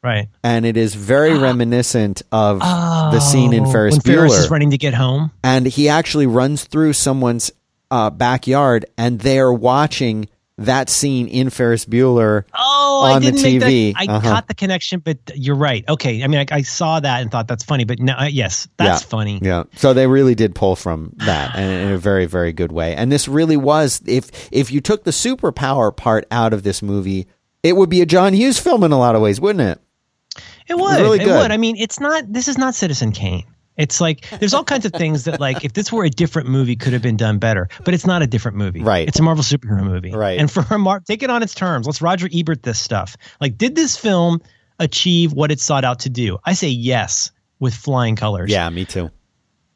[SPEAKER 1] right.
[SPEAKER 2] And it is very reminiscent of the scene in
[SPEAKER 1] Oh,
[SPEAKER 2] Ferris
[SPEAKER 1] when
[SPEAKER 2] Bueller.
[SPEAKER 1] Ferris is running to get home?
[SPEAKER 2] And he actually runs through someone's uh, backyard, and they are watching that scene in Ferris Bueller.
[SPEAKER 1] Oh, I
[SPEAKER 2] on the TV.
[SPEAKER 1] I
[SPEAKER 2] Uh-huh.
[SPEAKER 1] caught the connection, but you're right. Okay, I mean, I, I saw that and thought that's funny, but no, uh, yes, that's
[SPEAKER 2] Yeah.
[SPEAKER 1] funny.
[SPEAKER 2] Yeah, so they really did pull from that, and in a very, very good way. And this really was, if if you took the superpower part out of this movie, it would be a John Hughes film in a lot of ways, wouldn't it?
[SPEAKER 1] It would.
[SPEAKER 2] really
[SPEAKER 1] it would. I mean, it's not. This is not Citizen Kane. It's like there's all kinds of things that like if this were a different movie could have been done better, but it's not a different movie.
[SPEAKER 2] Right.
[SPEAKER 1] It's a Marvel superhero movie.
[SPEAKER 2] Right.
[SPEAKER 1] And for Mar- take it on its terms. Let's Roger Ebert this stuff. Like, did this film achieve what it sought out to do? I say yes with flying colors.
[SPEAKER 2] Yeah, me too.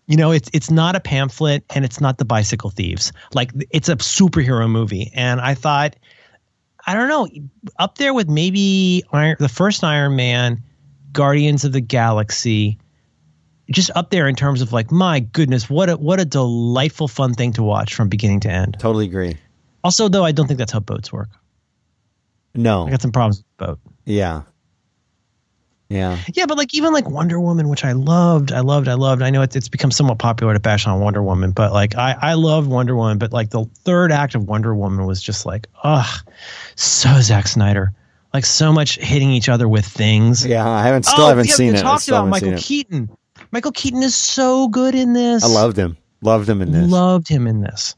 [SPEAKER 1] You know, it's it's not a pamphlet and it's not the bicycle thieves. Like it's a superhero movie. And I thought, I don't know, up there with maybe Iron, the first Iron Man, Guardians of the Galaxy, just up there in terms of like, my goodness, what a what a delightful, fun thing to watch from beginning to end.
[SPEAKER 2] Totally agree.
[SPEAKER 1] Also, though, I don't think that's how boats work.
[SPEAKER 2] No,
[SPEAKER 1] I got some problems with boat.
[SPEAKER 2] yeah, yeah,
[SPEAKER 1] Yeah, but like even like Wonder Woman, which I loved, I loved, I loved. I know it's it's become somewhat popular to bash on Wonder Woman, but like I I loved Wonder Woman, but like the third act of Wonder Woman was just like, ugh, so Zack Snyder, like so much hitting each other with things.
[SPEAKER 2] yeah. I haven't still
[SPEAKER 1] oh,
[SPEAKER 2] haven't seen it.
[SPEAKER 1] Talked about Michael. Keaton. Michael Keaton is so good in this.
[SPEAKER 2] I loved him. Loved him in this.
[SPEAKER 1] Loved him in this.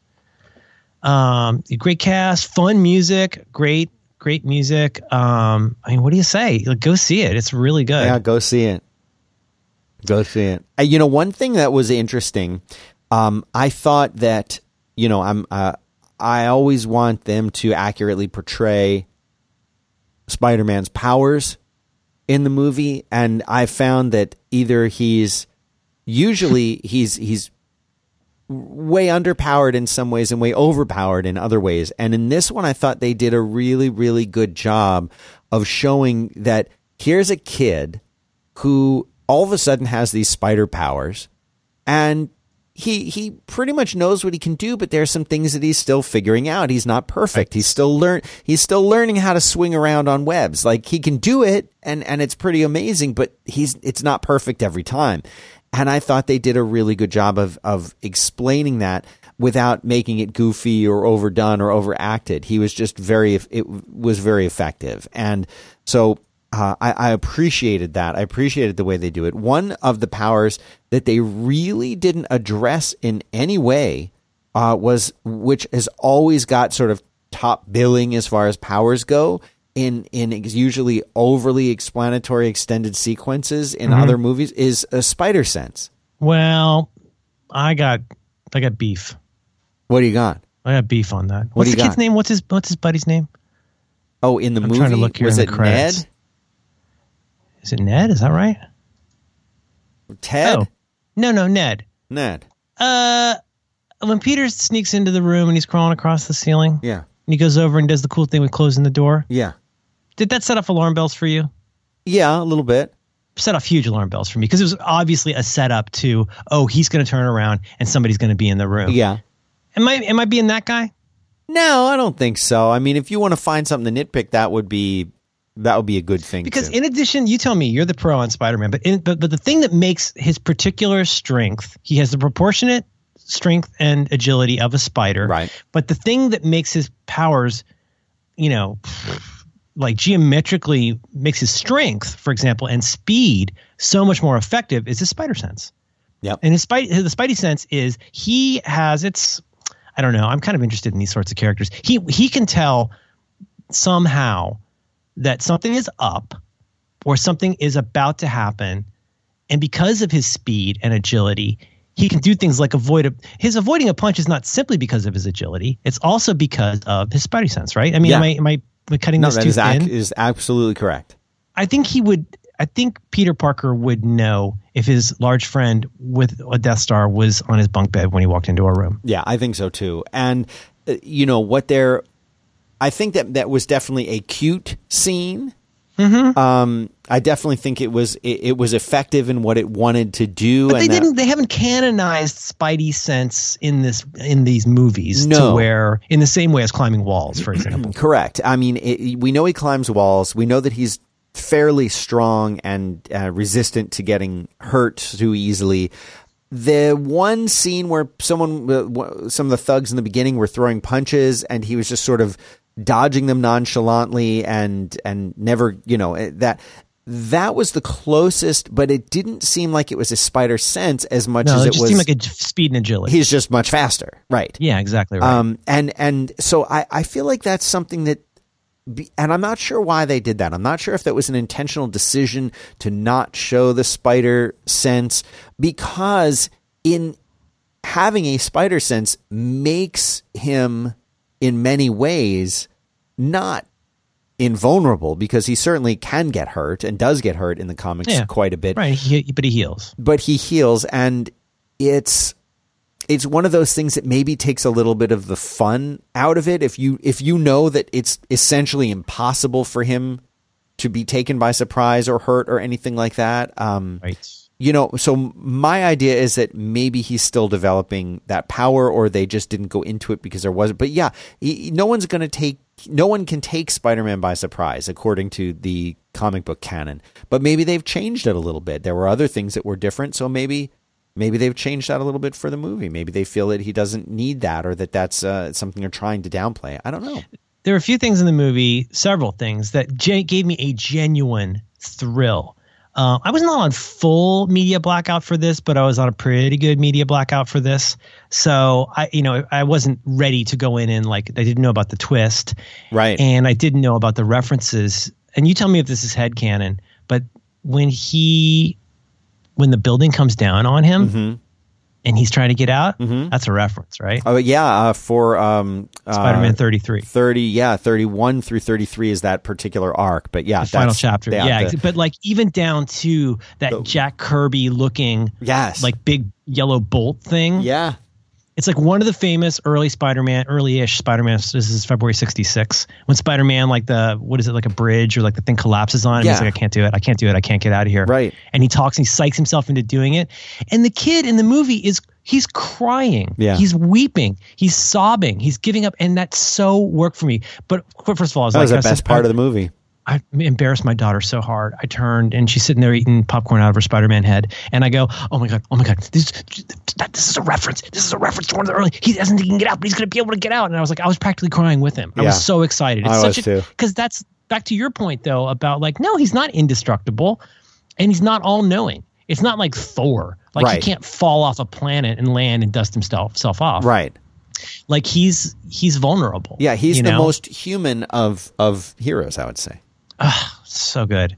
[SPEAKER 1] Um, great cast, fun music, great, great music. Um, I mean, what do you say? Like, go see it. It's really good.
[SPEAKER 2] Yeah, go see it. Go see it. Uh, you know, one thing that was interesting, um, I thought that you know, I'm uh, I always want them to accurately portray Spider-Man's powers in the movie, and I found that either he's usually he's he's way underpowered in some ways and way overpowered in other ways. And in this one, I thought they did a really, really good job of showing that here's a kid who all of a sudden has these spider powers and he he pretty much knows what he can do, but there's some things that he's still figuring out. He's not perfect. He's still learn he's still learning how to swing around on webs. Like he can do it and and it's pretty amazing, but he's it's not perfect every time. And I thought they did a really good job of of explaining that without making it goofy or overdone or overacted. He was just very it was very effective. And so uh, I, I, appreciated that. I appreciated the way they do it. One of the powers that they really didn't address in any way uh, was, which has always got sort of top billing as far as powers go. In in usually overly explanatory extended sequences in mm-hmm. other movies is a spider sense.
[SPEAKER 1] Well, I got I got beef.
[SPEAKER 2] What do you got?
[SPEAKER 1] I got beef on that. What what's the kid's got? name? What's his What's his buddy's name?
[SPEAKER 2] Oh, in the I'm movie, trying to look here was it Ned?
[SPEAKER 1] Is it Ned? Is that right?
[SPEAKER 2] Ted? Oh.
[SPEAKER 1] No, no, Ned.
[SPEAKER 2] Ned.
[SPEAKER 1] Uh, when Peter sneaks into the room and he's crawling across the ceiling.
[SPEAKER 2] Yeah.
[SPEAKER 1] And he goes over and does the cool thing with closing the door.
[SPEAKER 2] Yeah.
[SPEAKER 1] Did that set off alarm bells for you?
[SPEAKER 2] Yeah, a little bit.
[SPEAKER 1] Set off huge alarm bells for me because it was obviously a setup to oh he's going to turn around and somebody's going to be in the room.
[SPEAKER 2] Yeah.
[SPEAKER 1] Am I am I being that guy?
[SPEAKER 2] No, I don't think so. I mean, if you want to find something to nitpick, that would be that would be a good thing.
[SPEAKER 1] Because
[SPEAKER 2] too.
[SPEAKER 1] in addition, you tell me you're the pro on Spider-Man, but in, but but the thing that makes his particular strength, he has the proportionate strength and agility of a spider.
[SPEAKER 2] Right.
[SPEAKER 1] But the thing that makes his powers, you know, like geometrically makes his strength, for example, and speed so much more effective is his spider sense.
[SPEAKER 2] yeah
[SPEAKER 1] And his spidey, the spidey sense is he has it's I don't know. I'm kind of interested in these sorts of characters. He he can tell somehow that something is up or something is about to happen. And because of his speed and agility, he can do things like avoid a, his avoiding a punch is not simply because of his agility. It's also because of his spidey sense, right? I mean, yeah. am, I, am I cutting
[SPEAKER 2] no,
[SPEAKER 1] this too thin?
[SPEAKER 2] Ac- is absolutely correct.
[SPEAKER 1] I think he would. I think Peter Parker would know if his large friend with a Death Star was on his bunk bed when he walked into a room.
[SPEAKER 2] Yeah, I think so too. And uh, you know what they're I think that that was definitely a cute scene.
[SPEAKER 1] Mm-hmm.
[SPEAKER 2] Um, I definitely think it was it, it, was effective in what it wanted to do.
[SPEAKER 1] But they didn't. They haven't canonized Spidey sense in this in these movies.
[SPEAKER 2] No.
[SPEAKER 1] to where in the same way as climbing walls, for example.
[SPEAKER 2] Correct. I mean, it, we know he climbs walls. We know that he's fairly strong and uh, resistant to getting hurt too easily. The one scene where someone, uh, some of the thugs in the beginning were throwing punches, and he was just sort of dodging them nonchalantly and and never you know eh, that that was the closest, but it didn't seem like it was a spider sense as much
[SPEAKER 1] no,
[SPEAKER 2] as
[SPEAKER 1] it,
[SPEAKER 2] it, was.
[SPEAKER 1] Seemed like a speed and agility.
[SPEAKER 2] He's just much faster, right?
[SPEAKER 1] Yeah, exactly right.
[SPEAKER 2] Um, and and so I I feel like that's something that, be, and I'm not sure why they did that. I'm not sure if that was an intentional decision to not show the spider sense because in having a spider sense makes him in many ways not invulnerable because he certainly can get hurt and does get hurt in the comics yeah, quite a bit.
[SPEAKER 1] Right, he, but he heals.
[SPEAKER 2] But he heals, and it's it's one of those things that maybe takes a little bit of the fun out of it. If you if you know that it's essentially impossible for him to be taken by surprise or hurt or anything like that. Um,
[SPEAKER 1] right
[SPEAKER 2] you know, so my idea is that maybe he's still developing that power, or they just didn't go into it because there wasn't. But yeah, he, no one's going to take, no one can take Spider-Man by surprise, according to the comic book canon. But maybe they've changed it a little bit. There were other things that were different, so maybe, maybe they've changed that a little bit for the movie. Maybe they feel that he doesn't need that, or that that's uh, something they're trying to downplay. I don't know.
[SPEAKER 1] There are a few things in the movie, several things that gave me a genuine thrill Uh, I was not on full media blackout for this, but I was on a pretty good media blackout for this. So I, you know, I wasn't ready to go in and like I didn't know about the twist,
[SPEAKER 2] Right.
[SPEAKER 1] and I didn't know about the references. And you tell me if this is head headcanon, but when he, when the building comes down on him,
[SPEAKER 2] Mm-hmm.
[SPEAKER 1] And he's trying to get out, that's a reference, right?
[SPEAKER 2] oh yeah, uh, for um,
[SPEAKER 1] Spider-Man
[SPEAKER 2] uh,
[SPEAKER 1] 33.
[SPEAKER 2] 30 yeah 31 through 33 is that particular arc but yeah
[SPEAKER 1] the final chapter. Yeah,
[SPEAKER 2] the-
[SPEAKER 1] but like even down to that Jack Kirby looking
[SPEAKER 2] yes
[SPEAKER 1] like big yellow bolt thing.
[SPEAKER 2] yeah
[SPEAKER 1] It's like one of the famous early Spider-Man, early-ish Spider-Man. This is February '66 when Spider-Man, like the what is it, like a bridge or like the thing collapses on him. He's like, I can't do it. I can't do it. I can't get out of here.
[SPEAKER 2] Right.
[SPEAKER 1] And he talks and he psychs himself into doing it. And the kid in the movie is he's crying.
[SPEAKER 2] Yeah.
[SPEAKER 1] He's weeping. He's sobbing. He's giving up, and that so worked for me. But first of all, I was
[SPEAKER 2] that
[SPEAKER 1] like,
[SPEAKER 2] was the best part of the movie
[SPEAKER 1] I embarrassed my daughter so hard. I turned and she's sitting there eating popcorn out of her Spider-Man head, and I go, "Oh my god, oh my god, this this is a reference. This is a reference to one of the early. He doesn't think he can get out, but he's going to be able to get out." And I was like, I was practically crying with him. I
[SPEAKER 2] Yeah.
[SPEAKER 1] was so excited. It's
[SPEAKER 2] I
[SPEAKER 1] such
[SPEAKER 2] was
[SPEAKER 1] a,
[SPEAKER 2] too.
[SPEAKER 1] Because that's back to your point though about like, no, he's not indestructible, and he's not all knowing. It's not like Thor. Like he can't fall off a planet and land and dust himself self off.
[SPEAKER 2] right
[SPEAKER 1] Like he's he's vulnerable.
[SPEAKER 2] yeah he's the
[SPEAKER 1] know?
[SPEAKER 2] most human of of heroes i would say
[SPEAKER 1] so good.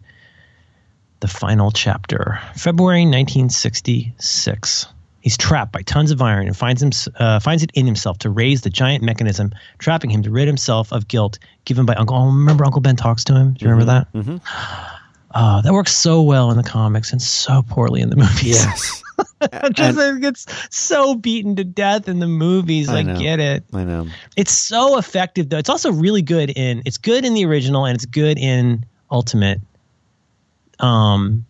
[SPEAKER 1] The final chapter, February 1966. He's trapped by tons of iron and finds him uh, finds it in himself to raise the giant mechanism, trapping him to rid himself of guilt given by Uncle. Oh, remember Uncle Ben talks to him. Do you remember that? Mm-hmm. Oh, that works so well in the comics and so poorly in the movies.
[SPEAKER 2] yes
[SPEAKER 1] Just it gets so beaten to death in the movies.
[SPEAKER 2] I
[SPEAKER 1] I,
[SPEAKER 2] know.
[SPEAKER 1] get it.
[SPEAKER 2] i know
[SPEAKER 1] It's so effective though. It's also really good in it's good in the original and it's good in Ultimate. Um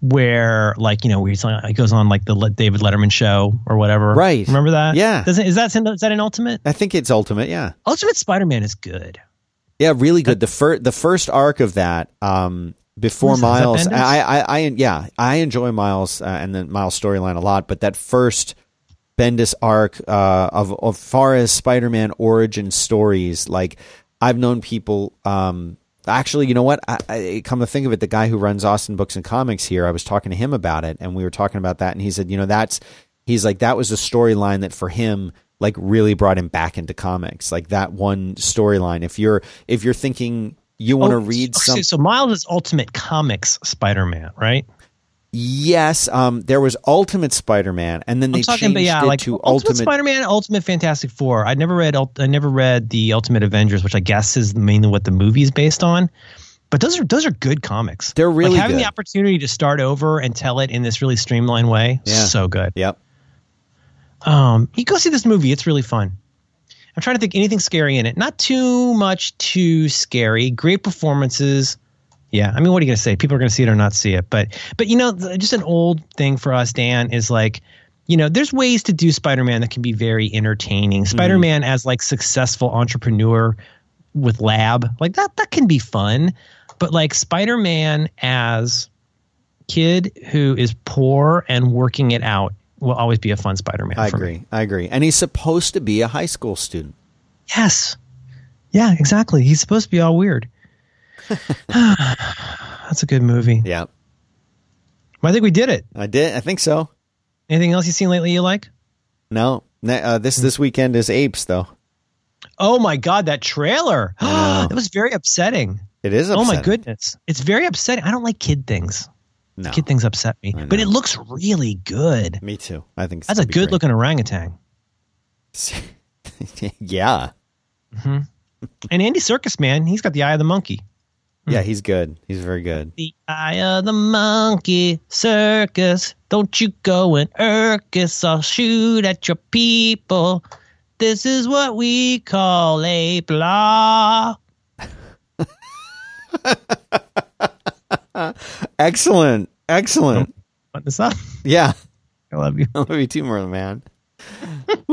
[SPEAKER 1] where like you know where on, he goes on like the David Letterman show or whatever.
[SPEAKER 2] Right.
[SPEAKER 1] Remember that?
[SPEAKER 2] Yeah.
[SPEAKER 1] Doesn't is that in- that in Ultimate?
[SPEAKER 2] i think it's ultimate yeah
[SPEAKER 1] Ultimate Spider-Man is good.
[SPEAKER 2] yeah really good the first the first arc of that um before
[SPEAKER 1] What is that? Is that
[SPEAKER 2] miles I, I i yeah i enjoy miles uh, and the miles storyline a lot but that first Bendis arc uh, of of far as Spider-Man origin stories. Like I've known people. Um, actually, you know what? I, I, come to think of it, the guy who runs Austin Books and Comics here, I was talking to him about it, and we were talking about that, and he said, you know, that's he's like that was a storyline that for him like really brought him back into comics. Like that one storyline. If you're if you're thinking you want to
[SPEAKER 1] Oh,
[SPEAKER 2] read
[SPEAKER 1] so,
[SPEAKER 2] some
[SPEAKER 1] so Miles is Ultimate Comics Spider-Man, right?
[SPEAKER 2] Yes, um, there was Ultimate Spider-Man, and then they changed
[SPEAKER 1] about yeah,
[SPEAKER 2] it
[SPEAKER 1] like
[SPEAKER 2] to
[SPEAKER 1] Ultimate,
[SPEAKER 2] Ultimate.
[SPEAKER 1] Spider-Man, Ultimate Fantastic Four. I never read. I never read the Ultimate Avengers, which I guess is mainly what the movie is based on. But those are those are good comics.
[SPEAKER 2] They're really
[SPEAKER 1] like having
[SPEAKER 2] good.
[SPEAKER 1] the opportunity to start over and tell it in this really streamlined way.
[SPEAKER 2] Yeah.
[SPEAKER 1] So good.
[SPEAKER 2] Yep.
[SPEAKER 1] Um, you go see this movie. It's really fun. I'm trying to think anything scary in it. Not too much too scary. Great performances. Yeah, I mean, what are you going to say? People are going to see it or not see it. But but you know, just an old thing for us, Dan, is like, you know, there's ways to do Spider-Man that can be very entertaining. Mm-hmm. Spider-Man as like successful entrepreneur with lab, like that that can be fun. But like Spider-Man as kid who is poor and working it out will always be a fun Spider-Man.
[SPEAKER 2] I agree.
[SPEAKER 1] Me.
[SPEAKER 2] I agree. And he's supposed to be a high school student.
[SPEAKER 1] Yes. Yeah, exactly. He's supposed to be all weird. That's a good movie.
[SPEAKER 2] Yeah.
[SPEAKER 1] Well, I think we did it.
[SPEAKER 2] I did. I think so.
[SPEAKER 1] Anything else you've seen lately you like?
[SPEAKER 2] No. Uh, this this weekend is Apes though.
[SPEAKER 1] Oh my god, that trailer! it was very upsetting.
[SPEAKER 2] It is.
[SPEAKER 1] Oh my goodness, it's very upsetting. I don't like kid things.
[SPEAKER 2] No.
[SPEAKER 1] Kid things upset me, but it looks really good.
[SPEAKER 2] Me too. I think
[SPEAKER 1] That's a good
[SPEAKER 2] great.
[SPEAKER 1] looking orangutan.
[SPEAKER 2] yeah. Mm-hmm.
[SPEAKER 1] And Andy Serkis, man, he's got the eye of the monkey. Hmm.
[SPEAKER 2] Yeah. He's good. He's very good.
[SPEAKER 1] The eye of the monkey circus. Don't you go and irk us. I'll shoot at your people. This is what we call a blah.
[SPEAKER 2] Excellent. Excellent.
[SPEAKER 1] What this up?
[SPEAKER 2] Yeah.
[SPEAKER 1] I love you.
[SPEAKER 2] I love you too, more man.